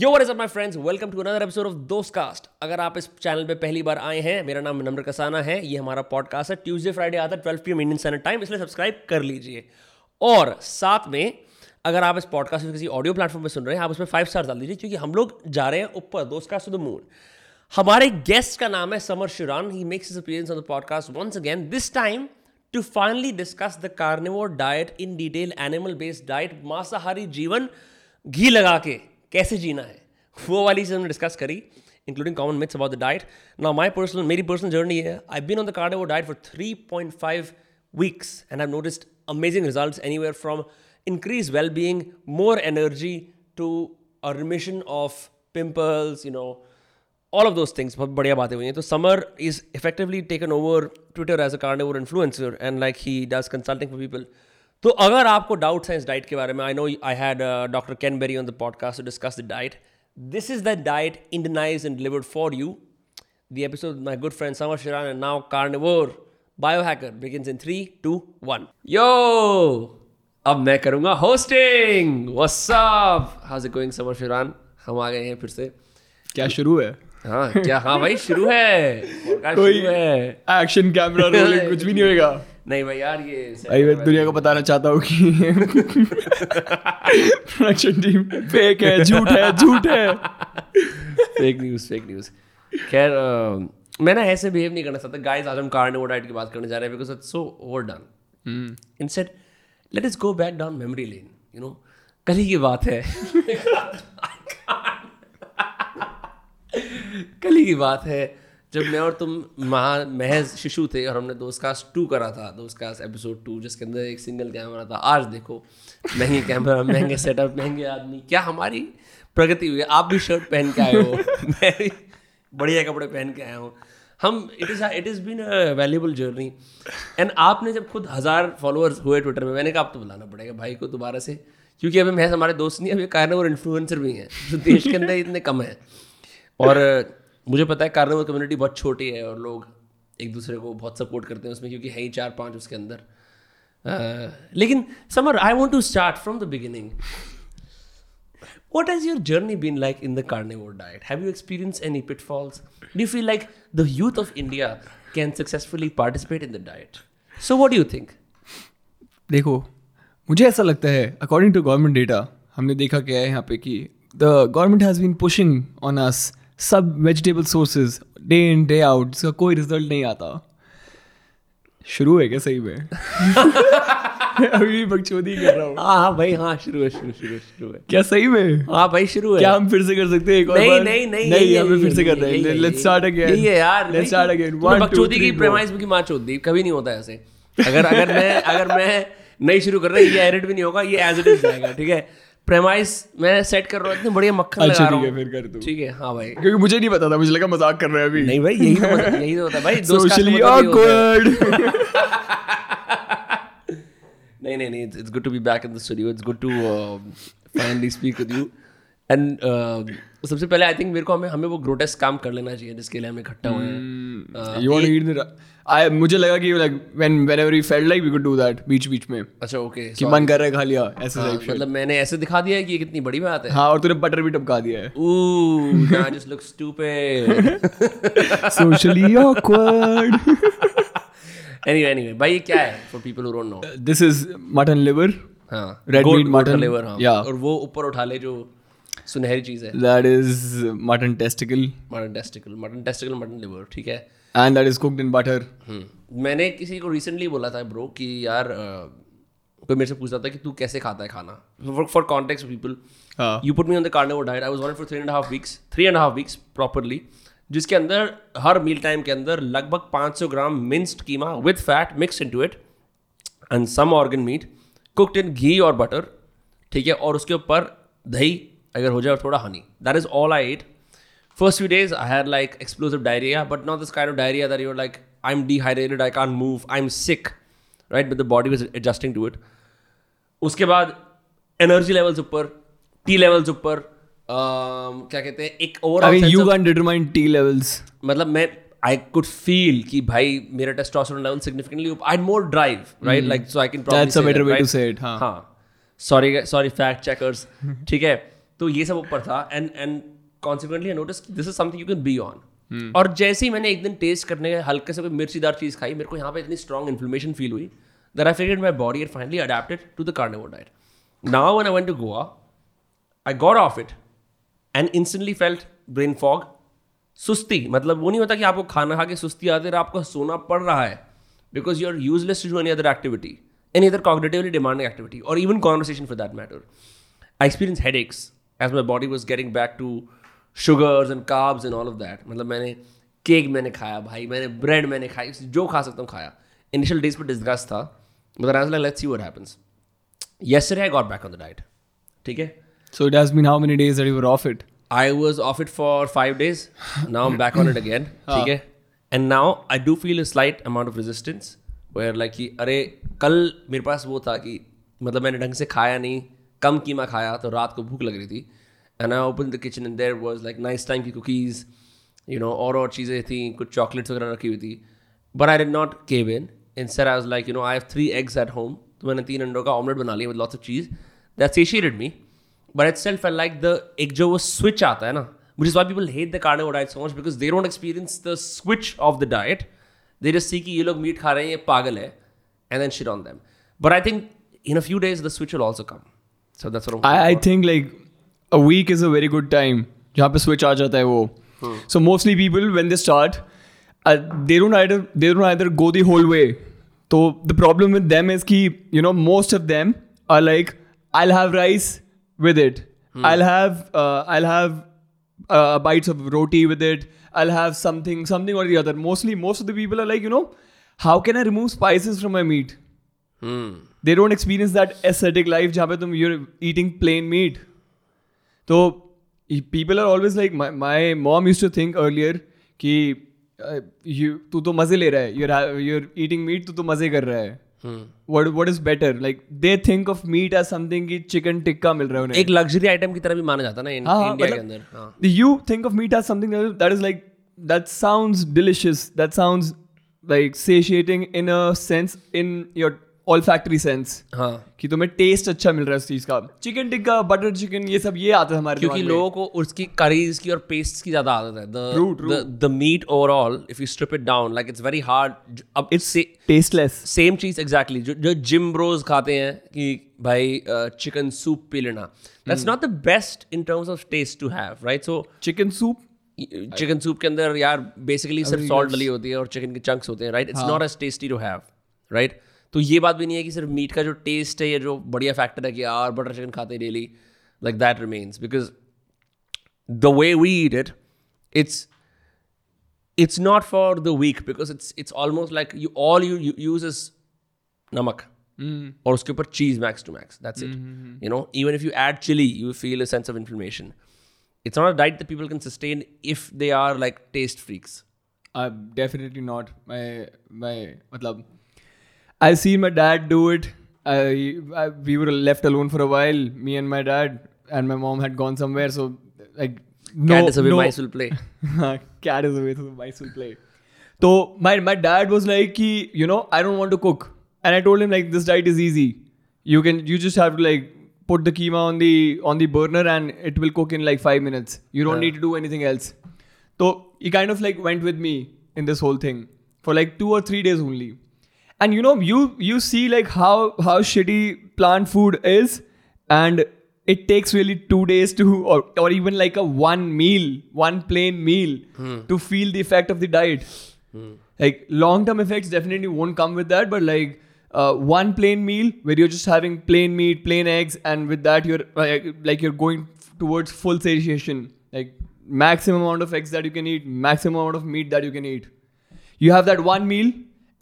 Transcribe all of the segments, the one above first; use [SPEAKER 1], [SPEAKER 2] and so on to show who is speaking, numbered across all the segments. [SPEAKER 1] Yo were is my friends welcome to another episode of दोस्त cast अगर आप इस चैनल पे पहली बार आए हैं मेरा नाम नम्र कसाना है ये हमारा पॉडकास्ट है ट्यूजडे फ्राइडे आता है twelve P M Indian standard time इसलिए सब्सक्राइब कर लीजिए और साथ में अगर आप इस पॉडकास्ट में किसी ऑडियो प्लेटफॉर्म पर सुन रहे हैं आप उसमें फाइव स्टार डाल दीजिए क्योंकि हम लोग जा रहे हैं ऊपर दोस्त कास्ट टू द मून हमारे गेस्ट का नाम है Samar Shuran he makes his appearance on the podcast once again this time to finally discuss the carnivore diet in detail animal based diet मांसाहारी जीवन घी लगा के कैसे जीना है वो वाली चीज़ हमने डिस्कस करी including common myths about the diet now my personal मेरी पर्सनल जर्नी है I been on the card वो diet for three point five weeks and I noticed amazing result anywhere from increase well being more energy to a remission of pimples you know all of those things बहुत बढ़िया बातें हुई हैं तो Samar is effectively taken over Twitter as a carnivore influencer and like he does consulting for people तो अगर आपको doubts हैं इस डाइट के बारे में I know I had doctor Ken Berry on the podcast to discuss the diet this is the diet इंडनाइज and delivered for you the episode my good friend Samar Shiran and now carnivore hacker begin in three two one yo अब मैं करूँगा hosting what's up how going Samar Shiran हम आ गए हैं फिर से क्या शुरू है हाँ क्या हाँ भाई शुरू है है एक्शन कैमरा रोलिंग कुछ भी नहीं होएगा नहीं भाई यार ये
[SPEAKER 2] भाई मैं दुनिया को बताना चाहता हूँ कि प्रोडक्शन
[SPEAKER 1] टीम फेक है झूठ है झूठ है फेक न्यूज़ फेक न्यूज़ खैर मैं ना ऐसे बिहेव नहीं करना चाहता गाइस आज हम कार्ड डाइट की बात करने जा रहे हैं because it's so over done INSAT late is go back down memory lane you know कल ही की बात है कल ही की बात है जब मैं और तुम महा महज शिशु थे और हमने दोस्त कास्ट टू करा था दोस्त कास्ट एपिसोड टू जिसके अंदर एक सिंगल कैमरा था आज देखो महंगे कैमरा महंगे सेटअप महंगे आदमी क्या हमारी प्रगति हुई आप भी शर्ट पहन के आए हो मैं भी बढ़िया कपड़े पहन के आया हूँ हम it is it is been valuable journey and आपने जब खुद हज़ार फॉलोअर्स हुए ट्विटर में मैंने कहा आप तो बुलाना पड़ेगा भाई को दोबारा से क्योंकि अभी महज हमारे दोस्त नहीं अभी कारण और इन्फ्लुएंसर भी हैं जो देश के अंदर इतने कम हैं और मुझे पता है कार्नवल कम्युनिटी बहुत छोटी है और लोग एक दूसरे को बहुत सपोर्ट करते हैं उसमें क्योंकि है ही चार पांच उसके अंदर लेकिन Samar I want to start from the beginning what is your journey been like in the carnival diet have you experience any pitfalls do feel like the youth of India can successfully participate in the diet so what you think
[SPEAKER 2] देखो मुझे ऐसा लगता है according to government data हमने देखा क्या है यहाँ पे कि the government has been pushing on us सब vegetable sources day in day out जिसका कोई रिजल्ट नहीं आता शुरू है क्या सही में अभी भी बकचोदी कर
[SPEAKER 1] रहा हूँ हाँ हाँ भाई हाँ शुरू है शुरू शुरू शुरू है क्या सही में हाँ भाई शुरू है
[SPEAKER 2] क्या हम फिर से कर सकते हैं एक और नहीं नहीं नहीं नहीं हमें फिर से कर रहे हैं लेट्स स्टार्ट अगेन ये यार लेट्स स्टार्ट अगेन
[SPEAKER 1] बकचोदी की प्रेमाइज की मां चोद दी कभी नहीं होता ऐसे अगर अगर मैं अगर मैं नहीं शुरू कर रहा ये एडिट भी नहीं होगा ये एज इट इज जाएगा ठीक है प्रेमाइस मैं सेट कर रहा हूँ इतने बढ़िया मक्खन अच्छा, लगा रहा हूँ
[SPEAKER 2] फिर
[SPEAKER 1] कर तू ठीक है हाँ भाई क्योंकि
[SPEAKER 2] मुझे नहीं पता था मुझे लगा मजाक कर रहे है
[SPEAKER 1] अभी नहीं भाई यही तो यही तो होता भाई सोशली
[SPEAKER 2] तो ऑकवर्ड नहीं नहीं नहीं it's good
[SPEAKER 1] to be back in the studio it's good to finally speak with you and uh, um, सबसे पहले आई थिंक मेरे को हमें हमें वो ग्रोटेस्ट
[SPEAKER 2] काम
[SPEAKER 1] कर
[SPEAKER 2] लेना चाहिए जिसके लिए हमें इकट्ठा हुए हैं hmm, uh, यू आई मुझे लगा कि like when whenever you failed like we could do that बीच बीच में अच्छा ओके okay, कि मन कर रहा है खा लिया ऐसे टाइप हाँ, मतलब मैंने ऐसे दिखा दिया है कि ये कितनी बड़ी
[SPEAKER 1] बात है हां और
[SPEAKER 2] तूने बटर भी टपका दिया है ओह ना just look stupid socially awkward anyway anyway भाई ये
[SPEAKER 1] क्या है for
[SPEAKER 2] people who don't know this is mutton liver हां रेड
[SPEAKER 1] मीट मटन लिवर हां और वो ऊपर उठा ले जो सुनहरी चीज
[SPEAKER 2] है that is mutton testicle mutton testicle mutton testicle mutton liver ठीक है and that is cooked in butter मैंने
[SPEAKER 1] किसी को रिसेंटली बोला था ब्रो कि यार कोई मेरे से पूछता था कि तू कैसे खाता है खाना for contact people you put me on the carnivore diet I was on for three and half weeks three and half weeks properly जिसके अंदर हर मील टाइम के अंदर लगभग 500 gram minced keema with fat mix into it and some organ meat cooked in ghee और butter ठीक है और उसके ऊपर दही अगर हो जाए थोड़ा honey that is all I few days I days like had diarrhoea but not this kind of diarrhoea of your like I am i'm I i move I am sick right but the body was adjusting to it उसके बाद energy levels ऊपर T levels ऊपर um, क्या कहते हैं एक over you can determine T levels मतलब मैं आई कुड फील कि भाई मेरा testosterone level significantly I more drive right like
[SPEAKER 2] so I can that's a better way to say it हां सॉरी सॉरी फैक्ट
[SPEAKER 1] चेकर्स ठीक है तो ये सब ऊपर था and and consequently notice this is something you can be on और जैसे ही मैंने एक दिन टेस्ट करने के हल्के से कोई मिर्चीदार चीज़ खाई मेरे को यहाँ पे इतनी स्ट्रॉन्ग इन्फ्लेमेशन फील हुई दर I figured my body and finally adapted to the carnivore diet now one I went to Goa I got off it and instantly felt brain fog सुस्ती मतलब वो नहीं होता कि आपको खाना खा के सुस्ती आती है आपको सोना पड़ रहा है because you are useless to do any other activity any other cognitively demanding activity और even conversation for that matter I experience headaches as my body was getting back to sugars and carbs and all of that मतलब मैंने cake मैंने खाया भाई मैंने bread मैंने खाई जो खा सकता हूँ खाया इनिशियल डेज पर डिस्कस था मतलब as let's you what happens yes I got back on the diet ठीक है so
[SPEAKER 2] it mean how many days you
[SPEAKER 1] off it I was off it for five days now am back on it again ठीक है and now I do feel a slight amount of resistance where like कि अरे कल मेरे पास वो था कि मतलब मैंने ढंग से खाया नहीं कम कीमा खाया तो रात को भूख लग रही थी and I open the kitchen and there was like nice time की कुकीज़ यू नो और और चीज़ें थी कुछ चॉकलेट्स वगैरह रखी हुई थी but I did not cave in in sir I was like you know I have three eggs at home तो मैंने तीन अंडों का ऑमलेट बना लिया with lots of cheese that satiated me but itself I like the एक जो वो स्विच आता है ना which is why people hate the carnivore diet so much because they don't experience the switch off the diet they just see कि ये लोग मीट खा रहे हैं ये पागल है and then shit on them but I think in a few days the switch will also come So that's
[SPEAKER 2] what
[SPEAKER 1] I, I
[SPEAKER 2] think like a week is a very good time जहाँ पे switch आ जाता है वो. So mostly people when they start, uh, they don't either they don't either go the whole way. So the problem with them is कि you know most of them are like I'll have rice with it. Hmm. I'll have uh, I'll have uh, bites of roti with it. I'll have something, something or the other. Mostly, most of the people are like, you know, how can I remove spices from my meat? Hmm. They don't experience that ascetic life जहाँ पे तुम you're eating plain meat तो people are always like my mom use to think earlier कि तू तो मज़े ले रहा है यूर यूर ईटिंग मीट तू तो मज़े कर रहा है what what is better like they think of meat as something की चिकन टिक्का मिल
[SPEAKER 1] रहा है एक लग्जरी आइटम की तरह भी माना
[SPEAKER 2] जाता है ना हाँ, इंडिया के मतलब अंदर you think of meat as something that is like that sound delicious that sound like satiating in a sense in your olfactory sense
[SPEAKER 1] हाँ
[SPEAKER 2] कि तुम्हें टेस्ट अच्छा मिल रहा है उस चीज़ का चिकन टिक्का बटर चिकन ये सब ये आता है हमारे क्योंकि
[SPEAKER 1] लोगों को उसकी करीज की और पेस्ट की ज़्यादा आदत है the meat overall if you strip it down like it's very hard
[SPEAKER 2] अब इट्स टेस्टलेस
[SPEAKER 1] सेम चीज़ एग्जैक्टली जो जो जिम ब्रोज खाते हैं कि भाई चिकन सूप पी लेना that's not the best in terms of taste to have right
[SPEAKER 2] so chicken soup
[SPEAKER 1] chicken soup के अंदर यार बेसिकली सिर्फ सॉल्ट डली होती है और चिकन के चंक्स होते हैं right it's not as tasty to have right तो ये बात भी नहीं है कि सिर्फ मीट का जो टेस्ट है या जो बढ़िया फैक्टर है कि यार बटर चिकन खाते daily like that remains because the way we eat it it's it's not for the week because it's it's almost like you all you use is नमक mm-hmm. और उसके ऊपर cheese max to max that's it you know even if you add chilli you feel a sense of inflammation it's not a diet the people can sustain if they are like taste
[SPEAKER 2] freaks I definitely not मैं मैं मतलब I've seen my dad do it. I, I, we were left alone for a while. Me and my dad and my mom had gone somewhere. So like
[SPEAKER 1] no, cat is away, no. mice will play.
[SPEAKER 2] cat is away, so mice will play. So my my dad was like, he, you know, I don't want to cook, and I told him like this diet is easy. You can you just have to like put the keema on the on the burner and it will cook in like five minutes. You don't yeah. need to do anything else. So he kind of like went with me in this whole thing for like two or three days only and you know you you see like how how shitty plant food is and it takes really two days to or, or even like a one meal one plain meal hmm. to feel the effect of the diet hmm. like long term effects definitely won't come with that but like uh, one plain meal where you're just having plain meat plain eggs and with that you're like, uh, like you're going towards full satiation like maximum amount of eggs that you can eat maximum amount of meat that you can eat you have that one meal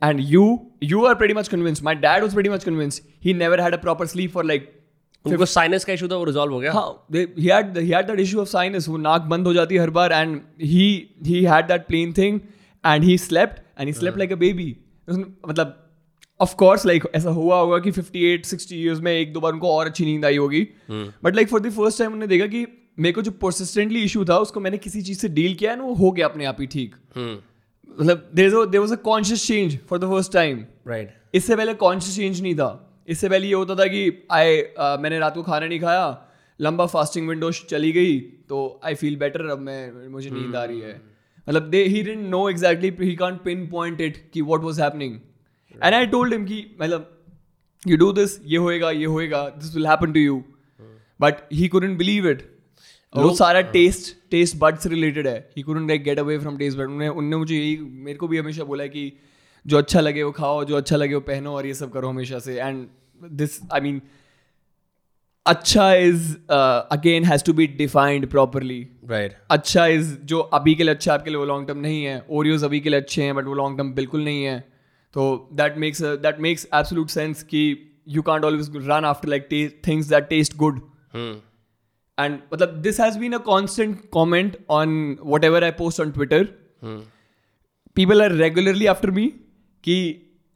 [SPEAKER 2] and you you are very much convince my dad was very much convince he never had a proper sleep for
[SPEAKER 1] like उनको sinus का issue था वो resolve हो गया हाँ
[SPEAKER 2] he had he had that issue of sinus वो नाक बंद हो जाती है हर बार and he he had that plain thing and he slept and he slept like a baby मतलब ऑफ कोर्स लाइक ऐसा हुआ होगा कि 58 60 इयर्स में एक दो बार उनको और अच्छी नींद आई होगी but like for the first time उन्होंने देखा कि मेरे को जो परसिस्टेंटली इशू था उसको मैंने किसी चीज़ से डील किया एंड वो हो गया अपने आप ही ठीक हम्म। मतलब there was a conscious change for the first time
[SPEAKER 1] right
[SPEAKER 2] इससे पहले कॉन्शियस चेंज नहीं था इससे पहले ये होता था कि आई uh, मैंने रात को खाना नहीं खाया लंबा फास्टिंग विंडो चली गई तो आई फील बेटर अब मैं मुझे नींद आ रही है hmm. मतलब they he didn't know exactly he can pinpoint it कि what was happening and I told him कि मतलब यू डू दिस ये होएगा ये होएगा this will happen to you but he couldn't believe it वो सारा टेस्ट टेस्ट बड्स रिलेटेड है he couldn't like get away from taste bud उन्होंने उन्होंने मुझे यही मेरे को भी हमेशा बोला है कि जो अच्छा लगे वो खाओ जो अच्छा लगे वो पहनो और ये सब करो हमेशा से एंड दिस आई मीन अच्छा is again has to be defined properly right अच्छा इज जो अभी के लिए अच्छा आपके लिए वो लॉन्ग टर्म नहीं है ओरियोज अभी के लिए अच्छे हैं बट वो लॉन्ग टर्म बिल्कुल नहीं है तो that makes that makes absolute sense कि you can't always run after like things that taste good and मतलब this has been a constant comment on whatever I post on Twitter people are regularly after me कि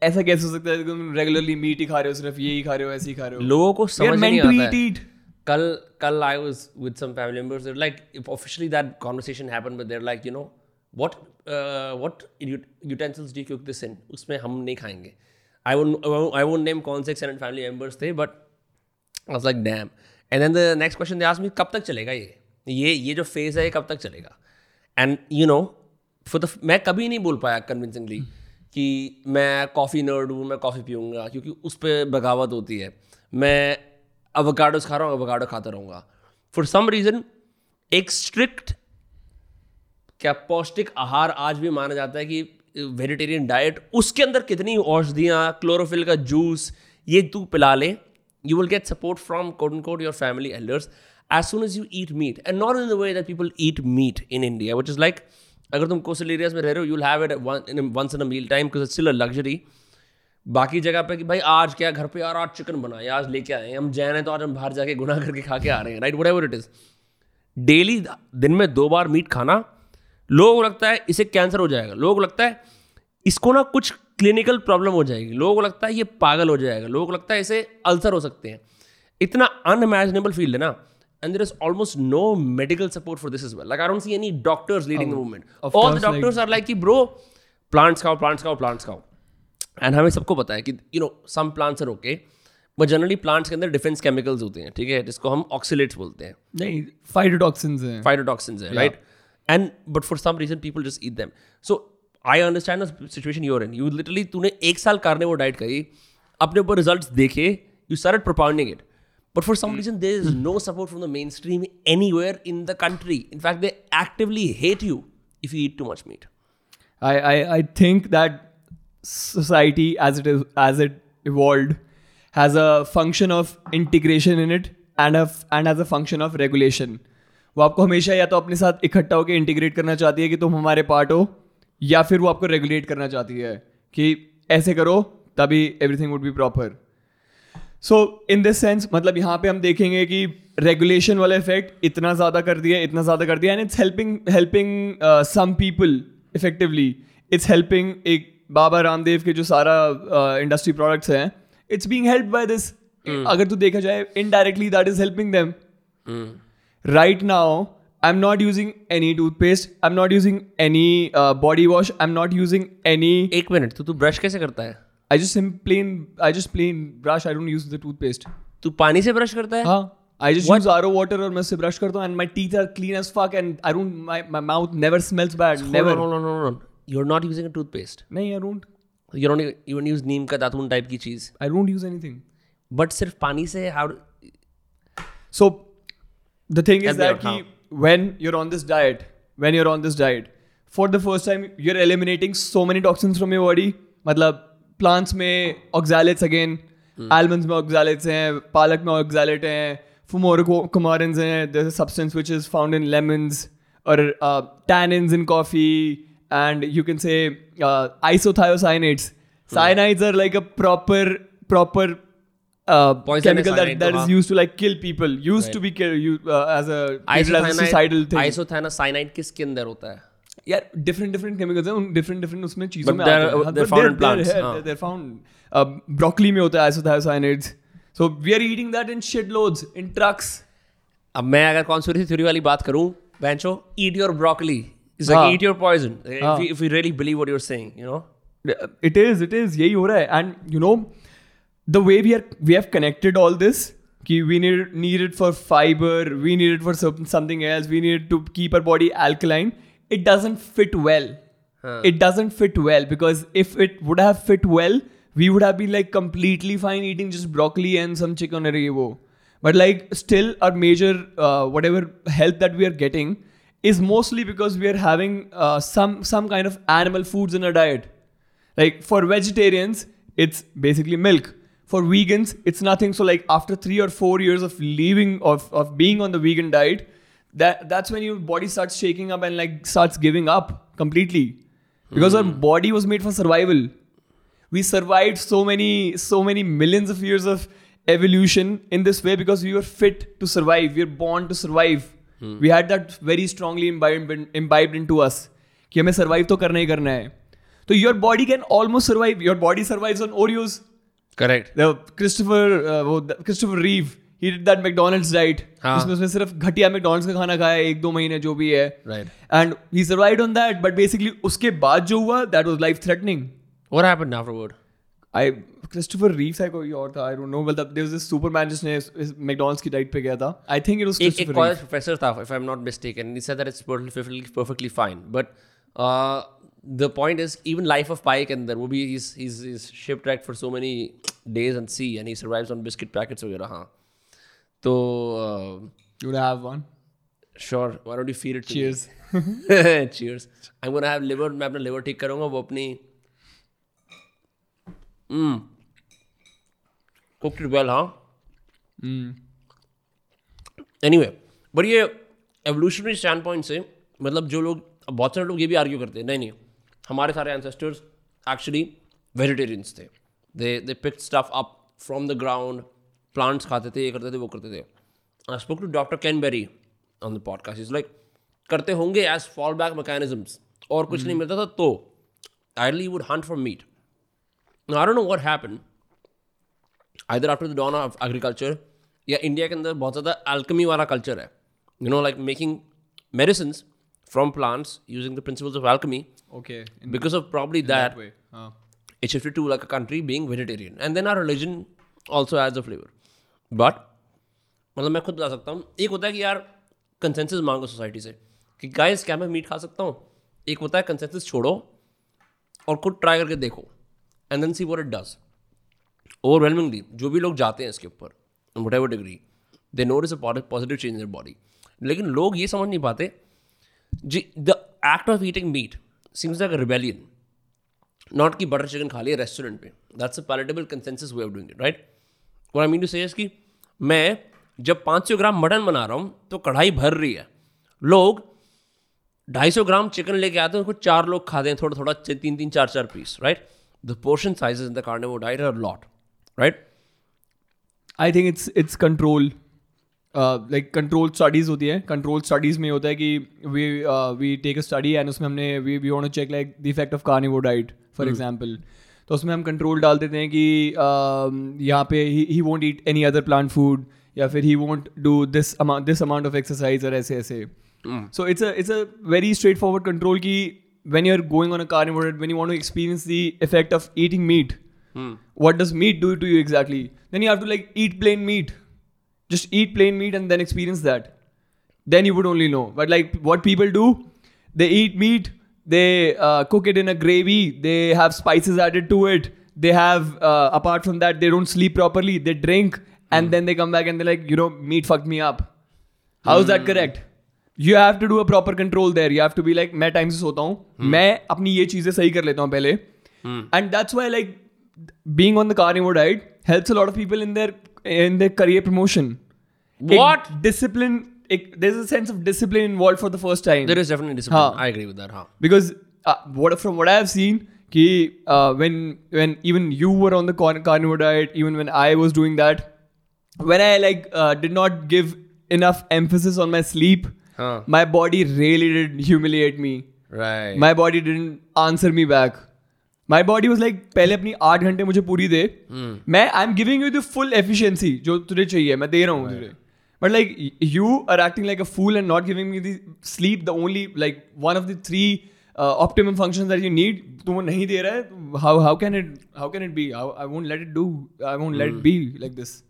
[SPEAKER 2] ऐसा कैसे हो सकता है तुम regularly meat ही खा रहे हो सिर्फ ये
[SPEAKER 1] ही खा रहे हो ऐसे ही खा रहे हो लोगों को समझ नहीं आता कल कल I was with some family members like officially that conversation happened but there like you know what what utensils do cook this in उसमें हम नहीं खाएंगे I won't I won't name कौन से एक्सटेंडेड फैमिली मेंबर्स थे but I was like damn and then the next question they me कब तक चलेगा ये ये ये जो फेज़ है ये कब तक चलेगा and you know for the मैं कभी नहीं बोल पाया कन्विंसिंगली कि मैं कॉफ़ी नर्ड हूँ मैं कॉफ़ी पीऊँगा क्योंकि उस पर बगावत होती है मैं अवोकाडोस खा रहा हूँ अवकाडो खाता रहूँगा फॉर सम रीज़न एक स्ट्रिक्ट क्या पौष्टिक आहार आज भी माना जाता है कि वेजिटेरियन डाइट उसके अंदर कितनी औषधियाँ क्लोरोफिल का जूस ये तू पिला लें you will get support from quote unquote your family elders as soon as you eat meat and not in the way that people eat meat in India, which is like अगर तुम coastal areas में रह रहे हो you'll have it once in a meal time because still a luxury बाकी जगह पे कि भाई आज क्या घर पे यार आज चिकन बनाए आज लेके आए हम जैन हैं तो आज हम बाहर जाके गुना करके खा के आ रहे हैं right whatever it is daily दिन में दो बार मीट खाना लोगों को लगता है इसे कैंसर हो जाएगा लोगों को लगता है इसको ना कुछ क्लिनिकल प्रॉब्लम हो जाएगी लोगों को लगता है ये पागल हो जाएगा लोगों को लगता है इसे अल्सर हो सकते हैं इतना अनइमेजिनेबल फील्ड है ना and there is almost no medical support for this as well. Like I don't see any doctors leading oh, the movement. All the doctors like, are like, bro, plants खाओ plants खाओ plants खाओ and हमें सबको पता है कि you know some plants are okay but generally plants के अंदर डिफेंस केमिकल्स होते हैं ठीक है जिसको हम ऑक्सीलेट्स बोलते हैं नहीं फाइटोटॉक्सिन्स हैं फाइटोटॉक्सिन्स हैं right and but for some reason people just eat them so I understand situation you're in you literally तूने एक साल कारने वो डाइट करी अपने ऊपर रिजल्ट देखे you sir propounding it but for some reason there is no support from the main stream anywhere in the country in fact they actively
[SPEAKER 2] hate
[SPEAKER 1] you if you eat too much meat
[SPEAKER 2] I I I think that society as it is as it evolved has a function of integration in it and a and has a function of वो आपको हमेशा या तो अपने साथ इकट्ठा होकर integrate करना चाहती है कि तुम हमारे पार्ट हो या फिर वो आपको रेगुलेट करना चाहती है कि ऐसे करो तभी everything would be proper so in this sense मतलब यहाँ पे हम देखेंगे कि रेगुलेशन वाला इफेक्ट इतना ज़्यादा कर दिया इतना ज़्यादा कर दिया and it's helping helping some people effectively it's helping एक बाबा रामदेव के जो सारा इंडस्ट्री uh, प्रोडक्ट्स हैं it's being help by this अगर तो देखा जाए indirectly that is helping them right now I'm not using any I am not using any body wash I am not using any
[SPEAKER 1] एक minute तो तू brush कैसे करता है
[SPEAKER 2] I just plain I just plain brush I don't use the toothpaste
[SPEAKER 1] तू पानी से brush करता है हाँ
[SPEAKER 2] I just use RO water और मैं से ब्रश करता हूँ and my teeth are clean as fuck and I don't my mouth never smells bad never no no no no you are not using a toothpaste नहीं I don't you don't you use नीम का
[SPEAKER 1] दातून type की चीज
[SPEAKER 2] I don't use anything
[SPEAKER 1] but सिर्फ
[SPEAKER 2] पानी से how so the thing is that कि हाँ। when you're on this diet, when you're on this diet, for the first time, you're eliminating so many toxins from your body. मतलब plants में oxalates again, hmm. almonds में oxalates हैं, पालक में oxalate हैं, हैं. There's a substance which is found in lemons or uh, tannins in coffee, and you can say uh, isothiocyanates. Hmm. Cyanides hmm. are like a proper proper uh, chemical that, that is used to like kill people used right. to be killed uh, as a isothanide, suicidal thing
[SPEAKER 1] isothanacyanide किसके अंदर होता है
[SPEAKER 2] यार different different chemicals हैं different different उसमें
[SPEAKER 1] चीजों
[SPEAKER 2] में आते
[SPEAKER 1] हैं प्लांट्स देयर
[SPEAKER 2] फाउंड ब्रोकली में होता है isothiocyanates so we are eating that in shit loads in trucks
[SPEAKER 1] अब मैं अगर कॉन्स्पिरेसी थ्योरी वाली बात करूं बेंचो eat your broccoli it's like eat your poison if you really believe what you are saying you know
[SPEAKER 2] it is it is यही हो रहा है and you know the way we are we have connected all this we need, need it for fiber we need it for something else we need to keep our body alkaline it doesn't fit well huh. it doesn't fit well because if it would have fit well we would have been like completely fine eating just broccoli and some chicken or but like still our major uh, whatever health that we are getting is mostly because we are having uh, some some kind of animal foods in our diet like for vegetarians it's basically milk for vegans, it's nothing. So like after three or four years of leaving of, of being on the vegan diet, that that's when your body starts shaking up and like starts giving up completely. Because mm. our hmm. body was made for survival. We survived so many, so many millions of years of evolution in this way because we were fit to survive. We were born to survive. Hmm. We had that very strongly imbibed, imbibed into us. कि हमें survive तो करना ही करना है तो your body can almost survive your body survives
[SPEAKER 1] correct
[SPEAKER 2] Christopher uh, वो Christopher Reeve he did that McDonald's diet जिसमें उसने सिर्फ घटिया मैकडोनल्ड्स का खाना खाया एक दो महीने जो भी है
[SPEAKER 1] right
[SPEAKER 2] and he survived on that but basically उसके बाद जो हुआ that was life threatening
[SPEAKER 1] what happened afterward
[SPEAKER 2] I Christopher Reeves है कोई और था आई डोंट नो मतलब देयर वाज दिस सुपरमैन जिसने मैकडोनल्ड्स की डाइट पे गया था I think it was
[SPEAKER 1] Christopher एक
[SPEAKER 2] कॉलेज
[SPEAKER 1] प्रोफेसर था if I am not mistaken he said that it's perfectly fine but the point is even Life of Pi के अंदर वो भी is is ship track for so many days and C and he on biscuit packets वगैरह हाँ तो you want sure cheers liver मैं अपना liver ठीक करूंगा वो अपनी वेल mm, हाँ हम्म एनीवे बट ये एवोल्यूशनरी स्टैंड पॉइंट से मतलब जो लोग बहुत सारे लोग ये भी आर्ग्यू करते हैं नहीं नहीं हमारे सारे एंसेस्टर्स एक्चुअली वेजिटेरियंस थे they they pick stuff up from the ground plants खाते थे ये करते थे वो करते थे I spoke to doctor Ken Berry on the podcast is like करते होंगे एज फॉल बैक मैकेनिजम्स और कुछ नहीं मिलता था तो I would hunt for meat I don't know what happen either after the dawn of agriculture या India के अंदर बहुत ज़्यादा एल्कमी वाला कल्चर है you know like making medicine from plants using the principles of alchemy.
[SPEAKER 2] Okay.
[SPEAKER 1] In because the, of probably that, that way. uh. it shifted to like a country being vegetarian, and then our religion also adds a flavor. But मतलब मैं खुद बता सकता हूँ एक होता है कि यार कंसेंसस मांगो सोसाइटी से कि गाइस क्या मैं मीट खा सकता हूँ एक होता है कंसेंसस छोड़ो और खुद ट्राई करके देखो and then see what it does overwhelmingly जो भी लोग जाते हैं इसके ऊपर whatever degree they note is a positive change in body लेकिन लोग ये समझ नहीं पाते जी the act of eating meat seems like a rebellion not की बटर चिकन खा लिया रेस्टोरेंट पे that's a palatable consensus way of doing it right और आई मीन टू से कि मैं जब पाँच सौ ग्राम मटन बना रहा हूँ तो कढ़ाई भर रही है लोग ढाई सौ ग्राम चिकन लेके आते हैं उसको चार लोग खा दें थोड़ा थोड़ा तीन तीन चार चार piece right the portion size in the card वो diet
[SPEAKER 2] a lot right I think it's it's control like control studies होती है कंट्रोल स्टडीज़ में होता है कि we we take a study and उसमें हमने we we want to check like the effect of carnivore diet for example तो उसमें हम कंट्रोल डाल देते हैं कि uh, यहाँ पे he won't eat any other plant food या फिर he won't do this this amount of exercise और ऐसे ऐसे so it's it's a very straightforward control की when you are going on a diet, diet you you want to experience the effect of eating meat what does meat do to you exactly then you have to like eat plain meat Just eat plain meat and then experience that. Then you would only know. But like what people do, they eat meat, they uh, cook it in a gravy, they have spices added to it. They have, uh, apart from that, they don't sleep properly, they drink, and mm. then they come back and they're like, you know, meat fucked me up. How is mm. that hmm. correct? You have to do a proper control there. You have to be like, से सोता हूँ hmm. मैं अपनी ये चीज़ें सही कर लेता हूँ पहले and that's why like being on the carnivore diet helps a lot of people in in their career promotion.
[SPEAKER 1] What?
[SPEAKER 2] discipline. there's a sense of discipline involved for the first time.
[SPEAKER 1] There is definitely discipline. Haan. I agree with that.
[SPEAKER 2] Because uh, what from what I have seen, ki, uh, when when even you were on the carnivore diet, even when I was doing that, when I like uh, did not give enough emphasis on my sleep, my body really did humiliate me.
[SPEAKER 1] Right.
[SPEAKER 2] My body didn't answer me back. My body was like पहले अपनी आठ घंटे मुझे पूरी दे hmm. मैं I am giving you the full efficiency जो तुझे चाहिए मैं दे रहा हूँ तुझे but like you are acting like a fool and not giving me the sleep the only like one of the three ऑप्टिम function that you need तुम नहीं दे रहा है how how can it how can it be I won't let it do I won't let be like this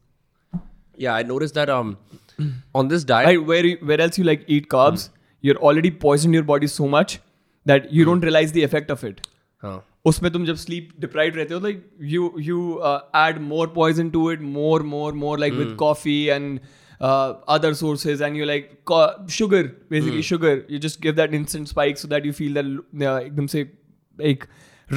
[SPEAKER 2] yeah i noticed that um on this diet right, where where else you like eat carbs mm. you're already poisoned your body so much that you mm. don't realize the effect of it huh. उसमें तुम जब sleep deprive रहते हो like you you add more poison to it more more more like with coffee and other sources and you like sugar basically hmm. sugar you just give that instant spike so that you feel that uh, एकदम से एक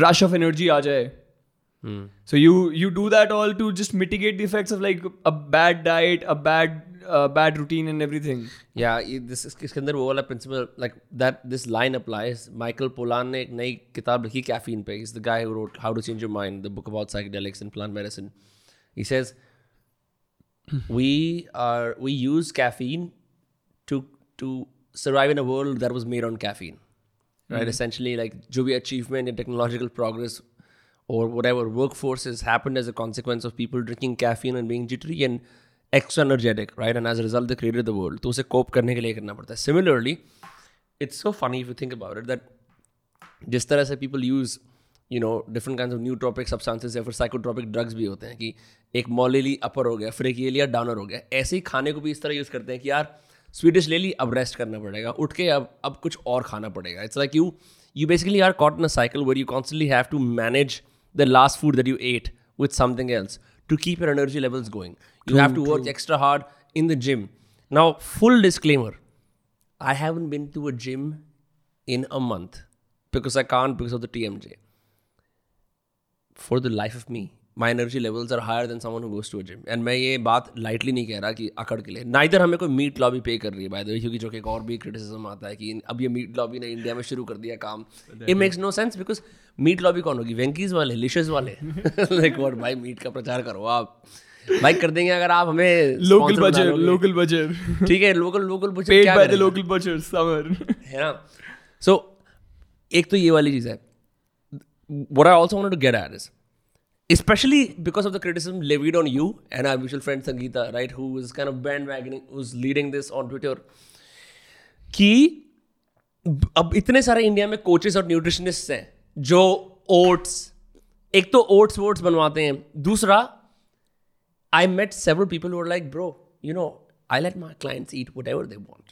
[SPEAKER 2] rush of energy आ जाए hmm. so you you do that all to just mitigate the effects of like a bad diet a bad uh, bad routine and everything
[SPEAKER 1] yeah this इसके अंदर वो वाला like that. This line applies. Michael Michael Pollan ने एक नई किताब लिखी caffeine पे is the guy who wrote how to change your mind the book about psychedelics and plant medicine we are we use caffeine to to survive in a world that was made on caffeine right mm-hmm. essentially like jo achievement and technological progress or whatever workforce has happened as a consequence of people drinking caffeine and being jittery and extra energetic right and as result created the world तो उसे cope करने के लिए करना पड़ता है similarly it's so funny if you think about it that जिस तरह से people use you know different kind of nootropic substances या फिर साइकोट्रॉपिक ड्रग्स भी होते हैं कि एक मॉलेली अपर हो गया फिर एक ये लिया डाउनर हो गया ऐसे ही खाने को भी इस तरह यूज़ करते हैं कि यार स्वीडिश ले ली अब रेस्ट करना पड़ेगा उठ के अब अब कुछ और खाना पड़ेगा it's like you you basically are caught in a cycle where you constantly have to manage the last food that you ate with something else to keep your energy levels going you true, have to true. work extra hard in the gym. Now, full disclaimer I haven't been to a gym in a month because I can't because of the TMJ. For the life of me, my energy levels are higher than someone goes to a gym and मैं ये बात lightly नहीं कह रहा कि अकड़ के लिए ना इधर हमें कोई मीट लॉबी पे कर रही है बाय क्योंकि जो कि एक और भी क्रिटिसिज्म आता है कि अब ये मीट लॉबी ने इंडिया में शुरू कर दिया काम it makes no sense because meat lobby कौन होगी वेंकीज वाले लिशेज वाले लाइक वॉट भाई मीट का प्रचार करो आप भाई कर देंगे अगर आप हमें लोकल बजट
[SPEAKER 2] लोकल बजट ठीक
[SPEAKER 1] है लोकल लोकल बजट
[SPEAKER 2] क्या है लोकल बजट समर
[SPEAKER 1] है ना सो so, एक तो ये वाली चीज है what I also want to get at is specially because of the criticism levied on you and our mutual friend Sangeeta right who is kind of bandwagoning who is leading this on Twitter कि अब इतने सारे India में coaches और nutritionist हैं जो oats एक तो ओट्स वोट्स बनवाते हैं दूसरा I met several people who were like, bro, you know, I let my clients eat whatever they want.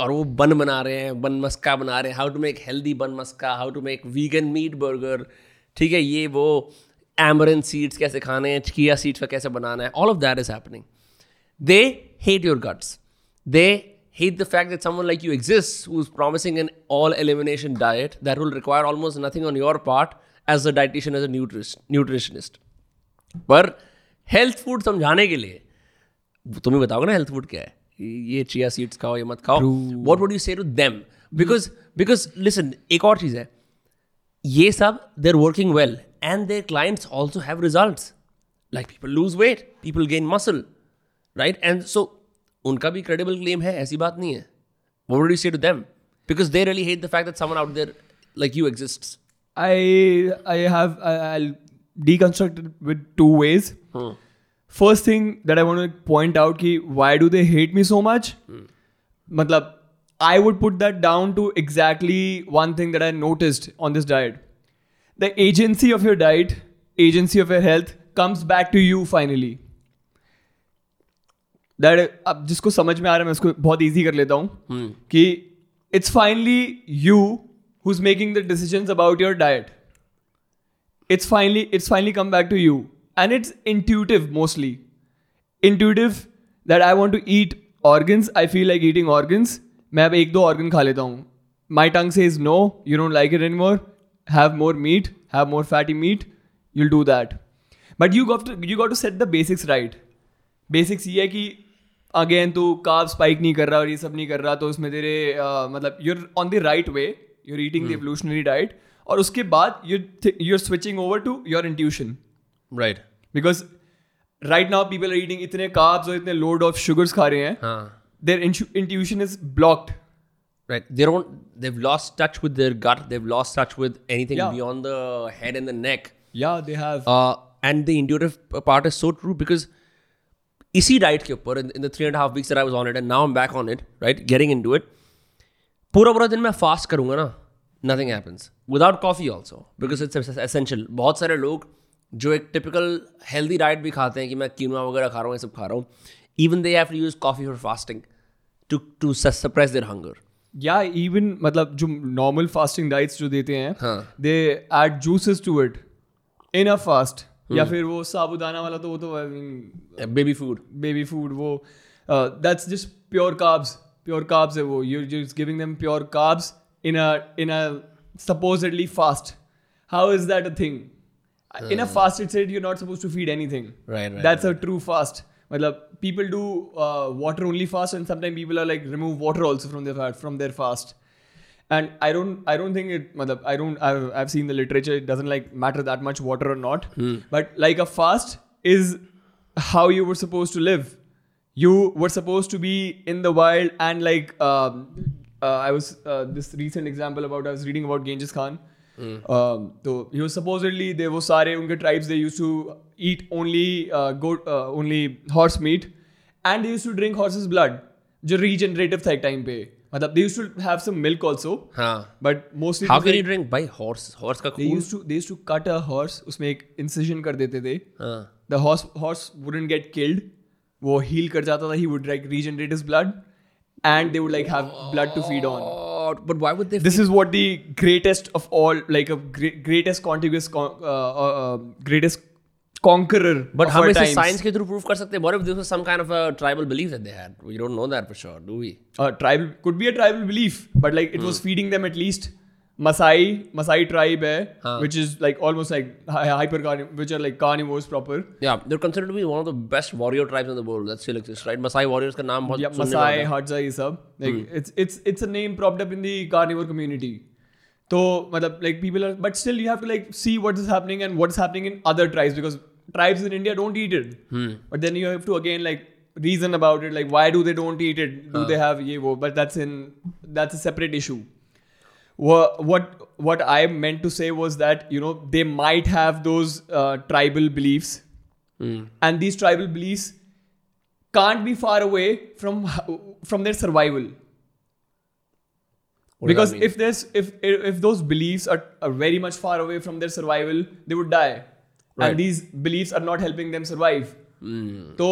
[SPEAKER 1] और वो बन बना रहे हैं बन मस्का बना रहे हैं how to make healthy bun maska how to make vegan meat burger ठीक है ये वो एमरन सीड्स कैसे खाने हैं चिकिया सीड्स का कैसे बनाना है all of that is happening they hate hate the fact that someone like you exists who's promising an all elimination diet that will require almost nothing on your part as a dietitian as a nutritionist but health food समझाने के लिए तुम्हें बताओगे ना health food क्या है ये chia seeds खाओ ये मत खाओ what would you say to them because because listen एक और चीज़ है ये सब they are working well and their clients also have result like people lose weight people gain muscle right and so उनका भी क्रेडिबल क्लेम है ऐसी बात नहीं है what would you say to them because they really hate the fact that someone out there like you exist I
[SPEAKER 2] I have I deconstruct it with two ways. Hmm. First thing that I want to point out ki why do they hate me so much? Hmm. Matlab, I would put that down to exactly one thing that I noticed on this diet. The agency of your diet, agency of your health comes back to you finally. That अब जिसको समझ में आ रहा है मैं उसको बहुत easy कर लेता हूँ कि it's finally you who is making the decision about your diet it's finally it's finally come back to you and it's intuitive mostly intuitive that i want to eat organs i feel like eating organs मैं अब एक दो organ खा लेता हूँ my tongue से is no you don't like it any more have more meat have more fatty meat you'll do that but you got you got to set the basics right basics ये है कि again तू काव spike नहीं कर रहा और ये सब नहीं कर रहा तो उसमें तेरे uh, मतलब you're on the right way you're eating the evolutionary diet और उसके बाद you you are switching over to your intuition
[SPEAKER 1] right
[SPEAKER 2] because right now people are eating इतने काब्स और इतने लोड ऑफ शुगर्स खा रहे हैं
[SPEAKER 1] their intuition is blocked right they don't they've lost touch with their gut they've lost touch with anything yeah. beyond the head and the neck yeah they have uh, and the intuitive part is so true because diet ke diet in, in the three and a half weeks that I was on it, and now I'm back on it. Right, getting into it. Pura pura din मैं fast karunga na, nothing happens. Without coffee also because it's essential बहुत सारे लोग जो एक typical healthy diet भी खाते हैं कि मैं कीनवा वगैरह खा रहा हूँ ये सब खा रहा हूँ even they have to use coffee for fasting to to suppress their hunger
[SPEAKER 2] या इवन मतलब जो नॉर्मल फास्टिंग डाइट्स जो देते हैं they add juices to it in a fast या hmm. फिर वो साबुदाना वाला तो वो तो I
[SPEAKER 1] mean baby food
[SPEAKER 2] baby food वो that's just pure carbs pure carbs है वो you just giving them pure carbs in a in a supposedly fast. How is that a thing? Uh, In a hmm. fasted state, you're not supposed to feed anything. Right, right. That's right. a true fast. people do uh, water only fast, and sometimes people are like remove water also from their from their fast. And I don't I don't think it. I don't. I've, I've seen the literature. It doesn't like matter that much water or not. Hmm. But like a fast is how you were supposed to live. You were supposed to be in the wild and like um, uh, I was uh, this recent example about I was reading about Genghis Khan. तो you supposedly they वो सारे उनके tribes they use to eat only goat only horse meat and they use to drink horses blood जो regenerative था एक time पे मतलब they use to have some milk also but mostly
[SPEAKER 1] how can you drink by horse horse का
[SPEAKER 2] they use to they use to cut a horse उसमें एक incision कर देते थे the horse horse wouldn't get killed वो heal कर जाता था he would like regenerate his blood and they would like have blood to feed
[SPEAKER 1] on. But why would they?
[SPEAKER 2] This is what the greatest of all, like a great, greatest contiguous, con- uh, uh, uh, greatest conqueror. But how is
[SPEAKER 1] science Can through prove kar sakte? What if this was some kind of a tribal belief that they had? We don't know that for sure, do we?
[SPEAKER 2] A tribal could be a tribal belief, but like it was hmm. feeding them at least Masai Masai tribe hai, huh. which is like almost like hyper which are like carnivores proper. Yeah, they're
[SPEAKER 1] considered to be one of the best warrior tribes in the world. That still exists, right? Masai warriors का name. बहुत yeah,
[SPEAKER 2] Masai Hadza ये सब like hmm. it's it's it's a name propped up in the carnivore community. So, like people are, but still you have to like see what is happening and what's happening in other tribes because tribes in India don't eat it. Hmm. But then you have to again like reason about it, like why do they don't eat it? Do they have yevo? But that's in that's a separate issue what what what I meant to say was that you know they might have those uh, tribal beliefs, mm. and these tribal beliefs can't be far away from from their survival. What because if there's if if those beliefs are, are very much far away from their survival, they would die, right. and these beliefs are not helping them survive. Mm. So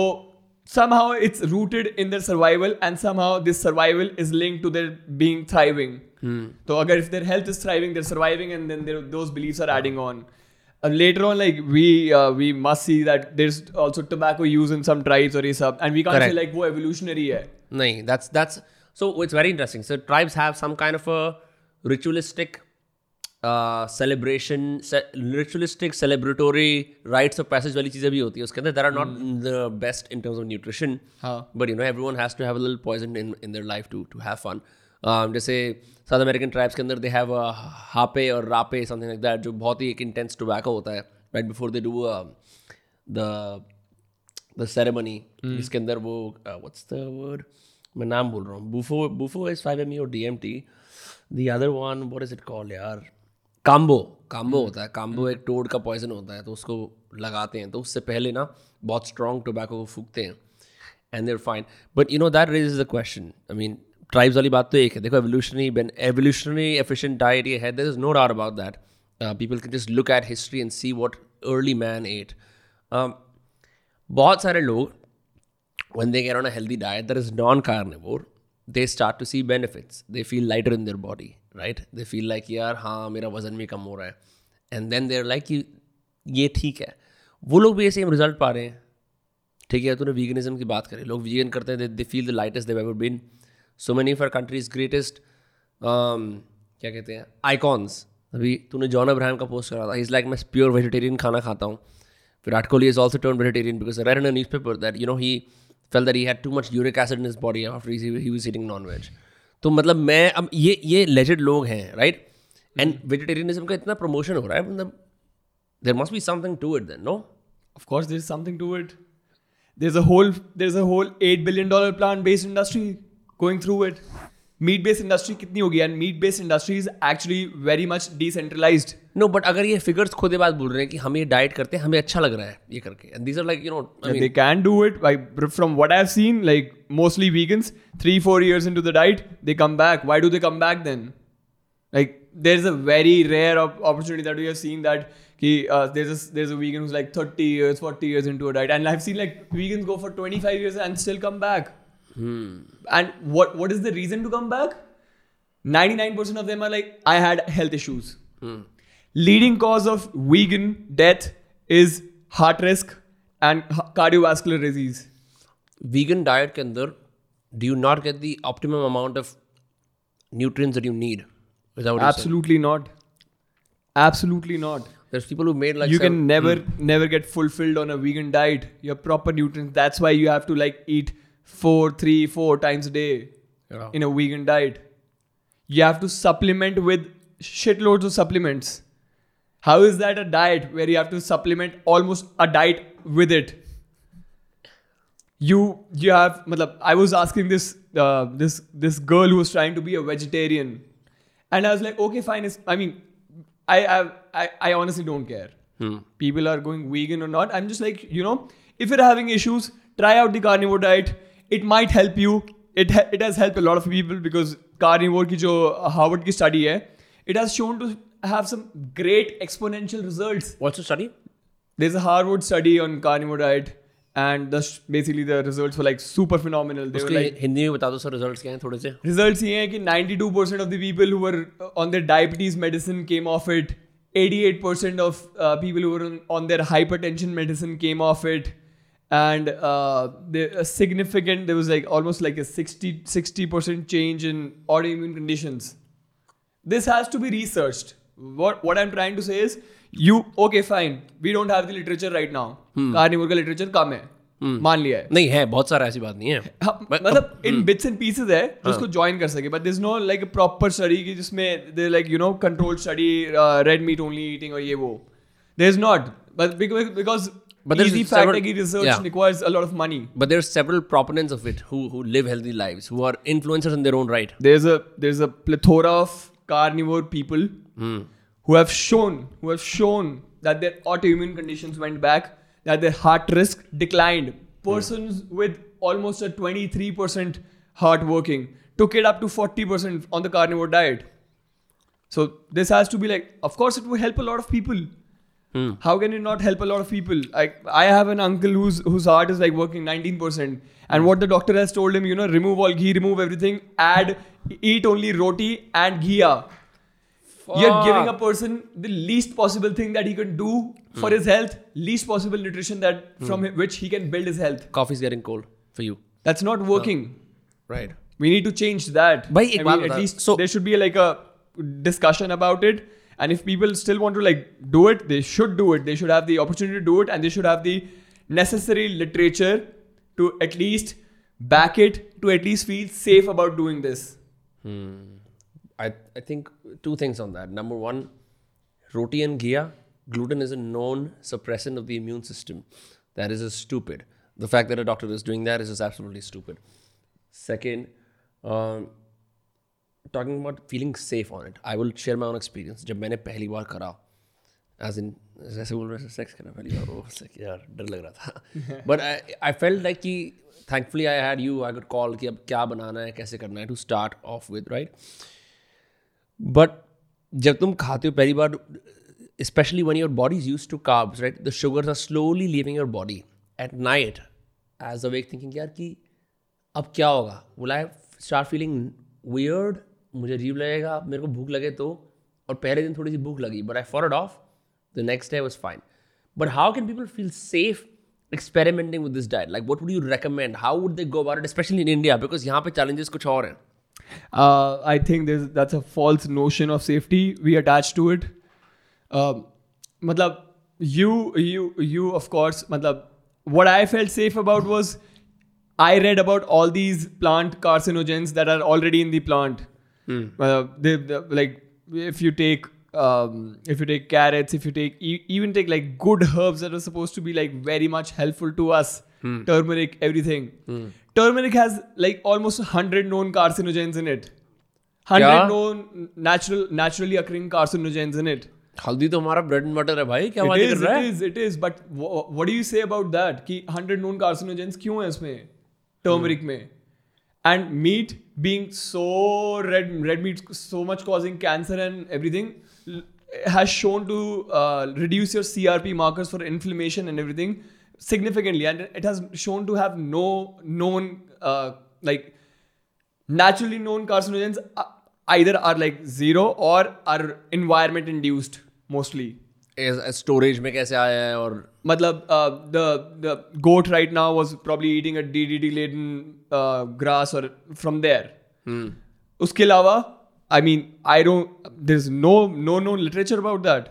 [SPEAKER 2] somehow it's rooted in their survival, and somehow this survival is linked to their being thriving. So, hmm. if their health is thriving, they're surviving, and then those beliefs are adding on. later on, like we uh, we must see that there's also tobacco use in some tribes or sub, and we can't say like wo evolutionary hai.
[SPEAKER 1] No, that's that's so it's very interesting. So tribes have some kind of a ritualistic uh, celebration, ritualistic celebratory rites of passage वाली चीजें भी होती है उसके अंदर that are not hmm. the best in terms of nutrition. But you know everyone has to have a little poison in in their life to to have fun. Um, जैसे South American tribes के अंदर they have uh, हापे और रापे something like that जो बहुत ही एक इंटेंस टोबैको होता है right before they do the the ceremony इसके अंदर वो व्हाट्स द वर्ड मैं नाम बोल रहा हूँ bufo bufo is five M E और D M T the other one what is it call यार काम्बो काम्बो hmm. होता है काम्बो hmm. एक टोड का पॉइजन होता है तो उसको लगाते हैं तो उससे पहले ना बहुत स्ट्रॉन्ग टोबैको को फूकते हैं and there fine but you know that raise is the question I mean tribes वाली बात तो एक है देखो evolutionary been evolutionary efficient diet ये है there is no doubt about that people can just look at history and see what early man ate बहुत सारे लोग when they get on a healthy diet that is non-carnivore, they start to see benefits. They feel lighter in their body, right? They feel like, यार हाँ मेरा वजन भी कम हो रहा है एंड देन देर लाइक ये ठीक है वो लोग भी ये सेम रिजल्ट पा रहे हैं ठीक है तूने वीगनिज्म की बात करी लोग वीगन करते हैं they feel the lightest they've ever been so many for countries greatest क्या कहते हैं आइकॉन्स अभी तूने जॉन अब्राहम का पोस्ट करा था इज़ लाइक मैं प्योर वेजिटेरियन खाना खाता हूँ Virat Kohli is also turn vegetarian because read in newspaper that you know he felt that he had too much uric acid in his body after he was eating non veg तो मतलब मैं अब ये ये लेजेड लोग हैं राइट एंड वेजिटेरियनिज्म का इतना प्रमोशन हो रहा है मतलब there must be
[SPEAKER 2] something to it then no of course there is something to it there is a whole there is a whole 8 billion dollar plant based industry going through it meat based industry कितनी होगी and meat based industry is actually very much decentralise
[SPEAKER 1] no but अगर ये figures खुद बात बोल रहे हैं कि हम ये डाइट करते हैं हमें अच्छा लग रहा है ये करके
[SPEAKER 2] and these are like you know they can do it I from what I seen like mostly vegans three four years into the diet they come back why do they come back then like there is a very rare opportunity that we have seen that कि there is there is a vegan who is like 30 years 40 years a diet and I have scene like vegan go for twenty five years and still come back Hmm. And what what is the reason to come back? 99% of them are like, I had health issues. Hmm. Leading cause of vegan death is heart risk and cardiovascular disease.
[SPEAKER 1] Vegan diet के अंदर do you not get the optimum amount of nutrients that you need?
[SPEAKER 2] Is that what Absolutely not. Absolutely not.
[SPEAKER 1] There's people who made like
[SPEAKER 2] you seven, can never mm. never get fulfilled on a vegan diet. Your proper nutrients. That's why you have to like eat four, three, four times a day yeah. in a vegan diet. You have to supplement with shitloads of supplements. How is that a diet where you have to supplement almost a diet with it? You you have I was asking this uh, this this girl who was trying to be a vegetarian, and I was like, okay, fine. It's, I mean, I I I, I honestly don't care. Hmm. People are going vegan or not. I'm just like you know, if you're having issues, try out the carnivore diet it might help you. It it has help a lot of people because carnivore की जो Harvard की study है it has shown to have some great exponential results what's the study there's a Harvard study on carnivore diet and the basically the results were like super phenomenal
[SPEAKER 1] they were like hindi mein bata do sir results kya hain thode se
[SPEAKER 2] results ye hain ki 92% of the people who were uh, on their diabetes medicine came off it 88% of uh, people who were on their hypertension medicine came off it and uh, the, significant there was like almost like a 60 percent change in autoimmune conditions this has to be researched what what i'm trying to say is you okay fine we don't have the literature right now hmm. Carnivore का literature कम है hmm. मान लिया है
[SPEAKER 1] नहीं है बहुत सारा ऐसी
[SPEAKER 2] बात नहीं है मतलब in hmm. bits and pieces है जिसको join कर सके but this no like proper study जिसमें they like you know control study red meat only eating और ये वो there's not. But because but the easy fact several, research yeah. requires a lot of money.
[SPEAKER 1] But there are several proponents of it who who live healthy lives, who are influencers in their own right.
[SPEAKER 2] There's a there's a plethora of carnivore people mm. who have shown who have shown that their autoimmune conditions went back, that their heart risk declined. Hmm. Persons mm. with almost a 23% heart working took it up to 40% on the carnivore diet. So this has to be like, of course, it will help a lot of people. Hmm. How can it not help a lot of people? I I have an uncle whose whose heart is like working 19%. And what the doctor has told him, you know, remove all ghee, remove everything, add eat only roti and ghee. You're giving a person the least possible thing that he can do for hmm. his health, least possible nutrition that hmm. from which he can build his health.
[SPEAKER 1] Coffee's getting cold for you.
[SPEAKER 2] That's not working.
[SPEAKER 1] Uh, right.
[SPEAKER 2] We need to change that.
[SPEAKER 1] By I mean, at least
[SPEAKER 2] so, there should be like a discussion about it and if people still want to like do it, they should do it. They should have the opportunity to do it, and they should have the necessary literature to at least back it to at least feel safe about doing this. Hmm.
[SPEAKER 1] I I think two things on that. Number one, roti and ghee, gluten is a known suppressant of the immune system. That is stupid. The fact that a doctor is doing that is just absolutely stupid. Second, um, talking about feeling safe on it I will share my own experience जब मैंने पहली बार करा as in जैसे बोल रहे sex करा पहली बार वो यार डर लग रहा था बट आई फेल लाइक कि thankfully I had you I good call कि अब क्या बनाना है कैसे करना है to start off with right but जब तुम खाते हो पहली बार specially when your body is use to carbs right the sugar are slowly leaving your body at night as a wake thinking यार कि अब क्या होगा will I start feeling weird मुझे अजीब लगेगा मेरे को भूख लगे तो और पहले दिन थोड़ी सी भूख लगी but I for of the next day was fine but how can people feel safe experimenting with this diet like what would you recommend how would they go about specially in India because यहाँ पे challenges कुछ और हैं
[SPEAKER 2] I think this that's a false notion of safety we attach to it मतलब you you you of course मतलब what I felt safe about was I read about all these plant carcinogens that are already in the plant Mm. Uh, they, they, like if you take um, if you take carrots, if you take e- even take like good herbs that are supposed to be like very much helpful to us, mm. turmeric, everything. Mm. Turmeric has like almost hundred known carcinogens in it. Hundred known natural naturally occurring carcinogens in it. हल्दी
[SPEAKER 1] तो हमारा bread and butter है भाई क्या बात कर रहा है it is it
[SPEAKER 2] is but what do you say about that कि 100 नोन कार्सिनोजेंस क्यों हैं इसमें टर्मरिक में and meat being so red red meat so much causing cancer and everything has shown to uh, reduce your crp markers for inflammation and everything significantly and it has shown to have no known uh, like naturally known carcinogens uh, either are like zero or are environment induced mostly storage
[SPEAKER 1] storage कैसे आया है और मतलब
[SPEAKER 2] the the goat right now was probably eating a DDT laden. Grass और from there उसके अलावा I mean I don't there is no no no literature about that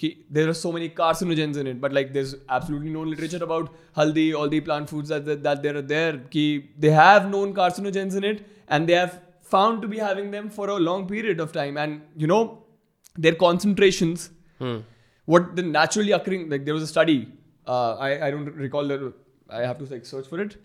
[SPEAKER 2] कि there are so many carcinogens in it but like there is absolutely no literature about haldi all the plant foods that there are there कि they have known carcinogens in it and they have found to be having them for a long period of time and you know their concentrations hmm. what the naturally occurring like there was a study uh, I, I don't recall the, i have to like search for it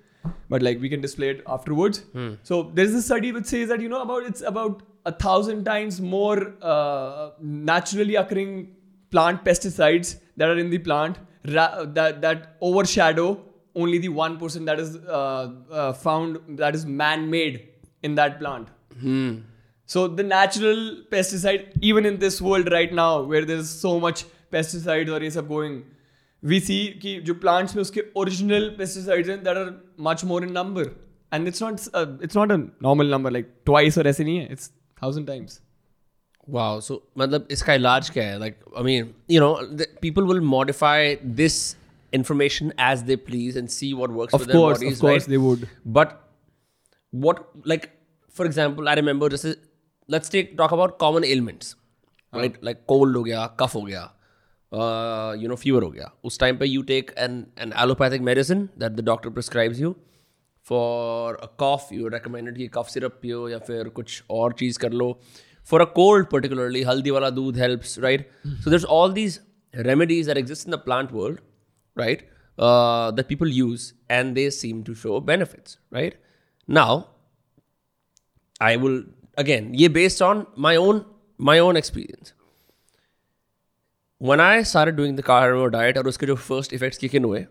[SPEAKER 2] but like we can display it afterwards. Hmm. So there's a study which says that you know about it's about a thousand times more uh, naturally occurring plant pesticides that are in the plant ra- that that overshadow only the one percent that is uh, uh, found that is man-made in that plant. Hmm. So the natural pesticide, even in this world right now, where there's so much pesticides or is up going, we see कि जो plants में उसके original pesticides हैं that are much more in number and it's not it's not a
[SPEAKER 1] normal number like twice और ऐसे नहीं है it's thousand times वाह सो मतलब इसका इलाज क्या है like I mean you know people will modify this information as they please and see what work but what like for example I remember जैसे let's take talk about common elements right like cold हो गया कफ हो गया you know fever हो गया उस time पे you take an an allopathic medicine that the doctor prescribes you for a cough you recommended कि कफ सिरप पियो या फिर कुछ और चीज़ कर लो फॉर अ कोल्ड पर्टिकुलरली हल्दी वाला दूध helps right so there all these remedies that exist in the plant world right that people use and they seem to show benefits right now I will again ये based on my own my own experience one I सारे doing the carbo diet और उसके जो first effects kick in हुए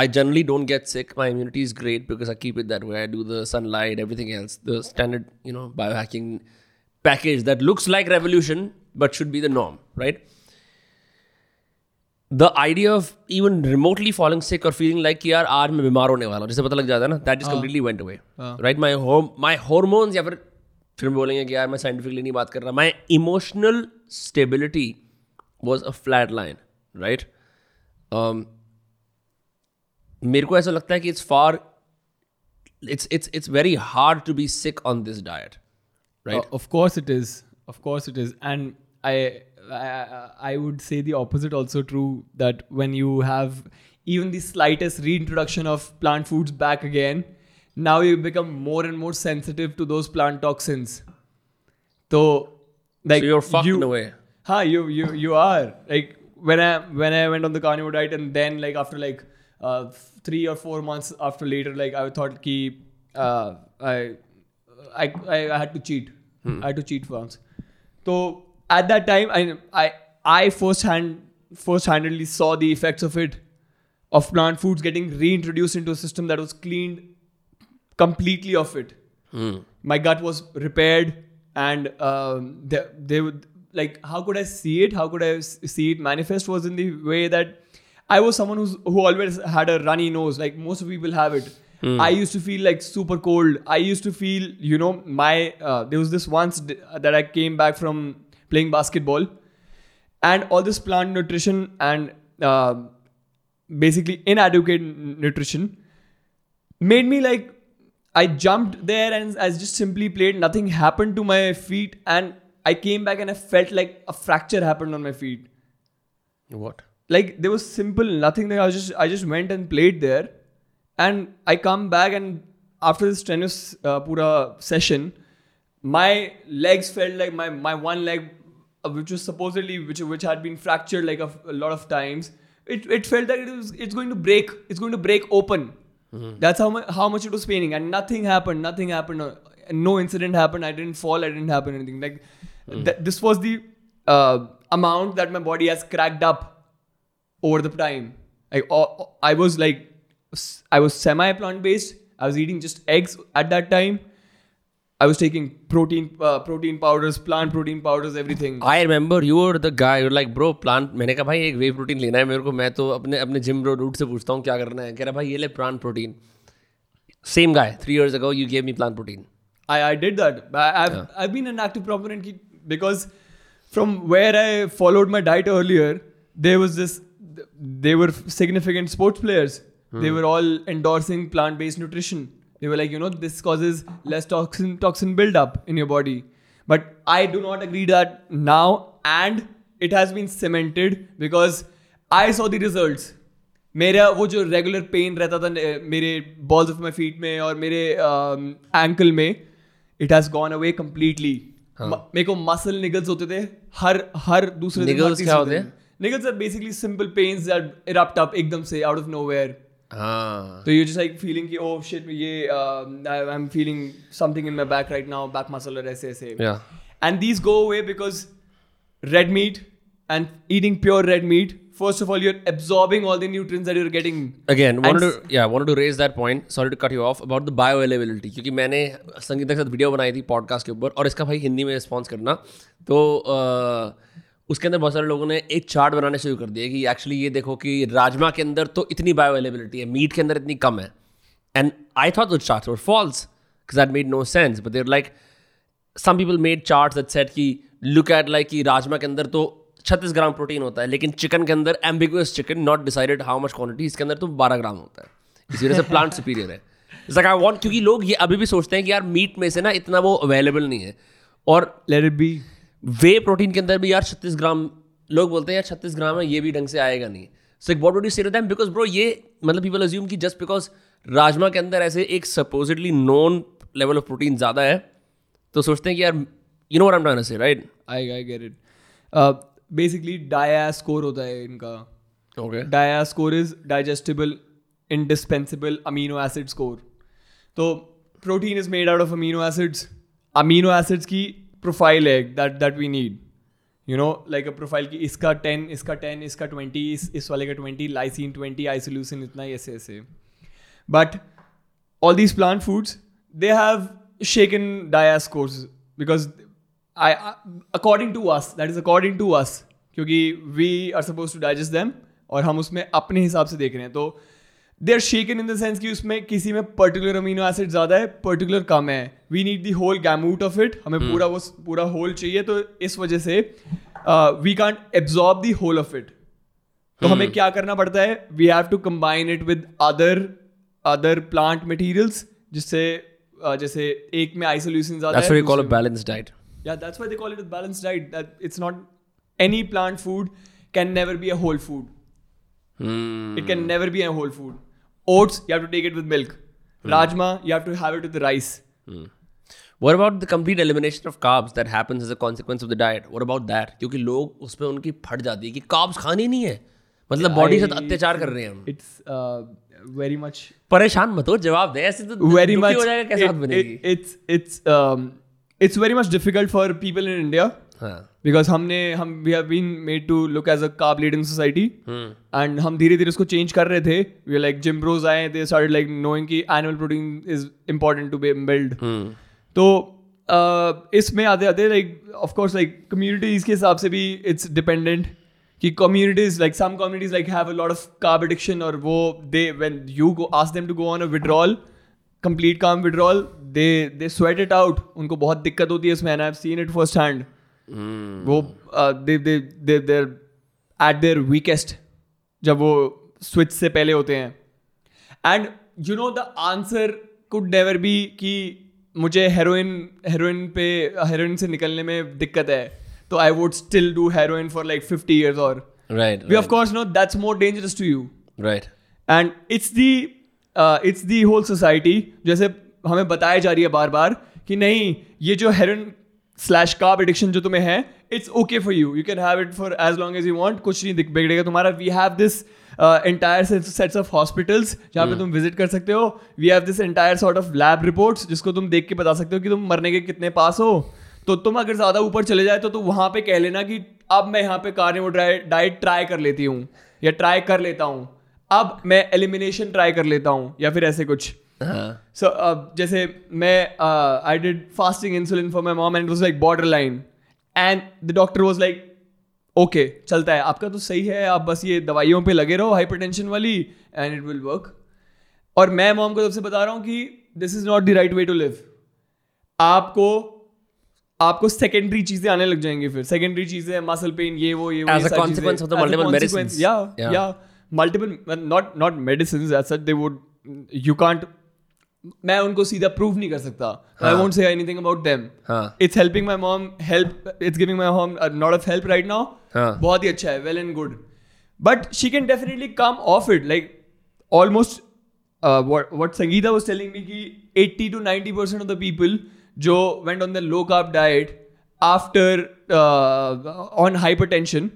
[SPEAKER 1] I generally don't get sick. My immunity is great because I keep it that way. I do the sunlight, everything else, the standard, you know, biohacking package that looks like revolution but should be the norm, right? The idea of even remotely falling sick or feeling like कि यार आज मैं बीमार होने वाला हूँ जैसे पता लग जाता है ना that is completely went away right my home my hormones या फिर फिर बोलेंगे कि यार मैं साइंटिफिकली नहीं बात कर रहा my emotional stability Was a flat line, right? Um. को ऐसा लगता है कि it's far it's it's it's very hard to be sick on this diet right of course
[SPEAKER 2] it is of course it is and I I would say the opposite also true that when you have even the slightest reintroduction of plant foods back again, now you become more and more sensitive to those plant toxins.
[SPEAKER 1] So, like you're fucked you, in way
[SPEAKER 2] huh, you you you are like when I when I went on the carnivore diet and then like after like uh, three or four months after later like I thought ki uh, I, I I had to cheat. Hmm. I had to cheat once. So at that time I I I first hand first handedly saw the effects of it of plant foods getting reintroduced into a system that was cleaned completely of it. Hmm. My gut was repaired and um, they, they would like how could I see it? How could I see it manifest? Was in the way that I was someone who's who always had a runny nose. Like most people have it. Mm. I used to feel like super cold. I used to feel, you know, my uh, there was this once that I came back from playing basketball, and all this plant nutrition and uh, basically inadequate nutrition made me like I jumped there and I just simply played. Nothing happened to my feet, and I came back and I felt like a fracture happened on my feet.
[SPEAKER 1] What?
[SPEAKER 2] Like there was simple nothing there. I just I just went and played there, and I come back and after this strenuous uh, pura session, my legs felt like my my one leg, uh, which was supposedly which which had been fractured like a, a lot of times. It it felt like it was it's going to break. It's going to break open. Mm-hmm. That's how much how much it was paining, and nothing happened. Nothing happened. Uh, no incident happened. I didn't fall. I didn't happen anything like Hmm. Th- this was the uh, amount that my body has cracked up over the time. I I was like I was semi plant based. I was eating just eggs at that time. I was taking protein uh, protein powders, plant protein powders, everything.
[SPEAKER 1] I remember you were the guy you're like bro plant I said, भाई I whey protein लेना है मेरे को मैं तो अपने अपने gym bro रूट से पूछता
[SPEAKER 2] protein. I I did that. I, I've yeah. I've been an active proponent because from where I followed my diet earlier, there was this. They were significant sports players. Hmm. They were all endorsing plant-based nutrition. They were like, you know, this causes less toxin toxin buildup in your body. But I do not agree that now, and it has been cemented because I saw the results. मेरा वो जो regular pain रहता था मेरे balls of my feet में और मेरे ankle में it has gone away completely हाँ। मेरे को मसल निगल्स होते थे हर हर दूसरे
[SPEAKER 1] निगल्स क्या होते हैं
[SPEAKER 2] niggles are basically simple pains that erupt up एकदम से आउट ऑफ नोवेयर हां तो यू जस्ट लाइक फीलिंग कि ओह oh, शिट ये I am feeling something in my back right now back muscle और ऐसे ऐसे and these go away because red meat and eating pure red meat first of all you're absorbing all the nutrients that you're getting
[SPEAKER 1] again wanted to yeah wanted to raise that point sorry to cut you off about the bioavailability क्योंकि मैंने संगीता के साथ video बनाई थी podcast के ऊपर और इसका भाई हिंदी में रिस्पॉन्स करना तो uh, उसके अंदर बहुत सारे लोगों ने एक चार्ट बनाने शुरू कर दिया कि एक्चुअली ये देखो कि राजमा के अंदर तो इतनी बायोअवेलेबिलिटी है मीट के अंदर इतनी कम है एंड आई थॉट दो चार्ट और false because that made no sense but there like some people made chart that set कि लुक एट लाइक कि राजमा के अंदर तो छत्तीस ग्राम प्रोटीन होता है लेकिन चिकन के अंदर ambiguous chicken not decided how much quantity इसके अंदर तो बारह ग्राम होता है इसी वजह से प्लांट सुपीरियर है जगह वॉन्ट क्योंकि लोग ये अभी भी सोचते हैं कि यार मीट में से ना इतना वो अवेलेबल नहीं है और
[SPEAKER 2] let it be
[SPEAKER 1] whey protein के अंदर भी यार छत्तीस ग्राम लोग बोलते हैं यार छत्तीस ग्राम है ये भी ढंग से आएगा नहीं सो एक बॉडी सी रहता है बिकॉज ब्रो ये मतलब पीपल अज्यूम कि जस्ट बिकॉज राजमा के अंदर ऐसे एक supposedly known level of protein ज़्यादा है तो सोचते हैं कि यार you know I am say right
[SPEAKER 2] I I get it basically dia score होता है इनका okay dia score is digestible indispensable amino acid score तो protein is made out of amino acids amino acids की profile है that that we need you know like a profile की इसका ten इसका ten इसका ट्वेंटी इस इस वाले का ट्वेंटी लाइसिन ट्वेंटी आइसोल्यूसिन इतना ऐसे ऐसे but all these plant foods they have shaken dia because I according to us that is according to us क्योंकि we are suppose to digest them और हम उसमें अपने हिसाब से देख रहे हैं तो they are shaken in the sense कि उसमें किसी में पर्टिकुलर अमीनो एसिड ज़्यादा है पर्टिकुलर कम है we need the whole gamut of it हमें hmm. पूरा वो पूरा होल चाहिए तो इस वजह से we can't absorb the whole of it तो हमें hmm. क्या करना पड़ता है we have to combine it with other other plant materials जिससे uh, जैसे एक में आइसोल्यूशन
[SPEAKER 1] ज़्यादा है balance diet Yeah, that's why they call it a balanced diet.
[SPEAKER 2] That it's not any plant food can never be a whole food. Hmm. It can never be a whole food. Oats, you have to take it with milk. Hmm. Rajma, you have to have it with the rice. Hmm. What about the complete elimination
[SPEAKER 1] of carbs that happens as a consequence of the diet? What about that? क्योंकि लोग उस पर उनकी फट जाती है कि carbs खाने नहीं है मतलब बॉडी से अत्याचार कर रहे हैं हम इट्स वेरी मच परेशान मत हो
[SPEAKER 2] जवाब दे ऐसे तो वेरी मच हो जाएगा कैसे बनेगी it's it's it's very much difficult for people in India because हमने हम we have been made to look as a carb leading society and हम धीरे धीरे उसको चेंज कर रहे थे वी लाइक जिम ब्रोज आए दे स्टार्ट लाइक नोइंग कि animal protein is important to be build तो इसमें आते आते लाइक ऑफकोर्स लाइक कम्युनिटीज के हिसाब से भी इट्स डिपेंडेंट कि communities like some communities like have a lot of carb addiction और वो they when you go ask them to go on a withdrawal complete काम withdrawal they they sweat it out उनको बहुत दिक्कत होती है इसमें I seen it first hand वो they they they there at their weakest जब वो स्विच से पहले होते हैं and you know the answer could never be कि मुझे हेरोइन हेरोइन पे हेरोइन से निकलने में दिक्कत है तो I would still do heroin for like fifty years
[SPEAKER 1] और right we of
[SPEAKER 2] course no that's more dangerous to you right and it's the it's the whole society जैसे हमें बताया जा रही है बार बार कि नहीं ये जो हेरन स्लैश कार्ब एडिक्शन जो तुम्हें है it's okay for you you can have it for as long as you want कुछ नहीं बिगड़ेगा तुम्हारा we have this entire sets of hospitals जहाँ पे hmm. तुम विजिट कर सकते हो we have this entire sort of lab reports जिसको तुम देख के बता सकते हो कि तुम मरने के कितने पास हो तो तुम अगर ज़्यादा ऊपर चले जाए तो तुम वहाँ पे कह लेना कि अब मैं यहाँ पे कार्निवो डाइट ट्राई कर लेती हूँ या ट्राई कर लेता हूँ अब मैं एलिमिनेशन ट्राई कर लेता हूँ या फिर ऐसे कुछ सो हाँ। अब uh, जैसे मैं I did fasting insulin for my mom and was like border line and the doctor was like okay चलता है आपका तो सही है आप बस ये दवाइयों पे लगे रहो हाइपरटेंशन वाली एंड इट विल वर्क और मैं मॉम को सबसे बता रहा हूँ कि this is not the right way to live आपको आपको सेकेंडरी चीजें आने लग जाएंगी फिर सेकेंडरी चीजें मसल पेन ये वो ये multiple not not medicine you can't मैं उनको सीधा प्रूव नहीं कर सकता I won't say anything about them it's helping my mom help it's giving my home not of help right now बहुत ही अच्छा है well and good but she can definitely come off it like almost what Sangeeta was telling me की eighty to ninety percent of the people जो went on the low carb diet after on hypertension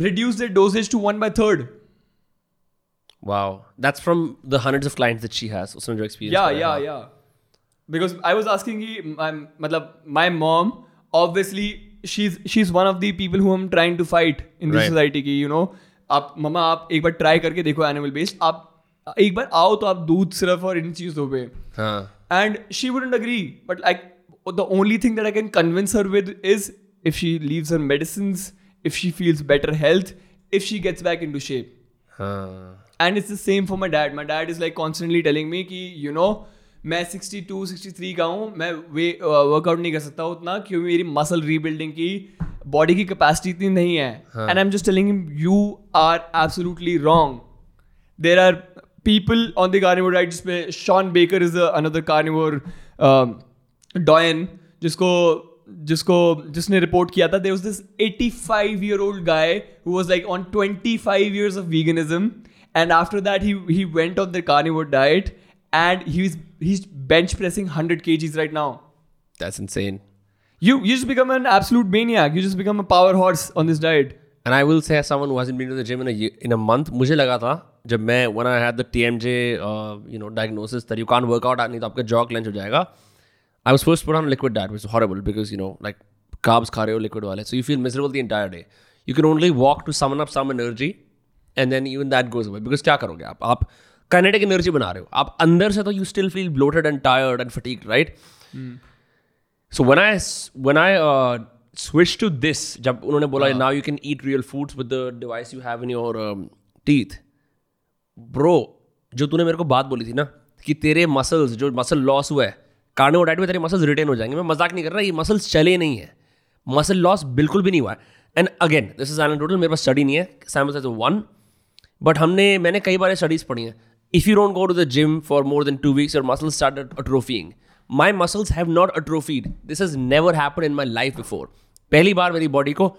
[SPEAKER 2] reduce the doses to one by third
[SPEAKER 1] Wow, that's from the hundreds of clients that she has. उसने जो experience
[SPEAKER 2] yeah yeah yeah because I was asking कि मतलब my mom obviously she's she's one of the people who I'm trying to fight in this right. society की you know आप मम्मा आप एक बार ट्राई करके देखो एनिमल बेस्ड आप एक बार आओ तो आप दूध सिर्फ और इन चीज़ों पे and she wouldn't agree but like the only thing that I can convince her with is if she leaves her medicine if she feels better health if she gets back in to shape and it's the same for my dad my dad is like constantly telling me कि you know मैं sixty two sixty three का हूँ मैं वे workout नहीं कर सकता उतना क्योंकि मेरी मसल रीबिल्डिंग की बॉडी की कैपेसिटी इतनी नहीं है and I am just telling you are absolutely wrong there are people on the carnivore right जिसमें Shawn Baker is another carnivore डॉयन जिसको जिसको जिसने रिपोर्ट किया था there was this eighty five year old guy who was like on twenty five years of veganism And after that, he he went on the carnivore diet, and he's he's bench pressing 100 kgs right now.
[SPEAKER 1] That's insane.
[SPEAKER 2] You you just become an absolute maniac. You just become a power horse on this diet.
[SPEAKER 1] And I will say, as someone who hasn't been to the gym in a in a month, मुझे लगा था जब मैं when I had the TMJ uh, you know diagnosis that you can't work out नहीं तो आपका jaw clench हो जाएगा. I was to put on liquid diet, which is horrible because you know like carbs खा रहे liquid वाले, so you feel miserable the entire day. You can only walk to summon up some energy and then even that goes away because क्या करोगे आप आप kinetic energy बना रहे हो आप अंदर से तो you still feel bloated and tired and fatigue right so when I when I switch to this जब उन्होंने बोला now you can eat real foods with the device you have in your teeth bro जो तूने मेरे को बात बोली थी ना कि तेरे मसल्स जो मसल लॉस हुआ है वो डाइट में तेरे मसल्स रिटेन हो जाएंगे मैं मजाक नहीं कर रहा ये मसल्स चले नहीं है मसल लॉस बिल्कुल भी नहीं हुआ है and again this is an total मेरे पास स्टडी नहीं है सैम्पल साइज वन बट हमने मैंने कई बार स्टडीज़ पढ़ी हैं if you don't go to the gym for more than two weeks your muscles start atrophying my muscles have not atrophied this is never happen in my life before पहली बार मेरी body को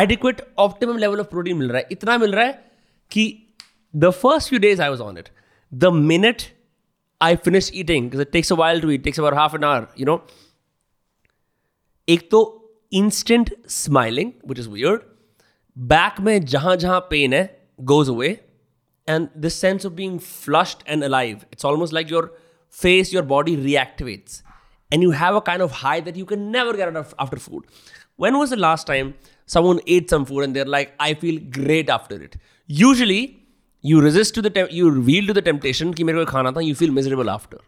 [SPEAKER 1] adequate optimum level of protein मिल रहा है इतना मिल रहा है कि the first few days I was on it the minute I finish eating takes a while to eat takes our half an hour you know एक तो instant smiling which is weird back में जहां जहां pen है goes away and this sense of being flushed and alive it's almost like your face your body reactivates and you have a kind of high that you can never get enough after food when was the last time someone ate some food and they're like i feel great after it usually you resist to the tem- you yield to the temptation ki mere ko khana tha you feel miserable after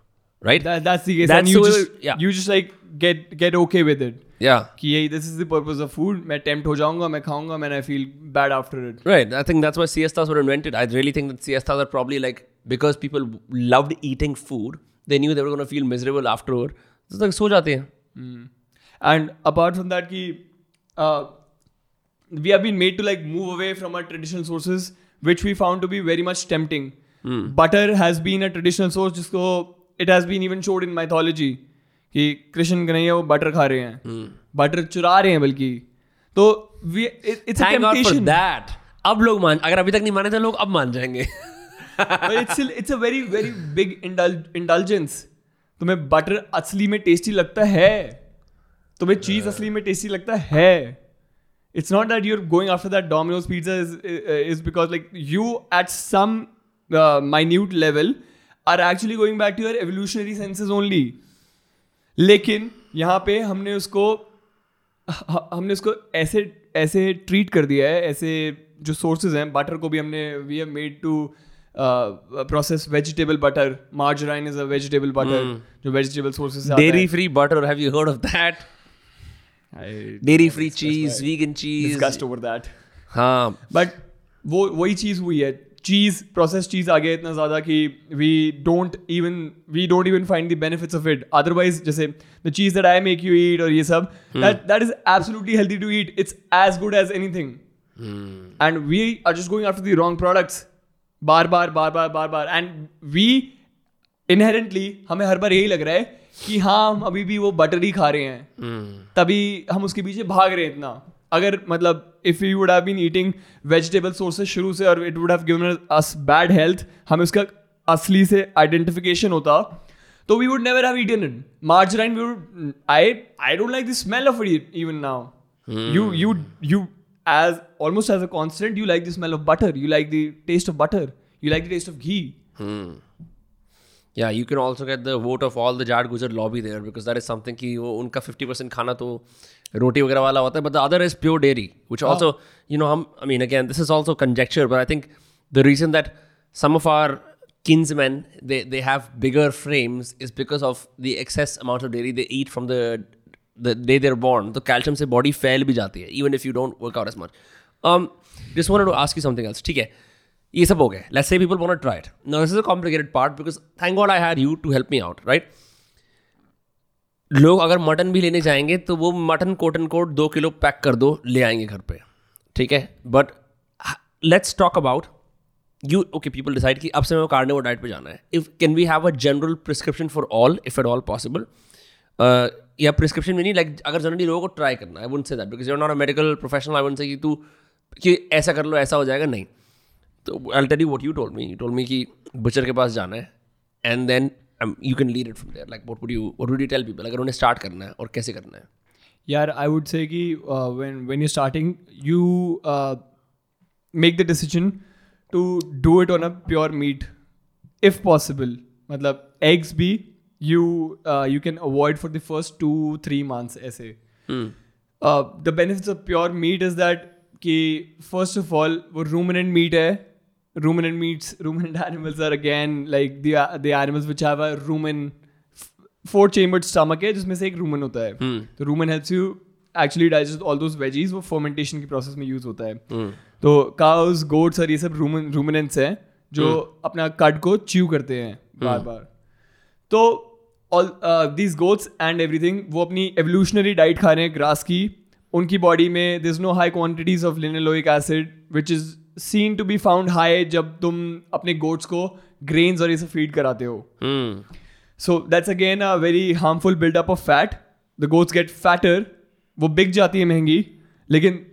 [SPEAKER 1] right? That, that's the case. That's and you so just, yeah. you just like
[SPEAKER 2] get get okay with it. Yeah. कि यही this is the purpose of food मैं tempt हो जाऊंगा मैं खाऊंगा and I feel bad after it
[SPEAKER 1] right I think that's siestas were invented. I really think that siestas are probably like because people loved eating food, they knew they were going to feel miserable afterward. तो तक like जाते hmm. And apart from that कि uh, we have been made to like move away from our traditional
[SPEAKER 2] sources which we found to be very much tempting. Mm. Butter has been a traditional source it has been even showed in mythology कि कृष्ण कन्हैया वो butter खा रहे हैं hmm. Butter चुरा रहे हैं बल्कि तो इट्स दैट
[SPEAKER 1] अब लोग मान अगर अभी तक नहीं
[SPEAKER 2] माने थे तो लोग अब मान जाएंगे it's it's a very very big indulgence तुम्हें बटर असली में टेस्टी लगता है तुम्हें चीज असली में टेस्टी लगता है it's not that you are going after that Domino's pizza is because like you at some minute level are actually going back to your evolutionary senses only लेकिन यहाँ पे हमने उसको हमने उसको ऐसे ऐसे ट्रीट कर दिया है ऐसे जो सोर्सेज हैं बटर को भी हमने we have made to process vegetable butter margarine is a vegetable butter जो vegetable sources
[SPEAKER 1] dairy free butter have you heard of that dairy free cheese vegan cheese
[SPEAKER 2] discussed over that हाँ but वो वही चीज़ हुई है चीज़ process चीज़ आ गया इतना ज़्यादा कि we don't even we don't even find the benefits of it otherwise जैसे the cheese that I make you eat और ये सब that that is absolutely healthy to eat it's as good as anything and we are just going after the wrong products बार बार बार बार बार बार एंड वी इनहेरेंटली हमें हर बार यही लग रहा है कि हाँ हम अभी भी वो बटर ही खा रहे हैं hmm. तभी हम उसके पीछे भाग रहे हैं इतना अगर मतलब if you would have been eating vegetable sources शुरू से और it would have given us bad health हमें उसका असली से आइडेंटिफिकेशन होता तो we would never have eaten it margarine we would I I don't like the smell of it even now you you you as almost as a constant you like the smell of butter you like the taste of butter you like the taste of ghee
[SPEAKER 1] या you can also get the vote of all the Jat Gujjar lobby there because that is something कि वो उनका fifty percent खाना तो रोटी वगैरह वाला होता है but the other is pure dairy which also you know हम I mean again this is also conjecture but I think the reason that some of our kinsmen they they have bigger frames is because of the excess amount of dairy they eat from the the day they're born तो calcium से body फैल भी जाती है even if you don't work out as much this want to ask you something else ठीक है ये सब हो गए let's say people want to try it now this is a complicated part because thank God I had you to help me out right लोग अगर mutton भी लेने जाएंगे तो वो मटन कोट एंड कोट दो किलो पैक कर दो ले आएंगे घर पे ठीक है but let's talk about you okay people decide कि अब से मैं कार्निवल डाइट पे जाना है if can we have a general prescription for all if at all possible या प्रिस्क्रिप्शन भी नहीं लाइक अगर जनरली लोगों को ट्राई करना I won't say that because you not a medical professional I won't say कि तू कि ऐसा कर लो ऐसा हो जाएगा नहीं तो I tell you what you told me you told me कि बुचर के पास जाना है and then you can lead it from there like what would you what would you tell people अगर उन्हें स्टार्ट करना है और कैसे करना है
[SPEAKER 2] यार आई वुड से कि when when you starting you make the decision to do it on a pure meat if possible मतलब एग्स भी you you can avoid for the first two three months ऐसे the benefits of pure meat is that कि first of all वो ruminant meat है ruminant meats, ruminant animals are again like the the animals which have a rumen four chambered stomach hai, jisme se ek rumen hota hai. Hmm. तो rumen helps you actually digest all those veggies Wo fermentation ki process mein use होता है तो cows, goats और ये सब rumen ruminants हैं जो अपना कट को च्यू करते हैं बार बार तो all these goats and everything वो अपनी एवोल्यूशनरी डाइट खा रहे हैं ग्रास की उनकी बॉडी में there is no high quantities of linoleic acid which is seen to be found high जब तुम अपने गोट्स को ग्रेन्स और ये सब फीड कराते हो so that's again a very harmful buildup of fat the goats get fatter वो बिक जाती है महंगी लेकिन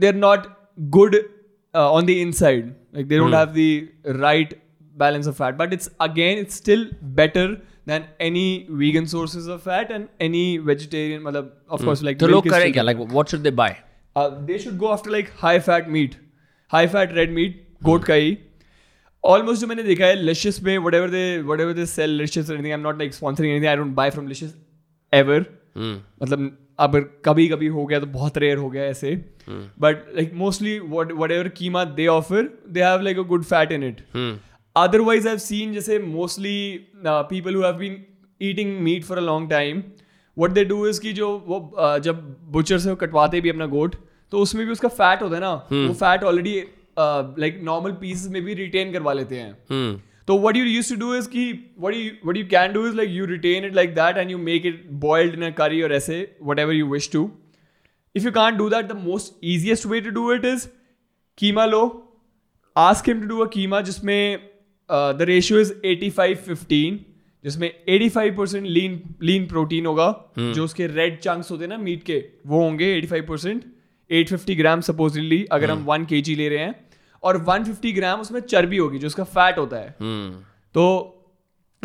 [SPEAKER 2] they are not good on the inside like they don't have the right balance of fat but it's again it's still better than any vegan sources of fat and any vegetarian
[SPEAKER 1] malab, of mm. course like so low correct, yeah, like what should they buy uh,
[SPEAKER 2] they should go after like high fat meat high fat red meat goat का ही almost जो मैंने देखा है Licious में whatever they whatever they sell Licious anything I am not like sponsoring anything I don't buy from Licious ever मतलब अब कभी कभी हो गया तो बहुत रेयर हो गया ऐसे but like mostly whatever keema they offer they have like a good fat in it otherwise I have seen जैसे mostly people who have been eating meat for a long time what they do is की जो वो uh, जब butcher से कटवाते भी अपना गोट तो उसमें भी उसका फैट होता है ना
[SPEAKER 1] वो
[SPEAKER 2] fat already like normal pieces में भी रिटेन करवा लेते हैं
[SPEAKER 1] हम्म।
[SPEAKER 2] तो what you use to do is की what you what you can do is like you retain it like that and you make it boiled in a curry और ऐसे whatever you wish to if you can't do that the most easiest way to do it is keema लो ask him to do a keema जिसमें the ratio is eighty five जिसमें 85 percent lean lean protein होगा hmm. जो उसके red chunks होते हैं ना meet के वो होंगे 85 percent eight fifty gram
[SPEAKER 1] supposedly
[SPEAKER 2] अगर हम वन हम्म। के ले रहे हैं और वन फिफ्टी ग्राम उसमें चर्बी होगी जो उसका फैट होता है
[SPEAKER 1] हम्म।
[SPEAKER 2] तो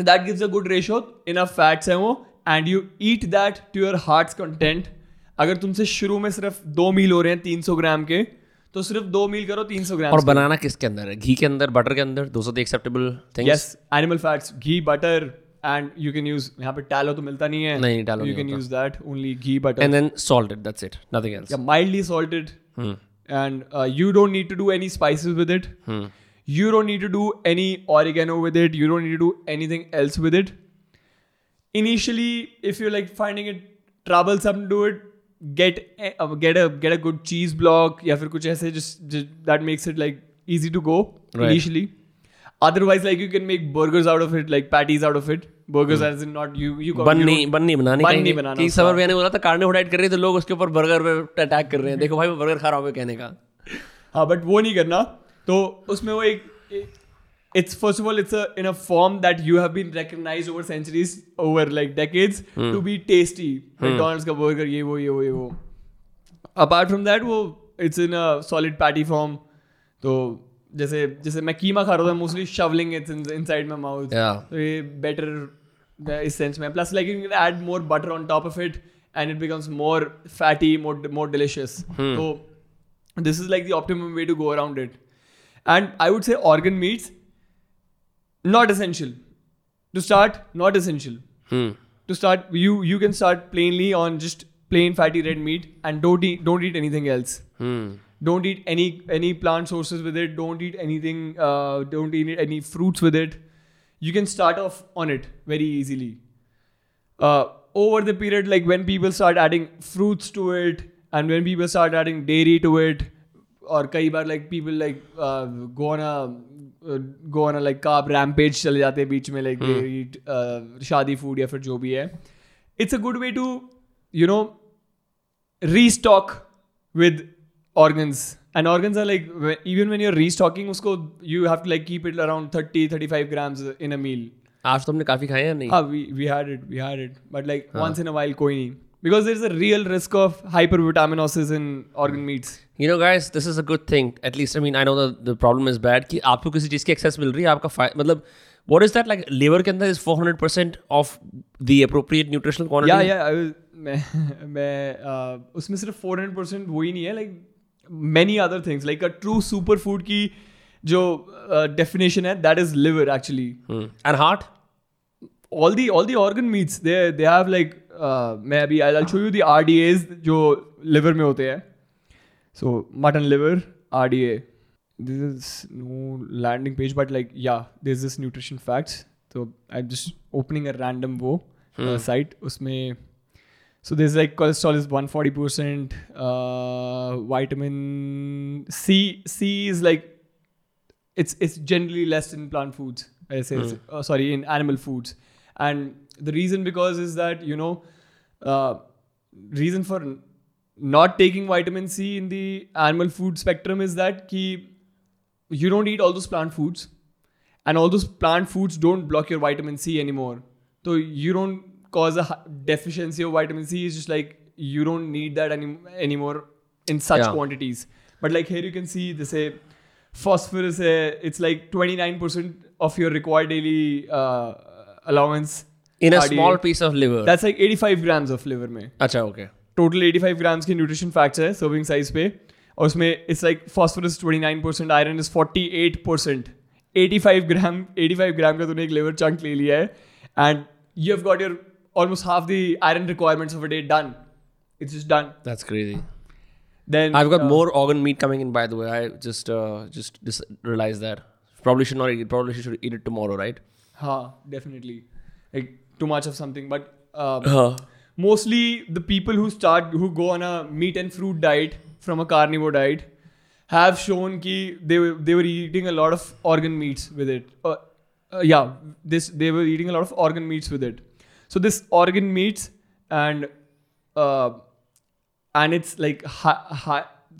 [SPEAKER 2] that gives a good ratio a fats हैं वो and you eat that to your heart content अगर तुमसे शुरू में सिर्फ दो मील हो रहे हैं तीन सौ ग्राम के तो सिर्फ दो मील करो तीन सौ ग्राम और
[SPEAKER 1] बनाना किसके अंदर है घी के अंदर बटर के अंदर दो सौ acceptable
[SPEAKER 2] yes animal fats ghee butter and you can use यहाँ पे tallow तो
[SPEAKER 1] मिलता नहीं है नहीं tallow you
[SPEAKER 2] can use that only ghee butter and
[SPEAKER 1] then salted that's it
[SPEAKER 2] nothing else yeah mildly salted hmm. and uh, you don't need to do any spices with
[SPEAKER 1] it hmm. you don't
[SPEAKER 2] need to do any oregano with it you don't need to do anything else with it initially if you're like finding it troublesome do it get uh, get a get a good cheese block या फिर कुछ ऐसे just, just that makes it like easy to go right. initially otherwise like you can make burgers out of it like patties out of it burgers as in not you you
[SPEAKER 1] बन नहीं बन नहीं बनाने बन नहीं बनाना कि summer भैया ने बोला था कार्बोहाइड्रेट कर रही है तो लोग उसके ऊपर बर्गर पे अटैक कर रहे हैं देखो भाई मैं बर्गर खा रहा हूँ कहने का
[SPEAKER 2] हाँ बट वो नहीं करना तो उसमें वो एक it's first of all it's a in a form that you have been recognized over centuries over like decades hmm. to be tasty hmm. mcdonald's ka burger ye wo ye wo ye wo apart from that wo it's in a solid patty form so जैसे जैसे मैं कीमा खा रहा था mostly शवलिंग it's inside
[SPEAKER 1] my mouth तो ये better
[SPEAKER 2] इस sense में plus like you can add more butter on top of it and it becomes more fatty more more delicious तो this is like the optimum way to go around it and I would say organ meats not essential to start not essential
[SPEAKER 1] to
[SPEAKER 2] start you you can start plainly on just plain fatty red meat and don't don't eat anything else don't eat any any plant sources with it don't eat anything uh, don't eat any fruits with it you can start off on it very easily uh, over the period like when people start adding fruits to it and when people start adding dairy to it or kai bar like people like uh, go on a uh, go on a like carb rampage chale jate hain beech mein like hmm. they eat uh, shadi food ya fir jo bhi hai it's a good way to you know restock with organs and organs are like even when you're restocking usko you have to like keep it around 30 35 grams in a meal आज तो हमने काफी खाए हैं नहीं हाँ we we had it we had it but like हाँ. once in a while कोई नहीं because there is a real risk of hypervitaminosis in organ meats you know
[SPEAKER 1] guys this is a good thing at least I mean I know the the problem is bad ki aapko kisi cheez ki excess mil rahi hai aapka matlab what is that like liver ke andar is 400% of the appropriate nutritional quantity yeah yeah I was
[SPEAKER 2] मैं मैं उसमें सिर्फ 400% वो ही नहीं है like other things like a true super food की जो डेफिनेशन है that is liver actually and heart all the all the organ meats they they have like मैं अभी I show you the R D as जो liver में होते हैं so mutton liver R D A this is no landing page but like या this is nutrition facts तो I just opening a random वो site उसमें so there's like cholesterol is 140% uh, vitamin c c is like it's it's generally less in plant foods i say mm. oh, sorry in animal foods and the reason because is that you know uh, reason for not taking vitamin c in the animal food spectrum is that ki you don't eat all those plant foods and all those plant foods don't block your vitamin c anymore so you don't cause a deficiency of vitamin C is just like you don't need that any, anymore in such yeah. quantities. But like here you can see they say phosphorus है it's like 29% of your required daily uh, allowance
[SPEAKER 1] in a RDA. small piece of liver
[SPEAKER 2] that's like 85 grams of liver में
[SPEAKER 1] Acha okay
[SPEAKER 2] total 85 grams ki nutrition factor hai serving size pe. और उसमें it's like phosphorus 29% iron is 48% 85 gram 85 gram का तूने एक liver chunk ले लिया है and you have got your almost half the iron requirements of a day done. It's just done.
[SPEAKER 1] That's crazy. Then I've got uh, more organ meat coming in. By the way, I just uh, just dis- realized that probably should not eat. It. Probably should eat it tomorrow, right?
[SPEAKER 2] Ha, definitely. Like too much of something, but um, uh-huh. mostly the people who start who go on a meat and fruit diet from a carnivore diet have shown that they were, they were eating a lot of organ meats with it. Uh, uh, yeah, this they were eating a lot of organ meats with it so this organ meets and uh, and it's like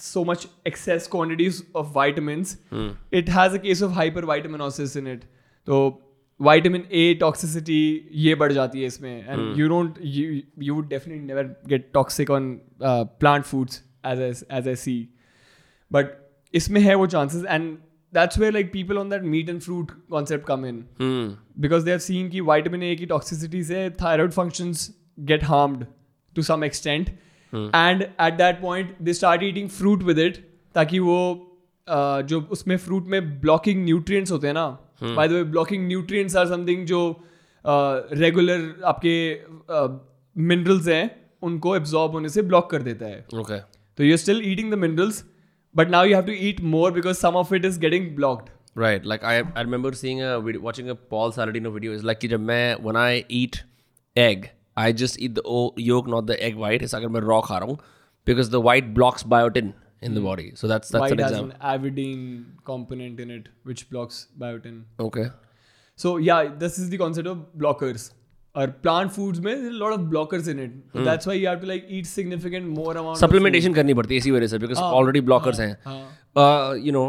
[SPEAKER 2] so much excess quantities of vitamins. Hmm. It has a case of hypervitaminosis in it. So vitamin A toxicity yeah, बढ़ जाती है इसमें and hmm. you don't you you would definitely never get toxic on uh, plant foods as I, as I see. But इसमें है वो chances and that's where like people on that meat and fruit concept come in hmm. because they have seen ki vitamin A ki toxicity se thyroid functions get harmed to some extent hmm. and at that point they start eating fruit with it ताकि वो uh, जो उसमें fruit में blocking nutrients होते हैं ना by the way blocking nutrients are something जो regular uh, आपके मिनरल्स uh, हैं उनको एब्जॉर्ब होने से ब्लॉक कर देता है ओके तो you are still eating the minerals but now you have to eat more because some of it is getting blocked
[SPEAKER 1] right like i i remember seeing a video, watching a paul saladino video is like when i eat egg i just eat the yolk not the egg white it's like i'm
[SPEAKER 2] raw kha because the white blocks biotin in the
[SPEAKER 1] hmm. body
[SPEAKER 2] so that's that's white an example has an avidine component in it which blocks biotin okay so yeah this is the concept of blockers और plant foods में lot of blockers in it that's why you have to like eat significant more amount
[SPEAKER 1] supplementation करनी पड़ती है इसी वजह से because already
[SPEAKER 2] blockers हैं you know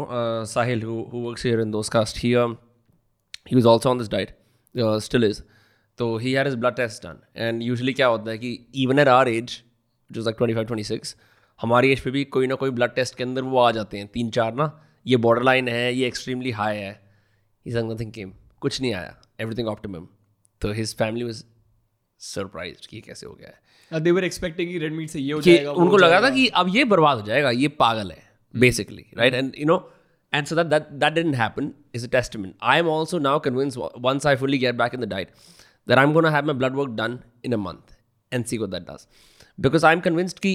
[SPEAKER 2] Sahil who
[SPEAKER 1] who works here in those cast he he was also on this diet still is तो he had his blood test done and usually क्या होता है कि इवन एट आर एज जो like 25 26 हमारी age पे भी कोई ना कोई ब्लड टेस्ट के अंदर वो आ जाते हैं तीन चार ना ये बॉर्डर लाइन है ये एक्सट्रीमली हाई है इज नथिंग केम कुछ नहीं आया एवरीथिंग ऑप्टिमम तो हिज फैमिली वाज सरप्राइज कि
[SPEAKER 2] कैसे हो गया they were expecting red meat से ये हो जाएगा
[SPEAKER 1] उनको लगा था कि अब ये बर्बाद हो जाएगा ये पागल है basically right and you know And so that that that didn't happen is a testament. I am also now convinced once I fully get back in the diet that I'm going to have my blood work done in a month and see what that does. Because I'm convinced ki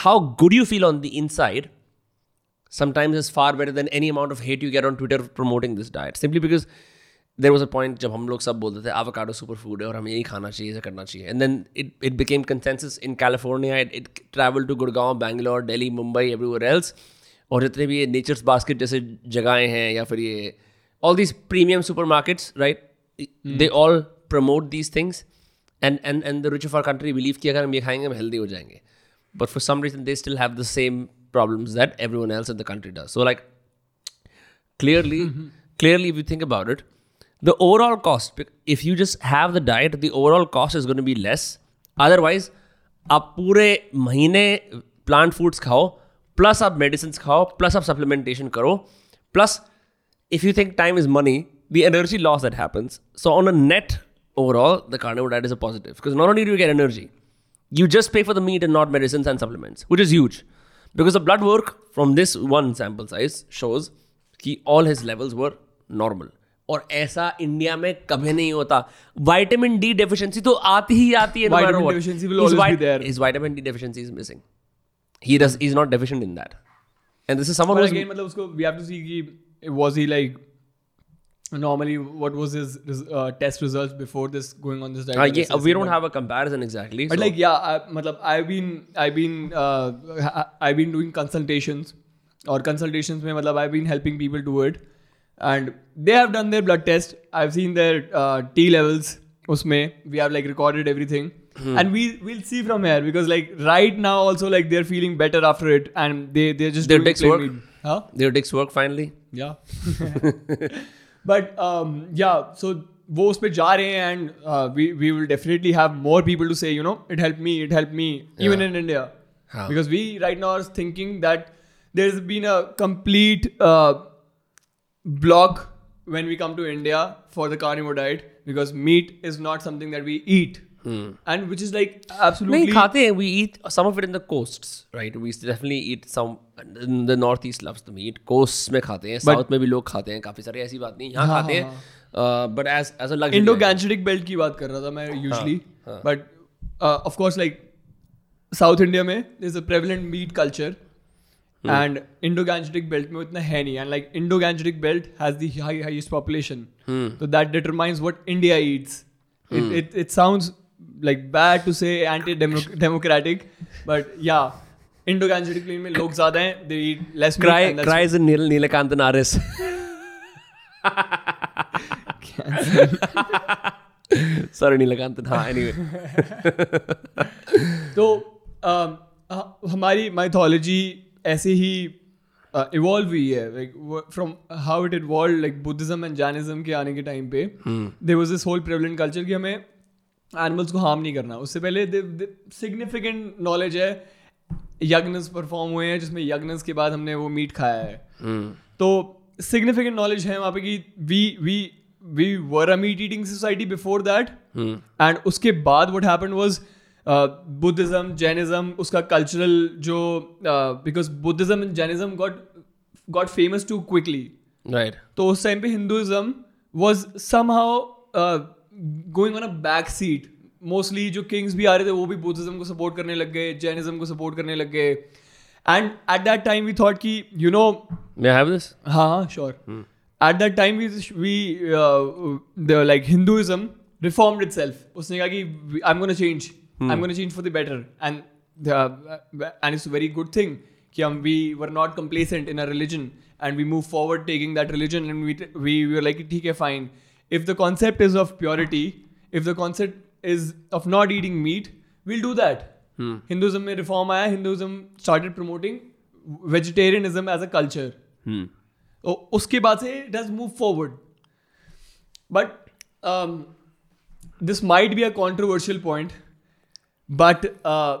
[SPEAKER 1] how good you feel on the inside sometimes is far better than any amount of hate you get on Twitter promoting this diet. Simply because there was a point जब हम लोग सब बोलते थे avocado super food है और हमें यही खाना चाहिए ऐसा करना चाहिए and then it it became consensus in California it it travel to Gurgaon Bangalore Delhi Mumbai everywhere else और जितने भी ये नेचर्स बास्केट जैसे जगहें हैं या फिर ये all these premium super markets right they all promote these things and and and the rich of our country believe कि अगर हम ये खाएंगे हम हेल्दी हो जाएंगे but for some reason they still have the same problems that every one else in the country does so like clearly clearly you think about it the overall cost if you just have the diet the overall cost is going to be less otherwise up pure mahine plant foods khao plus up medicines khao plus up supplementation karo plus if you think time is money the energy loss that happens so on a net overall the carnivore diet is a positive because not only do you get energy you just pay for the meat and not medicines and supplements which is huge because the blood work from this one sample size shows he all his levels were normal और ऐसा India में कभी नहीं होता vitamin D deficiency तो आती ही आती है vitamin
[SPEAKER 2] deficiency will always be there is
[SPEAKER 1] vitamin D deficiency is missing he does is not deficient in that and this is someone again मतलब उसको वी हैव टू सी
[SPEAKER 2] कि was he like normally what was his uh, test results before this
[SPEAKER 1] going on this diagnosis? Uh, yeah, we don't have a comparison exactly. But so. like
[SPEAKER 2] yeah, I, matlab, I've been I've been uh, I've been doing consultations or consultations में मतलब I've been helping people do it. and they have done their blood test. I've seen their uh, T levels. Usme, we have like recorded everything, hmm. and we we'll see from here because like right now also like they're feeling better after it, and they they're just their
[SPEAKER 1] dicks work. Meat. Huh? Their dicks work finally.
[SPEAKER 2] Yeah. but um, yeah, so वो उस पर जा रहे हैं and we we will definitely have more people to say you know it help me it help me even in India because we right now are thinking that there is been a complete block when we come to India for the carnivore diet because meat is not something that we eat.
[SPEAKER 1] Hmm.
[SPEAKER 2] And which is like absolutely.
[SPEAKER 1] Nahin, we eat some of it in the coasts, right? We definitely eat some. The northeast loves the meat. Coasts में खाते south maybe look, लोग खाते हैं. काफी सारे ऐसी But as as a luxury.
[SPEAKER 2] Indo
[SPEAKER 1] Gangetic
[SPEAKER 2] belt की बात कर usually. But uh, of course like South India में there's a prevalent meat culture. And Indo Gangetic belt में उतना है नहीं and like Indo Gangetic belt has the high highest population तो that determines what India eats it it sounds like bad to say anti democratic but या Indo Gangetic plain में लोग ज्यादा हैं they eat less cry
[SPEAKER 1] cries in Neel Neelkant नारिस
[SPEAKER 2] sorry Neelkant हाँ anyway तो um, uh, हमारी माइथोलॉजी ऐसे ही इवॉल्व uh, हुई है like from how it evolve like Buddhism and Jainism के आने के टाइम पे they was this whole prevalent culture कि हमें एनिमल्स को हार्म नहीं करना उससे पहले सिग्निफिकेंट नॉलेज है यग्नस परफॉर्म हुए हैं जिसमें यग्नस के बाद हमने वो मीट खाया है hmm. तो सिग्निफिकेंट नॉलेज है वहाँ पे कि we we we were a meat eating society before that and उसके बाद what happen was Buddhism Jainism उसका कल्चरल जो because Buddhism and Jainism got got famous too quickly right तो उस टाइम पे Hinduism was somehow going on a back seat mostly जो kings भी आ रहे थे वो भी बुद्धिज़्म को सपोर्ट करने लग गए जैनिज़्म को सपोर्ट करने लग गए and at that time we thought कि you know may have this हाँ हाँ sure at that time we we like Hinduism reformed itself उसने कहा कि I am gonna change Hmm. I'm going to change for the better. And the, uh, and it's a very good thing. Um, we were not complacent in our religion and we move forward taking that religion and we, we, were like, okay, fine. If the concept is of purity, if the concept is of not eating meat, we'll do that. Hmm. Hinduism may reform. Aya, Hinduism started promoting vegetarianism as a culture. Hmm. उसके बाद से it has move forward but this might be a controversial point but uh,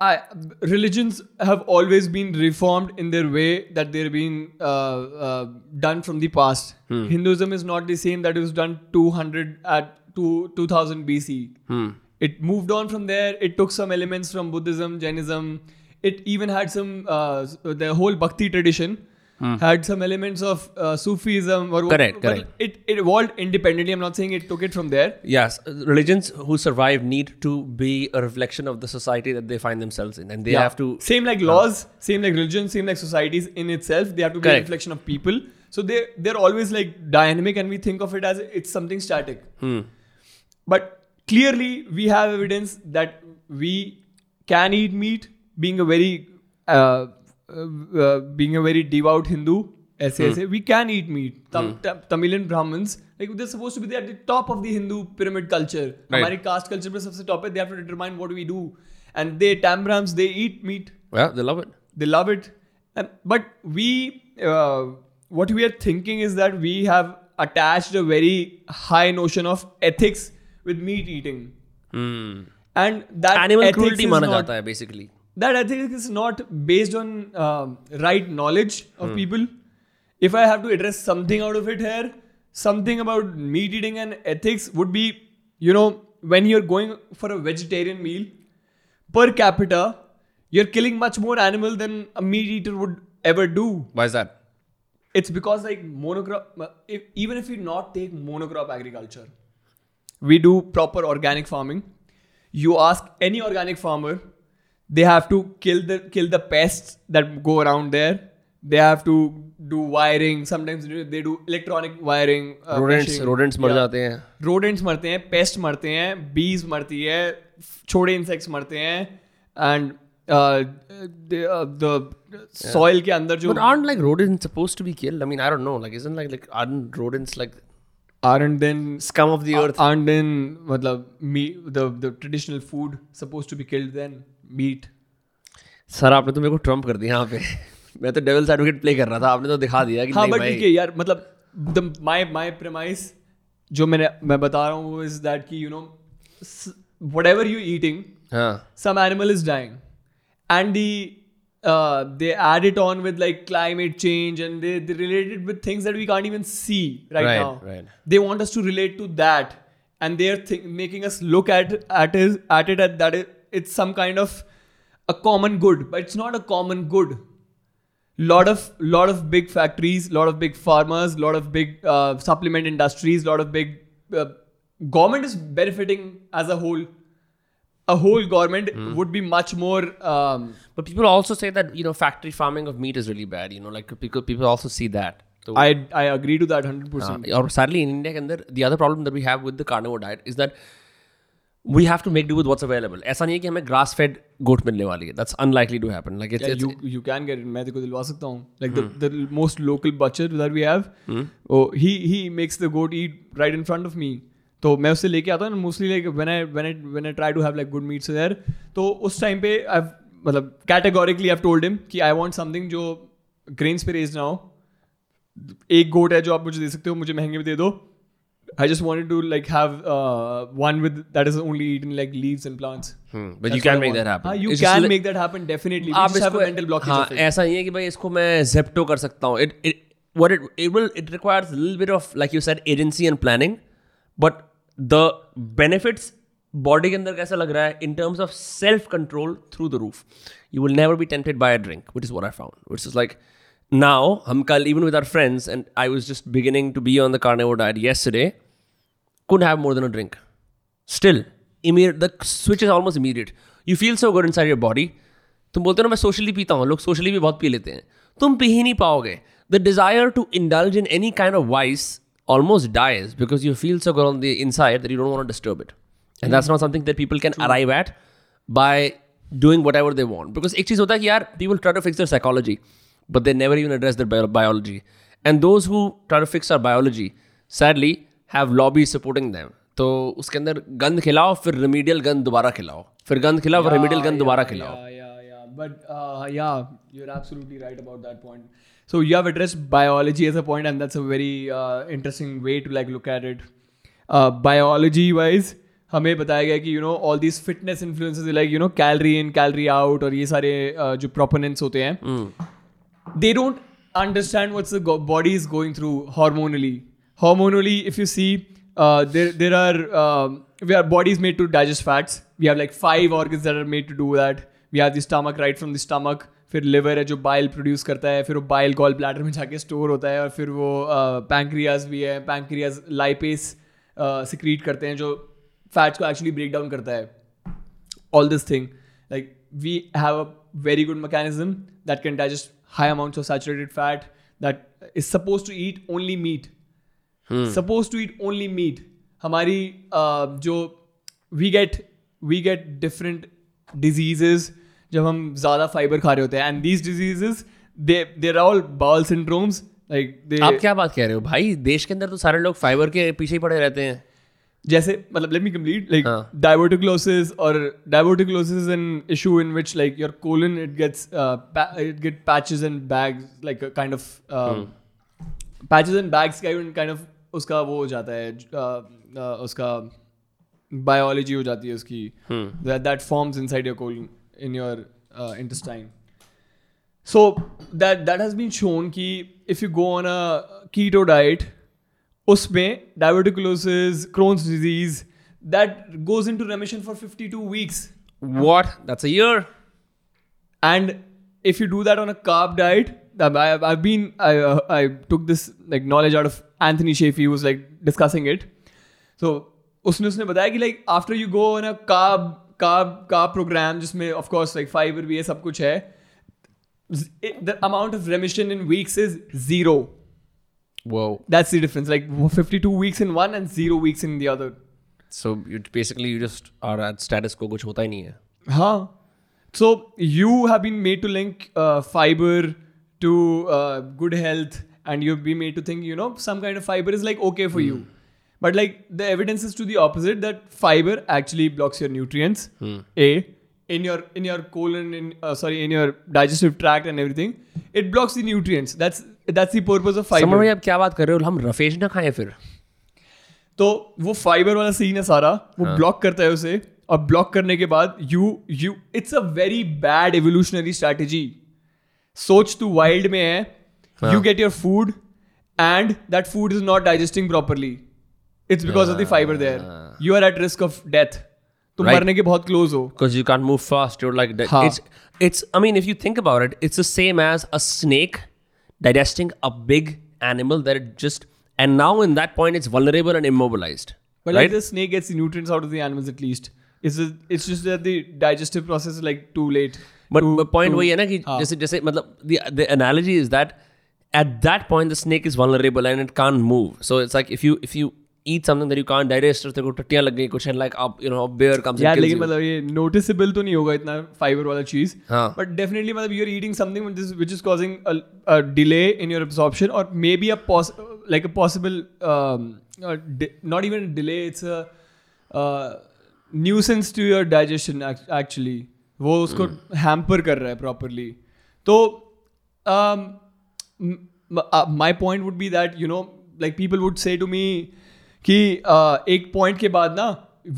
[SPEAKER 2] I, religions have always been reformed in their way that they're being uh, uh, done from the past.
[SPEAKER 1] Hmm.
[SPEAKER 2] Hinduism is not the same that it was done 200 at two, 2000
[SPEAKER 1] BC. Hmm.
[SPEAKER 2] It moved on from there. It took some elements from Buddhism, Jainism. It even had some uh, the whole bhakti tradition Hmm. had some elements of uh, Sufism or
[SPEAKER 1] correct, but correct.
[SPEAKER 2] It, it evolved independently. I'm not saying it took it from there.
[SPEAKER 1] Yes, religions who survive need to be a reflection of the society that they find themselves in, and they yeah. have to
[SPEAKER 2] same like laws, uh, same like religion, same like societies in itself. They have to be correct. a reflection of people. So they they're always like dynamic, and we think of it as it's something static.
[SPEAKER 1] Hmm.
[SPEAKER 2] But clearly, we have evidence that we can eat meat, being a very uh, uh, uh, being a very devout Hindu, aise, hmm. we can eat meat. Tamil hmm. Brahmins, like they're supposed to be at the top of the Hindu pyramid culture. Our caste culture is the top. They have to determine what we do. And they,
[SPEAKER 1] Tambrams, they eat meat.
[SPEAKER 2] Yeah, they love it. They love it. but we, uh, what we are thinking is that we have attached a very high notion of ethics with meat eating. Hmm. And that
[SPEAKER 1] animal cruelty is not, basically
[SPEAKER 2] that I think is not based on uh, right knowledge of hmm. people. If I have to address something out of it here, something about meat eating and ethics would be, you know, when you're going for a vegetarian meal per capita, you're killing much more animal than a meat eater would ever do.
[SPEAKER 1] Why is that?
[SPEAKER 2] It's because like monocrop, uh, if, even if we not take monocrop agriculture, we do proper organic farming. You ask any organic farmer they have to kill the kill the pests that go around there they have to do wiring sometimes they do electronic
[SPEAKER 1] wiring uh, rodents rodents
[SPEAKER 2] मर जाते हैं rodents मरते हैं pests मरते हैं
[SPEAKER 1] bees मरती है
[SPEAKER 2] छोटे insects मरते
[SPEAKER 1] हैं and uh, the, uh, the yeah. soil के अंदर जो but aren't like rodents supposed to be killed I mean I don't know like isn't like like aren't rodents like aren't
[SPEAKER 2] then
[SPEAKER 1] scum of the earth
[SPEAKER 2] aren't then मतलब me the the traditional food supposed to be killed then beat
[SPEAKER 1] sir आपने तो मेरे को Trump कर दिया यहाँ पे मैं तो डेविल्स एडवोकेट प्ले कर रहा था आपने तो दिखा दिया कि हाँ बट ठीक
[SPEAKER 2] है यार मतलब माय माय प्रेमाइस जो मैंने मैं बता रहा हूँ वो इज दैट कि you know whatever you eating some animal is dying and the they add it on with like climate change and they, they relate it with things that we can't even see right, right now. Right. They want us to relate to that and they're th- making us look at at, is, at it at that it's some kind of a common good, but it's not a common good. Lot of lot of big factories, lot of big farmers, lot of big uh, supplement industries, lot of big uh, government is benefiting as a whole a whole government mm. would be much more. Um,
[SPEAKER 1] but people also say that you know factory farming of meat is really bad. You know, like people people also see that.
[SPEAKER 2] So I I agree to that hundred uh, percent.
[SPEAKER 1] Or sadly, in India, and the, the other problem that we have with the carnivore diet is that we have to make do with what's available ऐसा नहीं है कि हमें grass fed goat मिलने वाली है that's unlikely to happen like it's you can get मैं तेको दिलवा सकता हूं like the the most local butcher that we have he he makes the
[SPEAKER 2] goat eat right in front of me तो मैं उससे लेके आता हूँ mostly like when I when I when I try to have like good meats there तो उस time पे I मतलब कैटेगोरिकली आई टोल्ड हिम कि आई वांट समथिंग जो ग्रेन्स पे रेज ना हो एक गोट है जो आप मुझे दे सकते हो मुझे महंगे में दे दो I just wanted to like have uh, one with that is only eaten like leaves and plants.
[SPEAKER 1] Hmm. But That's you can make that
[SPEAKER 2] happen. Ah, you
[SPEAKER 1] It's can like, make that happen definitely. आप
[SPEAKER 2] mental blockage. हाँ,
[SPEAKER 1] ऐसा नहीं है कि
[SPEAKER 2] भाई इसको
[SPEAKER 1] मैं
[SPEAKER 2] Zepto
[SPEAKER 1] कर सकता हूँ. It it
[SPEAKER 2] what it it will it
[SPEAKER 1] requires a little bit of like you said agency and planning, but the benefits body के अंदर कैसा लग रहा है in terms of self control through the roof. You will never be tempted by a drink, which is what I found. Which is like now, Hamkal, even with our friends, and I was just beginning to be on the carnivore diet yesterday, couldn't have more than a drink. Still, immediate, the switch is almost immediate. You feel so good inside your body. तुम बोलते हो ना मैं socially पीता हूँ लोग socially भी बहुत पी लेते हैं तुम पी ही नहीं पाओगे the desire to indulge in any kind of vice almost dies because you feel so that on the inside that you don't And disturb it and that's not something that people can arrive at by doing whatever they want because एक चीज़ होता है कि यार people try to fix their psychology but they never even address their bio- biology. And those who try to fix our biology sadly have lobby supporting them तो उसके अंदर गंद खिलाओ फिर रेमीडियल गंद दोबारा खिलाओ फिर गंद खिलाओ
[SPEAKER 2] फिर
[SPEAKER 1] रेमीडियल गंद
[SPEAKER 2] दोबारा खिलाओ बट या you are absolutely right about that point so you have addressed biology as a point and that's a very uh, interesting way to like look at it uh, biology wise हमें बताया गया कि you know all these fitness influences like you know calorie in calorie out और ये सारे uh, जो proponents होते हैं mm. they don't understand what's the go- body is going through hormonally. Hormonally, if you see, uh, there there are um, we are bodies made to digest fats. We have like five organs that are made to do that. We have the stomach right from the stomach. फिर liver है जो bile produce करता है फिर वो bile gall bladder में जाके store होता है और फिर वो पैंक्रियाज uh, भी है पैंक्रियाज लाइपेस सिक्रीट करते हैं जो फैट्स को एक्चुअली ब्रेक डाउन करता है all this thing like we have a very good mechanism that can digest high amounts of saturated fat that is supposed to eat only meat hmm. supposed to eat only meat हमारी uh, जो we get we get different diseases जब हम ज़्यादा fibre खा रहे होते हैं and these diseases there all bowel syndromes like
[SPEAKER 1] आप क्या बात कह रहे हो भाई देश के अंदर तो सारे लोग फाइबर के पीछे ही पड़े रहते हैं
[SPEAKER 2] जैसे मतलब let me complete like diverticulosis और diverticulosis is an issue in which like your colon it gets it get patches and bags like kind of patches and bags kind of उसका वो हो जाता है uh, uh, उसका biology हो जाती है उसकी that forms inside your colon in your intestine so that that has been shown कि if you go on a keto diet उसमें diverticulosis Crohn's disease that goes into remission for fifty two weeks
[SPEAKER 1] what that's a year and
[SPEAKER 2] if you do that on a carb diet been I took this like knowledge out of Anthony Chaffee was like discussing it so उसने उसने बताया कि like after you go on a carb carb carb programme जिसमें of course like fibre भी है सब कुछ है the amount of remission in weeks is zero
[SPEAKER 1] Whoa.
[SPEAKER 2] That's the difference. Like 52 weeks in one and zero weeks in the other.
[SPEAKER 1] So you basically you just are at status quo, which hota hi
[SPEAKER 2] nahi hai. Huh. So you have been made to link uh, fiber to uh, good health, and you've been made to think you know some kind of fiber is like okay for mm. you, but like the evidence is to the opposite that fiber actually blocks your nutrients. Mm. A in your in your colon in uh, sorry in your digestive tract and everything it blocks the nutrients that's that's the purpose of fibre समझ
[SPEAKER 1] में आप क्या बात कर रहे हो हम roughage ना खाएं फिर
[SPEAKER 2] तो वो फाइबर वाला सीन है सारा वो हाँ. ब्लॉक करता है उसे और ब्लॉक करने के बाद you you it's a very bad evolutionary strategy सोच तू वाइल्ड में है you get your food and that food is not digesting properly it's because of the fibre there you are at risk of death तुम right? मरने के बहुत
[SPEAKER 1] close हो because you can move fast your like it's it's I mean if you think about it it's the same as a snake digesting a big animal that it just and now in that point it's vulnerable and immobilized. But
[SPEAKER 2] right? like the snake gets the nutrients out of the animals at least. It's just, it's just that the digestive process is like too late. But the point
[SPEAKER 1] to, वही है ना कि जैसे जैसे the the analogy is that at that point the snake is vulnerable and it can't move. So it's like if you if you eat something that you can't digest और तेरे को टट्टियां लग गई कुछ एंड लाइक अब you know bear comes यार
[SPEAKER 2] लेकिन मतलब ये नोटिसेबल तो नहीं होगा इतना फाइबर वाला चीज हां बट डेफिनेटली मतलब you are eating something which is which is causing a delay in your absorption और may be a like a possible not even delay it's a nuisance to your digestion actually वो उसको hamper hmm. कर रहा है properly तो my point would be that you know like people would say to me कि uh, एक point के बाद ना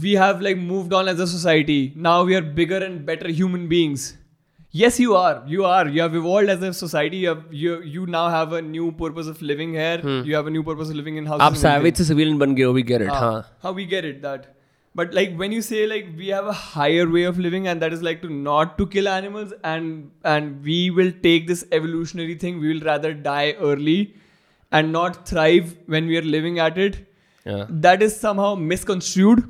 [SPEAKER 2] we have like moved on as a society now we are bigger and better human beings yes you are you are you have evolved as a society you you now have a new purpose of living here hmm. you have a new purpose of living
[SPEAKER 1] in house आप savage से civilian
[SPEAKER 2] बन गए हो we get it ah, हाँ हाँ we get it that but like when you say like we have a higher way of living and that is like to not to kill animals and and we will take this evolutionary thing we will rather die early and not thrive when we are living at it yeah. that is somehow misconstrued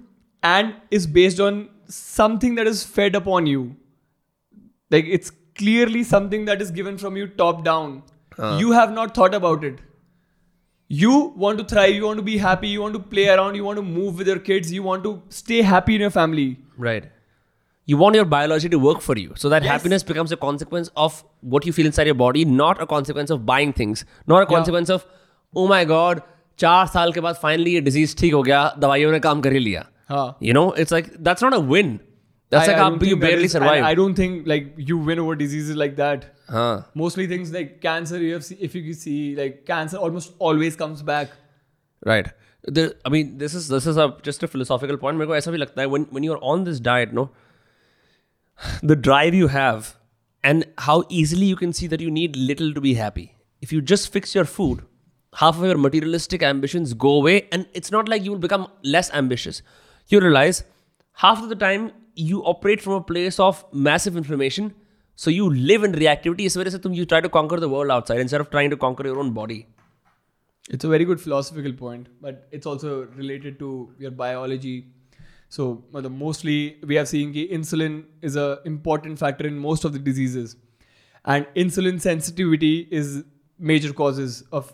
[SPEAKER 2] and is based on something that is fed upon you. Like it's clearly something that is given from you top down. Uh. You have not thought about it. You want to thrive, you want to be happy, you want to play around, you want to move with your kids, you want to stay happy in your family.
[SPEAKER 1] Right. You want your biology to work for you. So that yes. happiness becomes a consequence of what you feel inside your body, not a consequence of buying things, not a consequence yeah. of, oh my God, चार साल के बाद finally ये disease ठीक हो गया दवाइयों ने काम कर ही लिया you know it's like that's not a win That's I, like I don't you barely is, survive. I,
[SPEAKER 2] I don't think like you win over diseases like that. Huh. Mostly things like cancer. You have see, if you see like cancer almost always comes back. Right.
[SPEAKER 1] I mean, this is this is a just a philosophical point. मेरे I ऐसा when when you're on this diet, no, the drive you have and how easily you can see that you need little to be happy. If you just fix your food, half of your materialistic ambitions go away and it's not like you will become less ambitious you realize half of the time you operate from a place of massive information so you live in reactivity is where you try to conquer the world outside instead of trying to conquer your own body
[SPEAKER 2] it's a very good philosophical point but it's also related to your biology so mostly we have seen that insulin is an important factor in most of the diseases and insulin sensitivity is major causes of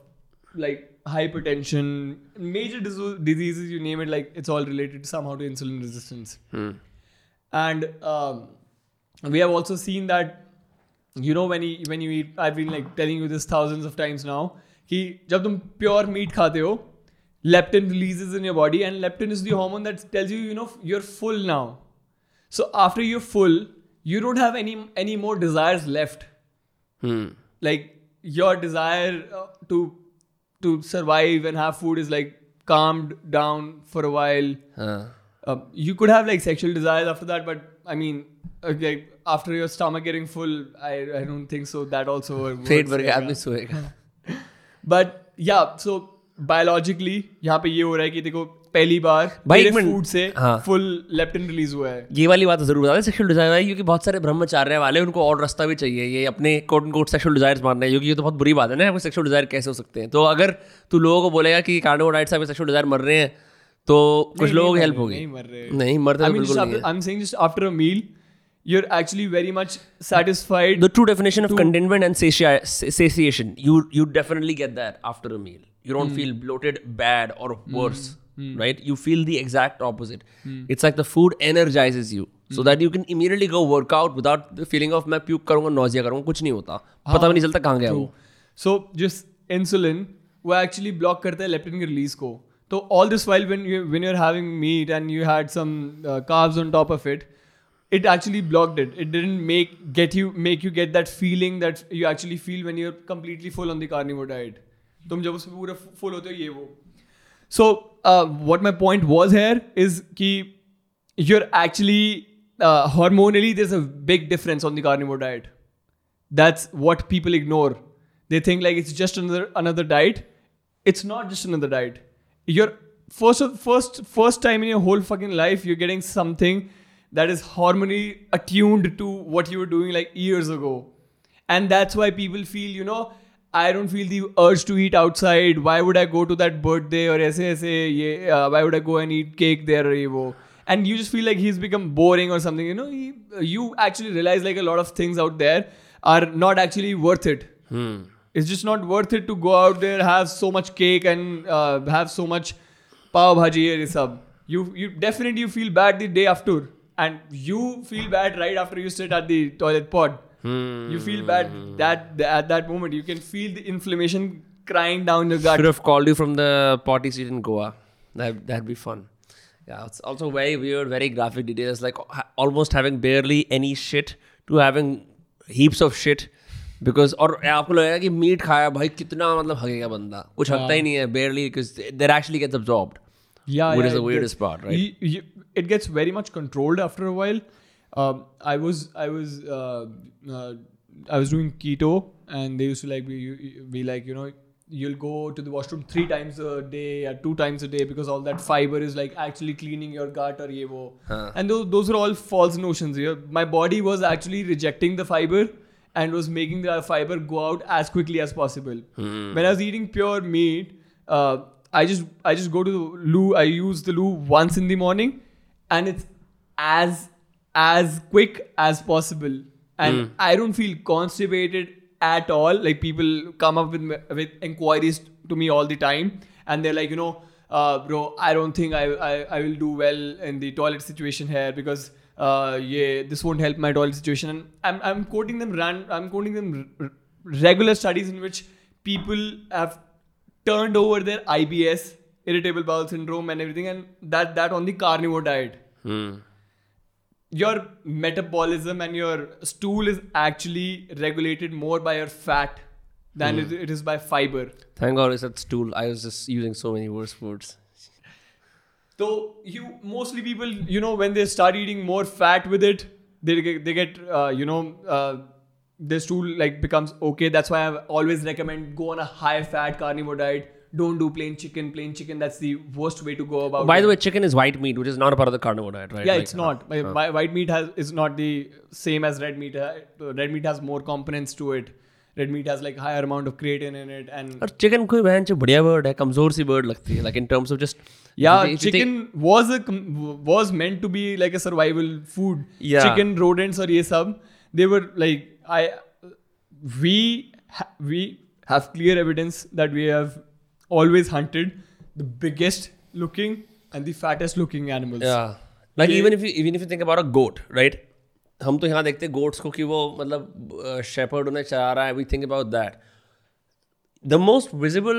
[SPEAKER 2] like hypertension, major dis- diseases, you name it, like it's all related somehow to insulin resistance. Hmm. And um, we have also seen that, you know, when, he, when you eat, I've been like telling you this thousands of times now, He जब तुम pure meat खाते हो leptin releases in your body and leptin is the hormone that tells you you know you're full now so after you're full you don't have any any more desires left hmm. like your desire uh, to to survive and have food is like calmed down for a while. Huh. Um, you could have like sexual desires after that, but I mean, okay, uh, after your stomach getting full, I, I don't think so. That also pet But yeah, so biologically यहाँ पे ये हो रहा है कि पहली बार भाई food से हाँ। फुल लेप्टिन रिलीज हुआ है
[SPEAKER 1] ये वाली बात तो जरूर बता दें सेक्शुअल डिजायर है क्योंकि बहुत सारे ब्रह्मचार्य वाले उनको और रास्ता भी चाहिए ये अपने कोट कोट सेक्शुअल डिजायर मानना है क्योंकि ये तो बहुत बुरी बात है ना आपको सेक्शुअल डिजायर कैसे हो सकते हैं तो अगर तू लोगों को बोलेगा कि कार्डो डाइट से सेक्शुअल डिजायर मर रहे हैं तो कुछ लोगों की हेल्प होगी नहीं मर रहे नहीं मरते
[SPEAKER 2] I am saying just after a meal you're actually very much satisfied
[SPEAKER 1] the true definition of contentment and sati- satiation you you definitely get that after a meal you don't mm. feel bloated bad or worse mm. Mm. right? You feel the exact opposite. Mm. It's like the food energizes you mm. so that you can immediately go work out without the feeling of मैं puke करूँगा nausea करूँगा कुछ नहीं होता हाँ, पता भी नहीं चलता कहाँ
[SPEAKER 2] गया वो so just insulin वो actually block करता है leptin के release को तो all this while when you when you're having meat and you had some uh, carbs on top of it it actually blocked it it didn't make get you make you get that feeling that you actually feel when you're completely full on the carnivore diet तुम जब उसमें पूरा full होते हो ये वो So, uh, what my point was here is that you're actually uh, hormonally there's a big difference on the carnivore diet. That's what people ignore. They think like it's just another another diet. It's not just another diet. You're first first first time in your whole fucking life you're getting something that is hormonally attuned to what you were doing like years ago, and that's why people feel you know I don't feel the urge to eat outside. Why would I go to that birthday or ऐसे ये uh, Why would I go and eat cake there or ये and you just feel like he's become boring or something you know he, you actually realize like a lot of things out there are not actually worth it hmm. it's just not worth it to go out there have so much cake and uh, have so much pav bhaji or sub you you definitely you feel bad the day after and you feel bad right after you sit at the toilet pod you feel hmm. bad that at that moment you can feel the inflammation crying down your gut.
[SPEAKER 1] Should have called you from the party seat in Goa. That that'd be fun. Yeah, it's also very weird, very graphic details. Like almost having barely any shit to having heaps of shit. Because और आपको लगेगा कि meet खाया भाई कितना मतलब हगेगा बंदा कुछ हगता ही नहीं है barely because there actually gets absorbed Yeah, What yeah, is the weirdest part, right?
[SPEAKER 2] it gets very much controlled after a while um, I was I was uh, uh, I was doing keto, and they used to like be, be like you know you'll go to the washroom three times a day or two times a day because all that fiber is like actually cleaning your gut or ye wo. Huh. and those those are all false notions here. My body was actually rejecting the fiber and was making the fiber go out as quickly as possible. Hmm. When I was eating pure meat, uh, I just I just go to the loo. I use the loo once in the morning, and it's as as quick as possible and mm. i don't feel constipated at all like people come up with with inquiries to me all the time and they're like you know uh, bro i don't think I, I i will do well in the toilet situation here because uh, yeah this won't help my toilet situation and i'm i'm quoting them ran i'm quoting them r- regular studies in which people have turned over their ibs irritable bowel syndrome and everything and that that on the carnivore diet mm your metabolism and your stool is actually regulated more by your fat than mm. it is by fiber.
[SPEAKER 1] Thank God I said stool. I was just using so many worse words.
[SPEAKER 2] So you mostly people, you know, when they start eating more fat with it, they get, they get uh, you know, uh, their stool like becomes okay. That's why I always recommend go on a high fat carnivore diet don't do plain chicken. Plain chicken, that's the worst way to go about
[SPEAKER 1] by it. By the way, chicken is white meat, which is not a part of the carnivore diet,
[SPEAKER 2] right? Yeah, it's not. Uh, uh. white meat is not the same as red meat. Uh, red meat has more components to it. Red meat has like higher amount of creatine in it. And
[SPEAKER 1] but chicken is a very bird. It's a very bird. Like in terms of just...
[SPEAKER 2] Yeah, chicken was was meant to be like a survival food. Yeah. Chicken, rodents or these they were like... I. We... we have clear evidence that we have always hunted the biggest looking and the fattest looking animals. Yeah.
[SPEAKER 1] Like even if you even if you think about a goat, right? हम तो यहाँ देखते हैं goats को कि वो मतलब shepherd उन्हें चरा रहा है we think about that the most visible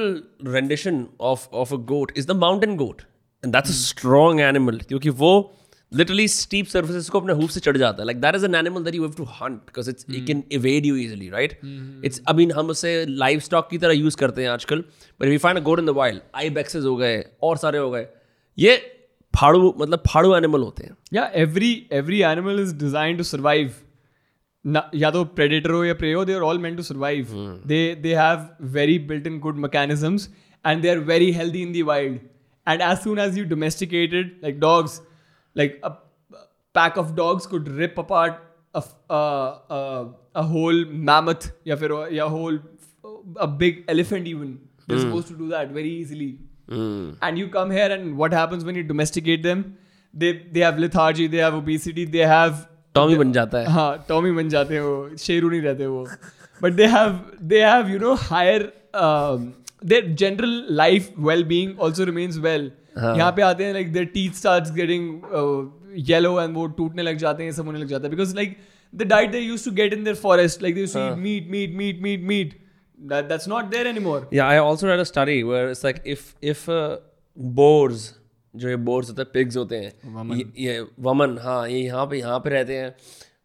[SPEAKER 1] rendition of of a goat is the mountain goat and that's a hmm. strong animal क्योंकि वो लिटरली स्टीप सर्फेसेस को अपने हूफ से चढ़ जाता है like that is an animal that you have to hunt because it's you can evade you easily right it's I mean हम उसे लाइव स्टॉक की तरह यूज करते हैं आजकल बट वी फाइंड अ गोड इन द वाइल्ड आई बैक्सेज हो गए और सारे हो गए ये फाड़ू मतलब फाड़ू एनिमल होते हैं
[SPEAKER 2] या every every animal is design to survive या तो प्रेडिटर हो या प्रे हो they are all meant to survive they they have very built in good mechanisms and they are very healthy in the wild and as soon as you domesticated like dogs like a pack of dogs could rip apart a, a, a, a whole mammoth या फिर whole a big elephant even they're mm. supposed to do that very easily mm. and you come here and what happens when you domesticate them they they have lethargy they have obesity they have
[SPEAKER 1] Tommy बन जाता है
[SPEAKER 2] हाँ Tommy बन जाते हैं वो शेरू नहीं रहते वो but they have they have you know higher their general life well being also remains well यहाँ पे आते हैं like the teeth start getting yellow and वो टूटने लग जाते हैं ये सब होने लग जाता है because like the diet they use to get in the forest like they meat meat meat meat meat that that's not there anymore
[SPEAKER 1] yeah i also read a study where it's like if if uh, boars जो ये boars होते हैं pigs होते हैं ये, woman हाँ ये यहाँ पे यहाँ पे रहते हैं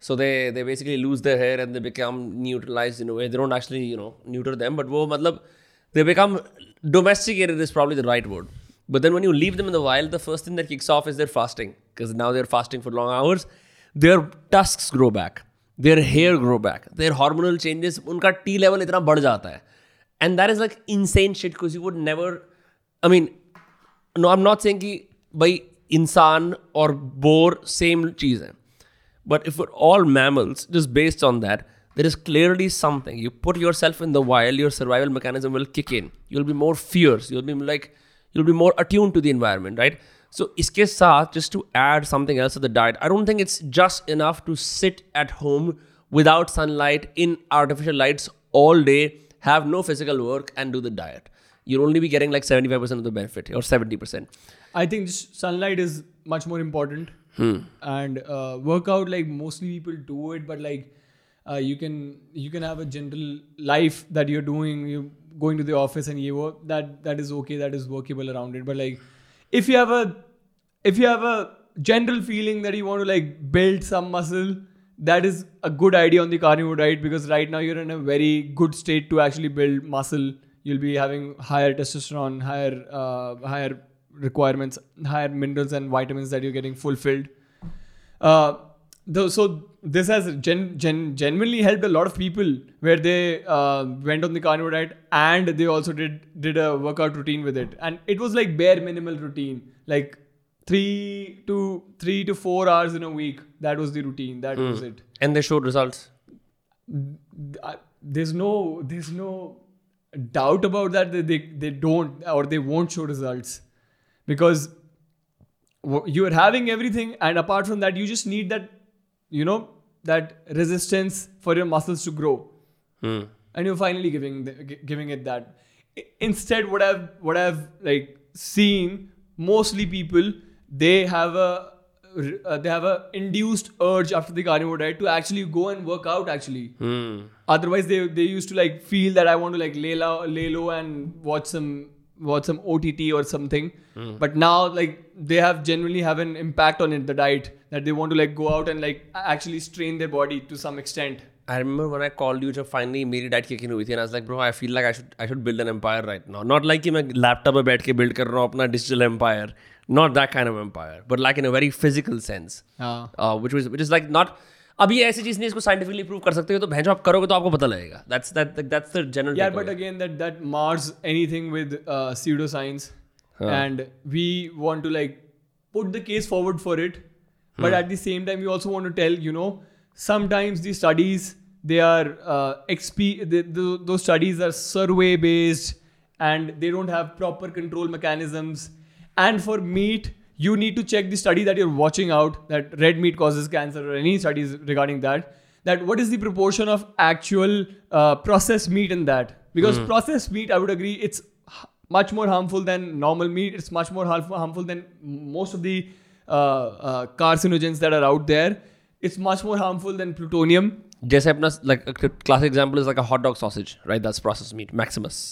[SPEAKER 1] so they they basically lose their hair and they become neutralized in a way they don't actually you know neuter them but वो मतलब they become domesticated is probably the right word But then when you leave them in the wild, the first thing that kicks off is their fasting because now they're fasting for long hours. Their tusks grow back, their hair grow back, their hormonal changes, उनका T level इतना बढ़ जाता है. And that is like insane shit because you would never, I mean, no, I'm not saying कि भाई इंसान or boar same cheese But if we're all mammals, just based on that, there is clearly something. You put yourself in the wild, your survival mechanism will kick in. You'll be more fierce. You'll be like, you'll be more attuned to the environment right so iske saath just to add something else to the diet i don't think it's just enough to sit at home without sunlight in artificial lights all day have no physical work and do the diet you'll only be getting like 75% of the benefit or 70%
[SPEAKER 2] i think sunlight is much more important hmm. and uh, workout like mostly people do it but like uh, you can you can have a gentle life that you're doing you going to the office and you work that that is okay that is workable around it but like if you have a if you have a general feeling that you want to like build some muscle that is a good idea on the carnivore diet because right now you're in a very good state to actually build muscle you'll be having higher testosterone higher uh, higher requirements higher minerals and vitamins that you're getting fulfilled uh, the, so this has gen, gen, genuinely helped a lot of people where they uh, went on the carnivore diet and they also did did a workout routine with it and it was like bare minimal routine like three to three to four hours in a week that was the routine that mm. was it
[SPEAKER 1] and they showed results
[SPEAKER 2] uh, there's no there's no doubt about that they, they, they don't or they won't show results because you're having everything and apart from that you just need that you know that resistance for your muscles to grow hmm. and you're finally giving the, giving it that instead what i've what i've like seen mostly people they have a uh, they have a induced urge after the carnivore diet to actually go and work out actually hmm. otherwise they they used to like feel that i want to like lay low, lay low and watch some watch some OTT or something. Mm. But now, like they have generally have an impact on it, the diet that they want to like go out and like actually strain their body to some extent.
[SPEAKER 1] I remember when I called you, to finally my diet kicking हुई थी, and I was like, bro, I feel like I should I should build an empire right now. Not like कि a laptop a bed, build कर digital empire. Not that kind of empire, but like in a very physical sense, uh. Uh, which was which is like not अभी ऐसी चीज नहीं इसको scientifically prove कर सकते हो तो भैंसो आप करोगे तो आपको पता लगेगा that's that that's
[SPEAKER 2] the general यार but again that that mars anything with pseudo science and we want to like put the case forward for it but hmm. at the same time we also want to tell you know sometimes these studies they are uh, xp the, those studies are survey based and they don't have proper control mechanisms and for meat you need to check the study that you're watching out that red meat causes cancer or any studies regarding that that what is the proportion of actual uh, processed meat in that because mm. processed meat i would agree it's much more harmful than normal meat it's much more harmful than most of the uh, uh, carcinogens that are out there it's much more harmful than plutonium
[SPEAKER 1] just like a classic example is like a hot dog sausage right that's processed meat maximus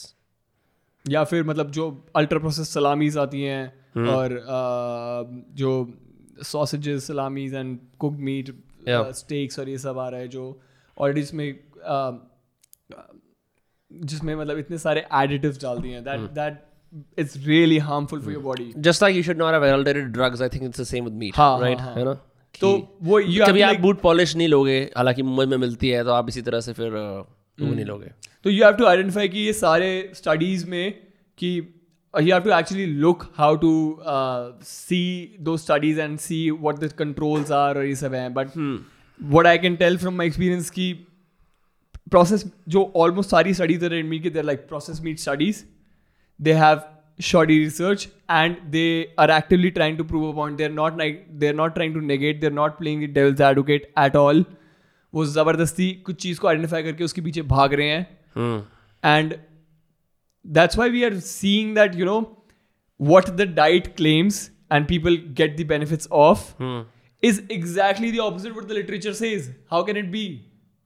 [SPEAKER 1] या फिर
[SPEAKER 2] मतलब जो
[SPEAKER 1] ultra process
[SPEAKER 2] salamis आती हैं Hmm. और uh, जो sausages salamis and cook meat steaks और ये सब आ रहा है जो ऑलरेडी इसमें uh, जिसमें मतलब इतने सारे एडिटिव डाल दिए हैं that that it's really harmful
[SPEAKER 1] for your body. Hmm. Just like you should not have adulterated drugs, I think it's the same with meat, हाँ, right? हाँ, हाँ. तो वो you कभी आप बूट पॉलिश नहीं लोगे हालांकि मुंबई में मिलती है तो आप इसी तरह से फिर uh, hmm. नहीं लोगे
[SPEAKER 2] तो यू हैव टू आइडेंटिफाई कि ये सारे स्टडीज में कि Uh, you have to actually look how to uh, see those studies and see what the controls are or ये सब but hmm. what I can tell from my experience की process जो almost सारी studies that are in me they're like process meat studies they have shoddy research and they are actively trying to prove a point they're not like they're not trying to negate they're not playing the devil's advocate at all वो ज़बरदस्ती कुछ चीज़ को identify करके उसके पीछे भाग रहे हैं and hmm that's why we are seeing that you know what the diet claims and people get the benefits of hmm. is exactly the opposite what the literature says how can it be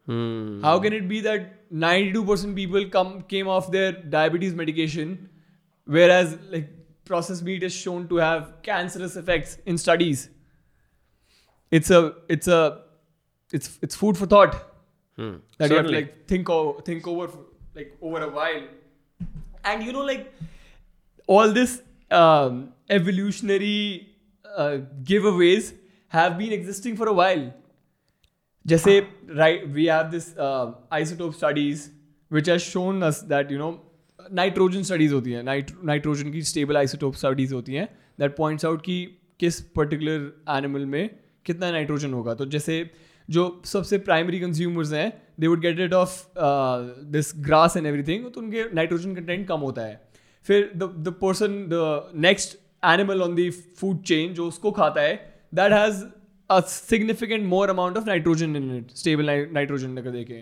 [SPEAKER 2] hmm. how can it be that 92% people come came off their diabetes medication whereas like processed meat is shown to have cancerous effects in studies it's a it's a it's it's food for thought hmm. that Certainly. you have to like think o- think over like over a while and you know like all this um, evolutionary uh, giveaways have been existing for a while जैसे right we have this uh, isotope studies which has shown us that you know nitrogen studies होती हैं nitrogen की stable isotope studies होती हैं that points out कि किस particular animal में कितना नाइट्रोजन होगा तो जैसे जो सबसे प्राइमरी कंज्यूमर्स हैं they would get it off this grass and everything तो उनके नाइट्रोजन कंटेंट कम होता है फिर the the person the next animal on the food chain जो उसको खाता है that has a significant more amount of nitrogen in it stable nitrogen अगर देखें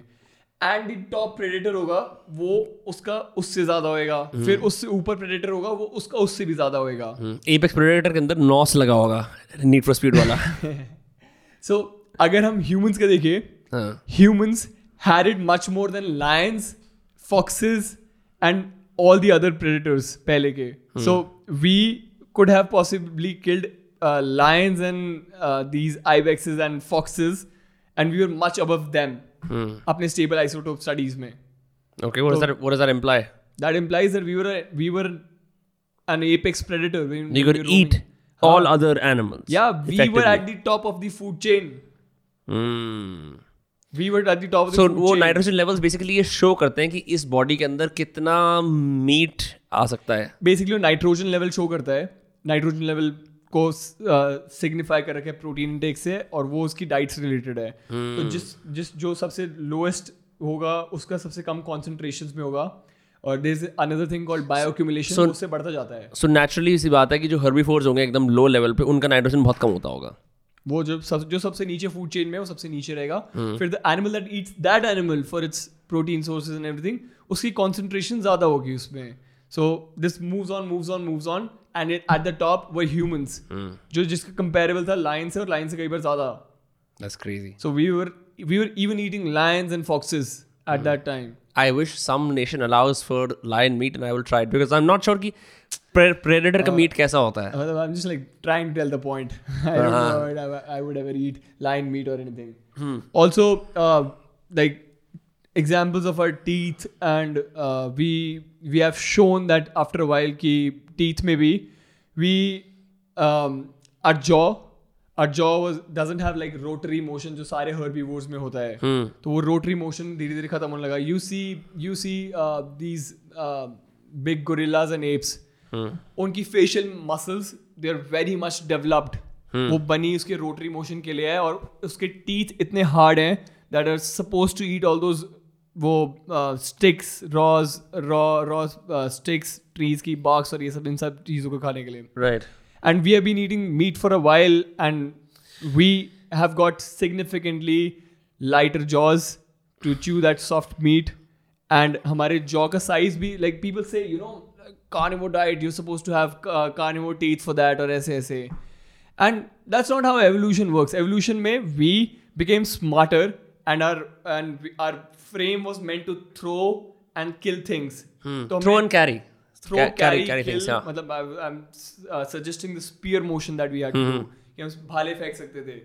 [SPEAKER 2] एंड द टॉप प्रेडेटर होगा वो उसका उससे ज्यादा होएगा hmm. फिर उससे ऊपर प्रेडेटर होगा वो उसका उससे भी ज्यादा
[SPEAKER 1] होएगा एपेक्स हम्म, प्रेडेटर के अंदर नॉस लगा होगा नीट फॉर स्पीड वाला
[SPEAKER 2] सो अगर हम ह्यूमंस का देखें humans had it much more than lions foxes and all the other predators पहले के so we could have possibly killed lions and uh, these ibexes and foxes and we were much above them hmm. अपने stable isotope studies में okay what does that what does that imply that implies that we were we were an apex predator we could eat all other animals yeah we were at the top of the food chain we were at the top so वो
[SPEAKER 1] nitrogen levels basically ये show करते हैं कि इस body के अंदर कितना meat आ सकता है
[SPEAKER 2] बेसिकली वो नाइट्रोजन लेवल शो करता है नाइट्रोजन लेवल को सिग्निफाई uh, कर रखे प्रोटीन इंटेक से और वो उसकी डाइट से रिलेटेड है hmm. तो जिस जिस जो सबसे लोएस्ट होगा उसका सबसे कम कॉन्सेंट्रेशन में होगा और there is another thing called bioaccumulation so, उससे बढ़ता जाता है
[SPEAKER 1] सो so नेचुरली इसी बात है कि जो हर्बीफोर्स होंगे एकदम लो लेवल पे उनका नाइट्रोजन बहुत कम होता होगा
[SPEAKER 2] वो जो सब जो सबसे नीचे फूड चेन में वो सबसे नीचे रहेगा हम्म। फिर the animal that eats that animal for its protein sources and everything उसकी कॉन्सेंट्रेशन ज़्यादा होगी उसमें so this moves on moves on moves on and at the top were humans जो जिसका कंपेरेबल था लाइन से और लाइन से कई बार ज़्यादा that's crazy so we were we were even eating lions and foxes at that time. I
[SPEAKER 1] wish some nation allows for lion meat and I will try it because I'm not sure ki predator uh, meat kaisa hota hai.
[SPEAKER 2] I'm just like trying to tell the point. I don't uh-huh. know I, I would ever eat lion meat or anything. Hmm. Also, uh, like examples of our teeth and uh, we we have shown that after a while ki teeth maybe we um, our jaw doesn't have like rotary motion जो सारे में होता है हम्म। तो वो rotary motion धीरे धीरे खत्म होने लगा you see you see these big gorillas and apes उनकी facial muscles they are very much developed वो बनी उसके रोटरी मोशन के लिए है और उसके टीथ इतने हार्ड हैं that are suppose to eat all those वो sticks raws raw raws sticks trees की बाक्स और ये सब इन सब चीज़ों को खाने के लिए right right. and we have been eating meat for a while and we have got significantly lighter jaws to chew that soft meat and our jaw size be like people say you know carnivore diet you're supposed to have uh, carnivore teeth for that or ऐसे ऐसे and that's not how evolution works evolution may we became smarter and our and our frame was meant to throw and kill things
[SPEAKER 1] hmm. throw and carry
[SPEAKER 2] throw, Car-
[SPEAKER 1] carry, carry, kill. Things, yeah.
[SPEAKER 2] मतलब I, I'm uh, suggesting the spear motion that we had mm-hmm. to do कि हम भाले फेंक सकते थे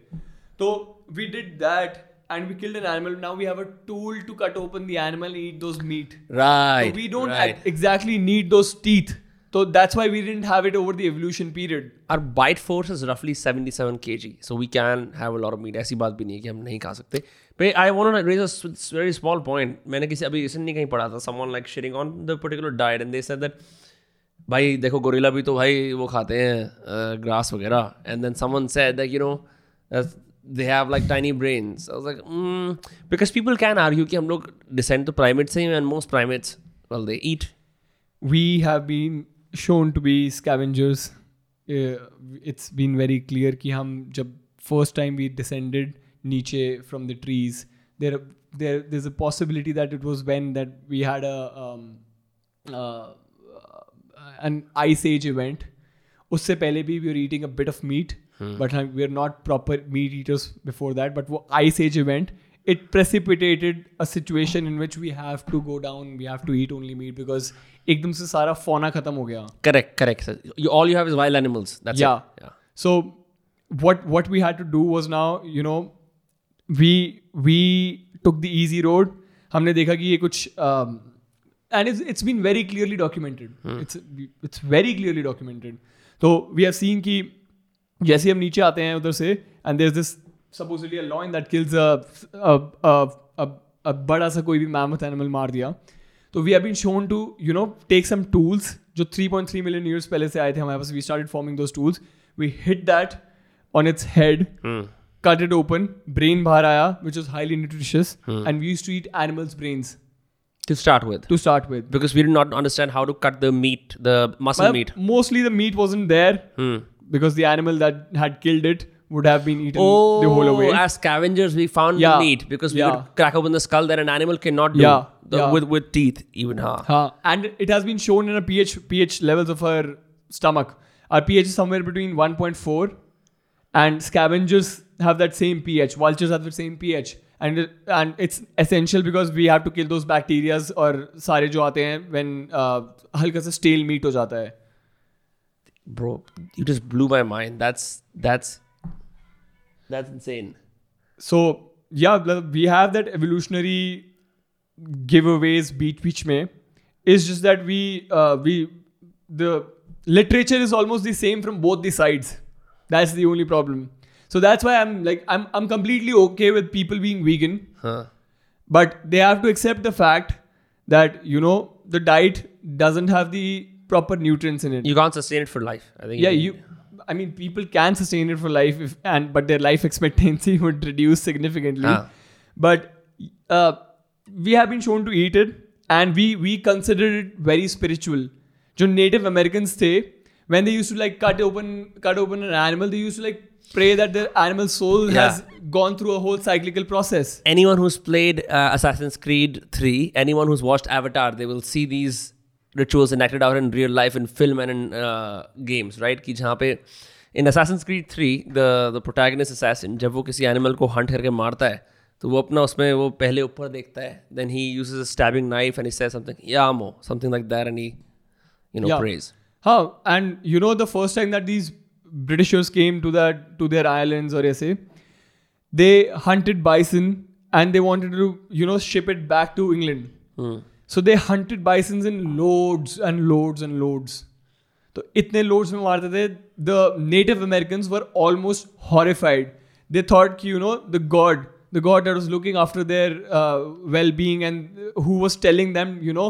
[SPEAKER 2] तो we did that and we killed an animal. Now we have a tool to cut open the animal and eat those meat. Right. So we don't right. exactly need those teeth. So that's why we didn't have it over the evolution
[SPEAKER 1] period. Our bite force is roughly 77 kg. So we can have a lot of meat. ऐसी बात भी नहीं है कि हम नहीं खा सकते. But I want to raise a very small point. मैंने किसी अभी recently कहीं पढ़ा था someone like sharing on the particular diet and they said that भाई देखो गोरिल्ला भी तो भाई वो खाते हैं ग्रास वगैरह and then someone said that you know they have like tiny brains. I was like, mm, because people can argue that we descend to primates and most primates, well, they eat.
[SPEAKER 2] We have been shown to be scavengers. Uh, it's been very clear कि हम जब first time we descended niche from the trees there there there's a possibility that it was when that we had a um, uh, uh an ice age event Usse pehle bhi we were eating a bit of meat hmm. but we are not proper meat eaters before that but वो ice age event it precipitated a situation in which we have to go down we have to eat only meat because एकदम से सारा fauna खत्म हो गया
[SPEAKER 1] correct correct sir you all you have
[SPEAKER 2] is wild animals that's या so what what we had to do was now you know we we took the easy road हमने देखा कि ये कुछ and it's it's been very clearly documented it's it's very clearly documented तो we have seen कि जैसे हम नीचे आते हैं उधर से and there is this supposedly law in that kills a बड़ा सा कोई भी मैमथ एनिमल मार दिया तो we have been shown to you know take some tools जो 3.3 मिलियन ईयर्स पहले से आए थे हमारे पास we started forming those tools we hit that on its head cut it open brain बाहर आया which is highly nutritious and we use to eat animals brains to start
[SPEAKER 1] with to start with because we did not understand how to cut
[SPEAKER 2] the meat the muscle but meat mostly the meat wasn't there hmm. because the animal that had killed it would have been eaten oh, the whole oh, away.
[SPEAKER 1] As scavengers, we found yeah. meat because we yeah. would crack open the skull that an animal cannot do yeah. The, yeah. with with teeth even. Huh. huh.
[SPEAKER 2] And it has been shown in a pH pH levels of our stomach. Our pH is somewhere between 1.4 and scavengers have that same pH. Vultures have the same pH. And and it's essential because we have to kill those bacteria or सारे jo aate hain when uh, हल्का सा stale meat ho jata hai.
[SPEAKER 1] Bro, you just blew my mind. That's that's that's insane. So yeah,
[SPEAKER 2] we have that evolutionary giveaways beat which may. It's just that we uh, we the literature is almost the same from both the sides. That's the only problem. So that's why I'm like I'm I'm completely okay with people being vegan. Huh. But they have to accept the fact that you know the diet doesn't have the proper nutrients in it.
[SPEAKER 1] You can't sustain it for life. I think.
[SPEAKER 2] Yeah, you, you I mean, people can sustain it for life, if, and but their life expectancy would reduce significantly. Ah. But uh, we have been shown to eat it, and we we consider it very spiritual. जो Native Americans say when they used to like cut open cut open an animal, they used to like pray that their animal soul yeah. has gone through a whole cyclical process.
[SPEAKER 1] Anyone who's played uh, Assassin's Creed 3, anyone who's watched Avatar, they will see these rituals enacted out in real life in film and in uh, games right कि जहाँ पे in Assassin's Creed three the the protagonist assassin जब वो किसी animal को hunt करके मारता है तो वो अपना उसमें वो पहले ऊपर देखता है then he use a stabbing knife and is something या मो something like there and he you know prays हाँ and you know
[SPEAKER 2] the first time that these Britishers came to that to there islands और ऐसे they hunted bison and they wanted to you know ship it back to England so they hunted bisons in loads and loads and loads तो इतने loads में मारते थे the native American were almost horrified they thought कि you know the god the god that was looking after their uh, well-being and who was telling them you know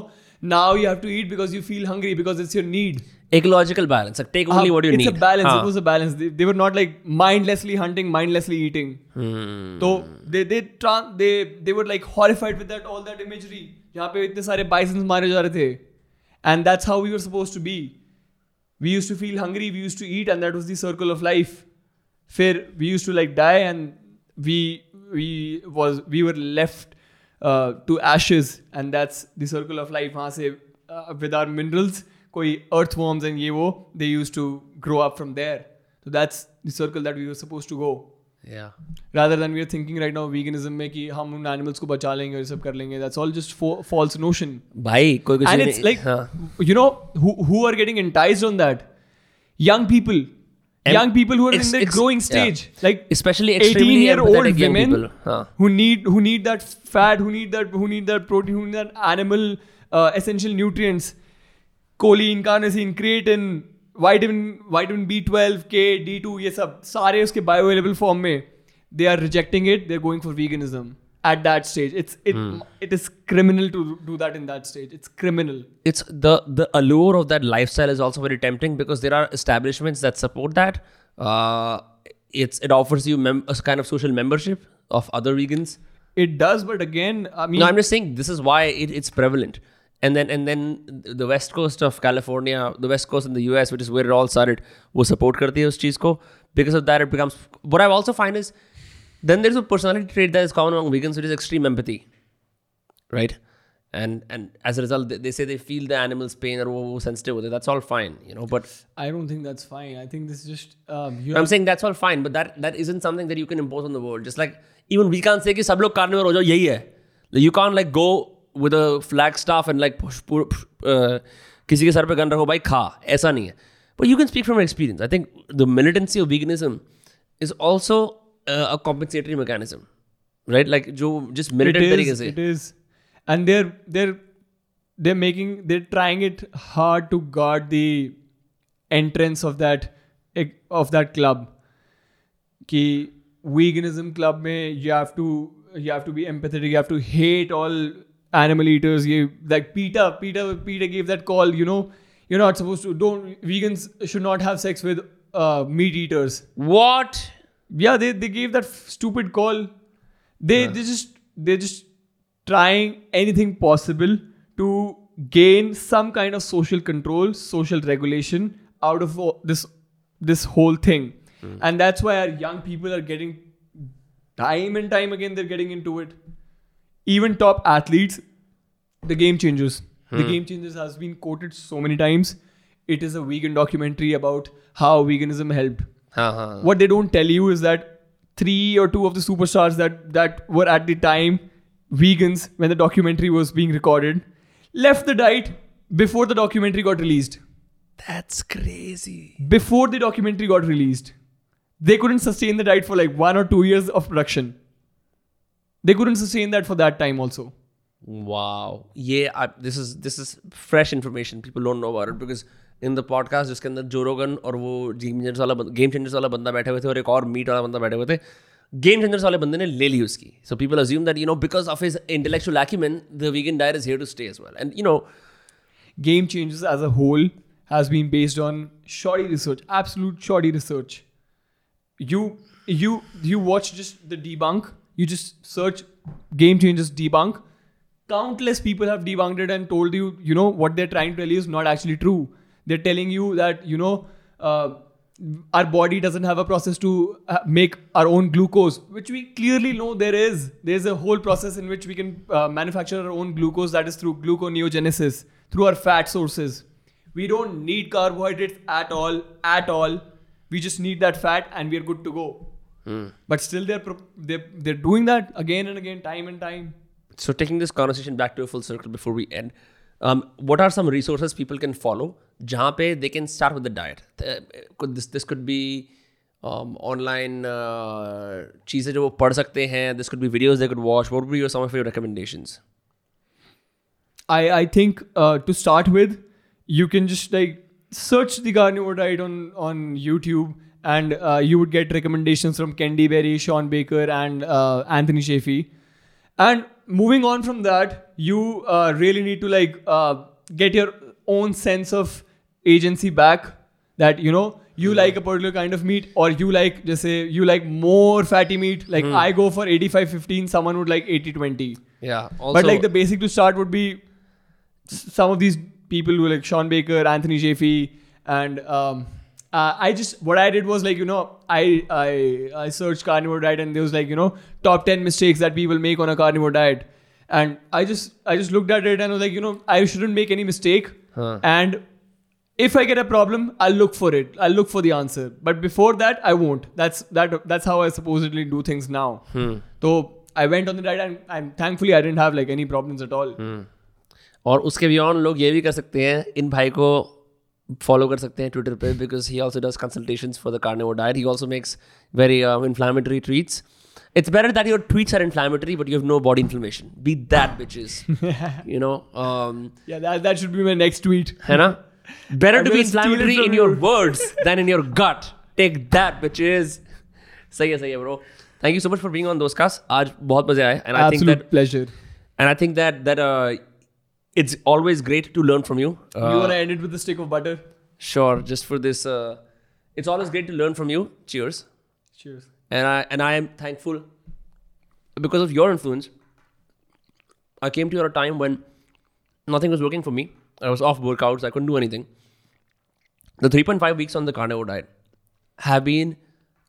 [SPEAKER 2] now you have to eat because you feel hungry because it's your need
[SPEAKER 1] ecological balance like take only uh, what you
[SPEAKER 2] it's
[SPEAKER 1] need
[SPEAKER 2] it's a balance Uh. it was a balance they, they, were not like mindlessly hunting mindlessly eating hmm. so they they they they were like horrified with that all that imagery यहाँ पे इतने सारे बाइसन्स मारे जा रहे थे and that's how we are suppose to be we use to feel hungry we use to eat and that was the circle of life फिर we use to like die and we we was we were left to ashes and that's the circle of life वहाँ से with are minerals कोई अर्थ worms and ये वो they use to grow up from there तो that's the circle that we are suppose to go rather than we are thinking right now veganism में कि हम उन एनिमल्स को बचा लेंगे और ये सब कर लेंगे that's all just false notion भाई कोई कुछ and it's like you know who are getting enticed on that young people young people who are it's, in the growing stage yeah. like especially 18 year old women huh. who need who need that fat who need that who need that protein who need that animal uh, essential nutrients choline carnosine creatine vitamin, vitamin B twelve K D two ये सब सारे उसके bioavailable form में they are rejecting it they are going for veganism at that stage it's it hmm. it is criminal to do that in that stage it's criminal it's the the
[SPEAKER 1] allure of that lifestyle is also very tempting because there are establishments that support that uh, it's it offers you mem- a kind of social membership of other vegans
[SPEAKER 2] it does but again i
[SPEAKER 1] mean no i'm just saying this is why it, it's prevalent and then and then the west coast of California, the west coast in the US, which is where it all started, was support करती है उस चीज़ को. Because of that, it becomes. What i also find is, then there's a personality trait that is common among vegans, which is extreme empathy, right? And and as a result, they, say they feel the animal's pain or oh, sensitive with it. That's all fine, you know. But I
[SPEAKER 2] don't think that's fine. I think this is just. Um, I'm saying
[SPEAKER 1] that's all fine, but that that isn't something that you can impose on the world. Just like even we can't say कि सब लोग carnivore हो जाओ यही You can't like go with a flag staff and like किसी के सर पे गन रखो भाई खा ऐसा नहीं है but you can speak from experience I think the militancy of veganism is also a compensatory mechanism right like जो जिस मिलिटेंट तरीके से it is
[SPEAKER 2] and there there they're making they're trying it hard to guard the entrance of that of that club कि veganism club में you have to you have to be empathetic you have to hate all animal eaters like Peter, Peter, Peter gave that call. You know, you're not supposed to. Don't vegans should not have sex with uh, meat eaters. What? Yeah, they they gave that f- stupid call. They yeah. they just they just trying anything possible to gain some kind of social control, social regulation out of this this whole thing. Mm. And that's why our young people are getting time and time again they're getting into it even top athletes, the game changes. Hmm. The game changes has been quoted so many times. It is a vegan documentary about how veganism helped. Uh-huh. What they don't tell you is that three or two of the superstars that that were at the time vegans when the documentary was being recorded left the diet before the documentary got released.
[SPEAKER 1] That's crazy.
[SPEAKER 2] Before the documentary got released, they couldn't sustain the diet for like one or two years of production. They couldn't sustain that for that time also.
[SPEAKER 1] Wow. Yeah, I, this is this is fresh information. People don't know about it because in the podcast जिसके अंदर Joe Rogan और वो game changers वाला game changers वाला बंदा बैठे हुए थे और एक और मीट वाला बंदा बैठे हुए थे गेम चेंजर्स वाले बंदे ने ले ली उसकी so people assume that you know
[SPEAKER 2] because of his intellectual
[SPEAKER 1] acumen the vegan diet is
[SPEAKER 2] here to stay as well and you know Game Changers as a whole has been based on shoddy research absolute shoddy research you you you watch just the debunk you just search game changes debunk. Countless people have debunked it and told you, you know, what they're trying to tell you is not actually true. They're telling you that, you know, uh, our body doesn't have a process to uh, make our own glucose, which we clearly know there is. There's a whole process in which we can uh, manufacture our own glucose that is through gluconeogenesis, through our fat sources. We don't need carbohydrates at all, at all. We just need that fat and we are good to go. Hmm. But still, they're, they're doing that again and again, time and time.
[SPEAKER 1] So, taking this conversation back to a full circle before we end, um, what are some resources people can follow? Where they can start with the diet? this this could be um, online cheese that they can read? This could be videos they could watch. What would be some of your
[SPEAKER 2] recommendations? I I think uh, to start with, you can just like search the carnivore diet on on YouTube and uh, you would get recommendations from Kendi Berry, Sean Baker, and uh, Anthony Chafee. And moving on from that, you uh, really need to like uh, get your own sense of agency back. That you know you yeah. like a particular kind of meat, or you like just say you like more fatty meat. Like mm. I go for 85-15, someone would like 80-20. Yeah. Also, but like the basic to start would be some of these people who like Sean Baker, Anthony Chafee, and um, uh, I just what I did was like you know I I I searched carnivore diet and there was like you know top ten mistakes that people make on a carnivore diet, and I just I just looked at it and I was like you know I shouldn't make any mistake, huh. and if I get a problem I'll look for it I'll look for the answer, but before that I won't. That's that that's how I supposedly do things now. Hmm. So I went on the diet and, and thankfully I didn't have like any problems at all.
[SPEAKER 1] Hmm. और उसके beyond लोग ये भी कर सकते हैं इन भाई को फॉलो कर सकते हैं ट्विटर पे because he also does consultation for the carnivore diet he also makes very inflammatory
[SPEAKER 2] it's better that your tweets are inflammatory, but you have no body inflammation. Be that, bitches. you know. Um, yeah, that, that should be my next tweet. है ना? Better to be inflammatory in your words than in your gut. Take that, bitches. सही है सही है bro. Thank you so much for being on those casts. आज बहुत मजे आए and I think that pleasure.
[SPEAKER 1] And I think that that uh, it's always great to learn from you. Uh,
[SPEAKER 2] you want to end it with a stick of butter?
[SPEAKER 1] Sure, just for this. Uh, it's always great to learn from you. Cheers. Cheers. And I and I am thankful because of your influence. I came to you at a time when nothing was working for me. I was off workouts. I couldn't do anything. The 3.5 weeks on the carnivore diet have been,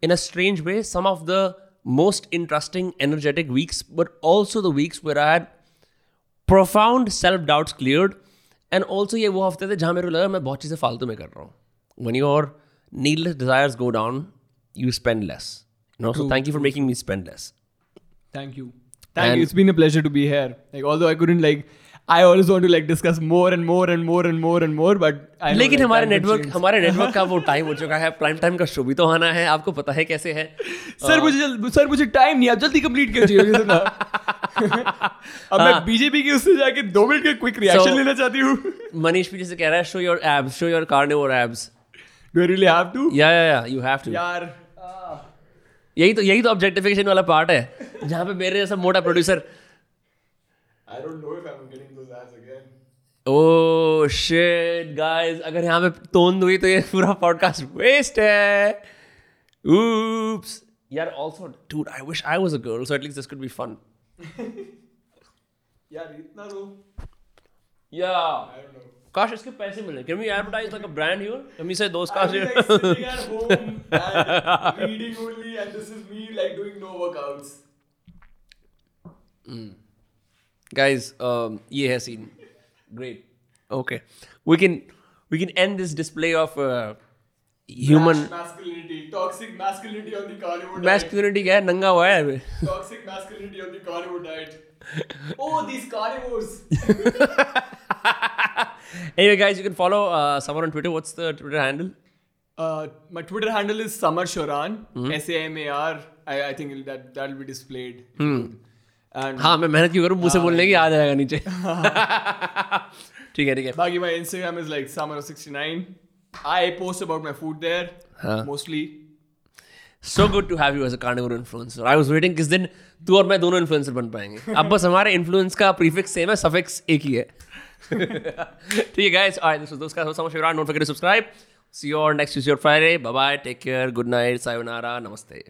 [SPEAKER 1] in a strange way, some of the most interesting, energetic weeks, but also the weeks where I had profound self doubts cleared and also ये वो हफ्ते थे जहाँ मेरे को लगा मैं बहुत चीज़ें फालतू में कर रहा हूँ one your needless desires go down you spend less no so thank you for making me spend less
[SPEAKER 2] thank you Thank and you. It's been a pleasure to be here. Like although I couldn't like I always want to like discuss more and more and more and more and more but लेकिन हमारे
[SPEAKER 1] network हमारे
[SPEAKER 2] network का वो time हो चुका है
[SPEAKER 1] prime
[SPEAKER 2] time का show भी तो
[SPEAKER 1] आना है आपको पता है कैसे है सर
[SPEAKER 2] मुझे सर मुझे टाइम नहीं आप जल्दी कंप्लीट कीजिए अब मैं बीजेपी हाँ। की उससे जाके दो मिनट के क्विक रिएक्शन लेना
[SPEAKER 1] चाहती हूँ मनीष भी जैसे कह रहा है show your abs show your carnivore abs do you really have to या या यू हैव टू यार यही तो यही तो ऑब्जेक्टिफिकेशन वाला पार्ट है जहाँ पे मेरे जैसा मोटा producer I don't know if I am oh shit guys अगर यहाँ पे तोंद हुई तो ये पूरा पॉडकास्ट वेस्ट है oops यार also dude I wish I was a girl so at least this could be fun यार इतना रो या काश इसके पैसे मिले can we advertise like a brand here can we say दोस्त काश reading only and this is me like doing no workouts guys ये है scene Great. Okay, we can we can end this display of uh,
[SPEAKER 2] human masculinity, toxic masculinity on the Hollywood Masculinity
[SPEAKER 1] क्या नंगा हुआ
[SPEAKER 2] Toxic masculinity on the Hollywood diet. oh, these carnivores.
[SPEAKER 1] anyway, guys, you can follow uh, Summer on Twitter. What's the Twitter handle?
[SPEAKER 2] Uh, my Twitter handle is Samar Shoran. Mm-hmm. S A M A R. I, I think that that'll be displayed. Hmm.
[SPEAKER 1] हाँ मैं मेहनत क्यों करूँ मुझसे हाँ, बोलने की आ जाएगा नीचे
[SPEAKER 2] ठीक है ठीक है बाकी my Instagram is like summer 69 I post about my food there mostly so good to have you as a
[SPEAKER 1] carnivore influencer I was waiting किस दिन तू और मैं दोनों इन्फ्लुएंसर बन पाएंगे अब बस हमारे इन्फ्लुएंस का प्रीफिक्स सेम है सफिक्स एक ही है ठीक है गाइस ऑलराइट दिस वाज दोस्त का so much don't forget to subscribe see you और next use your Friday bye bye take care good night sayonara नमस्ते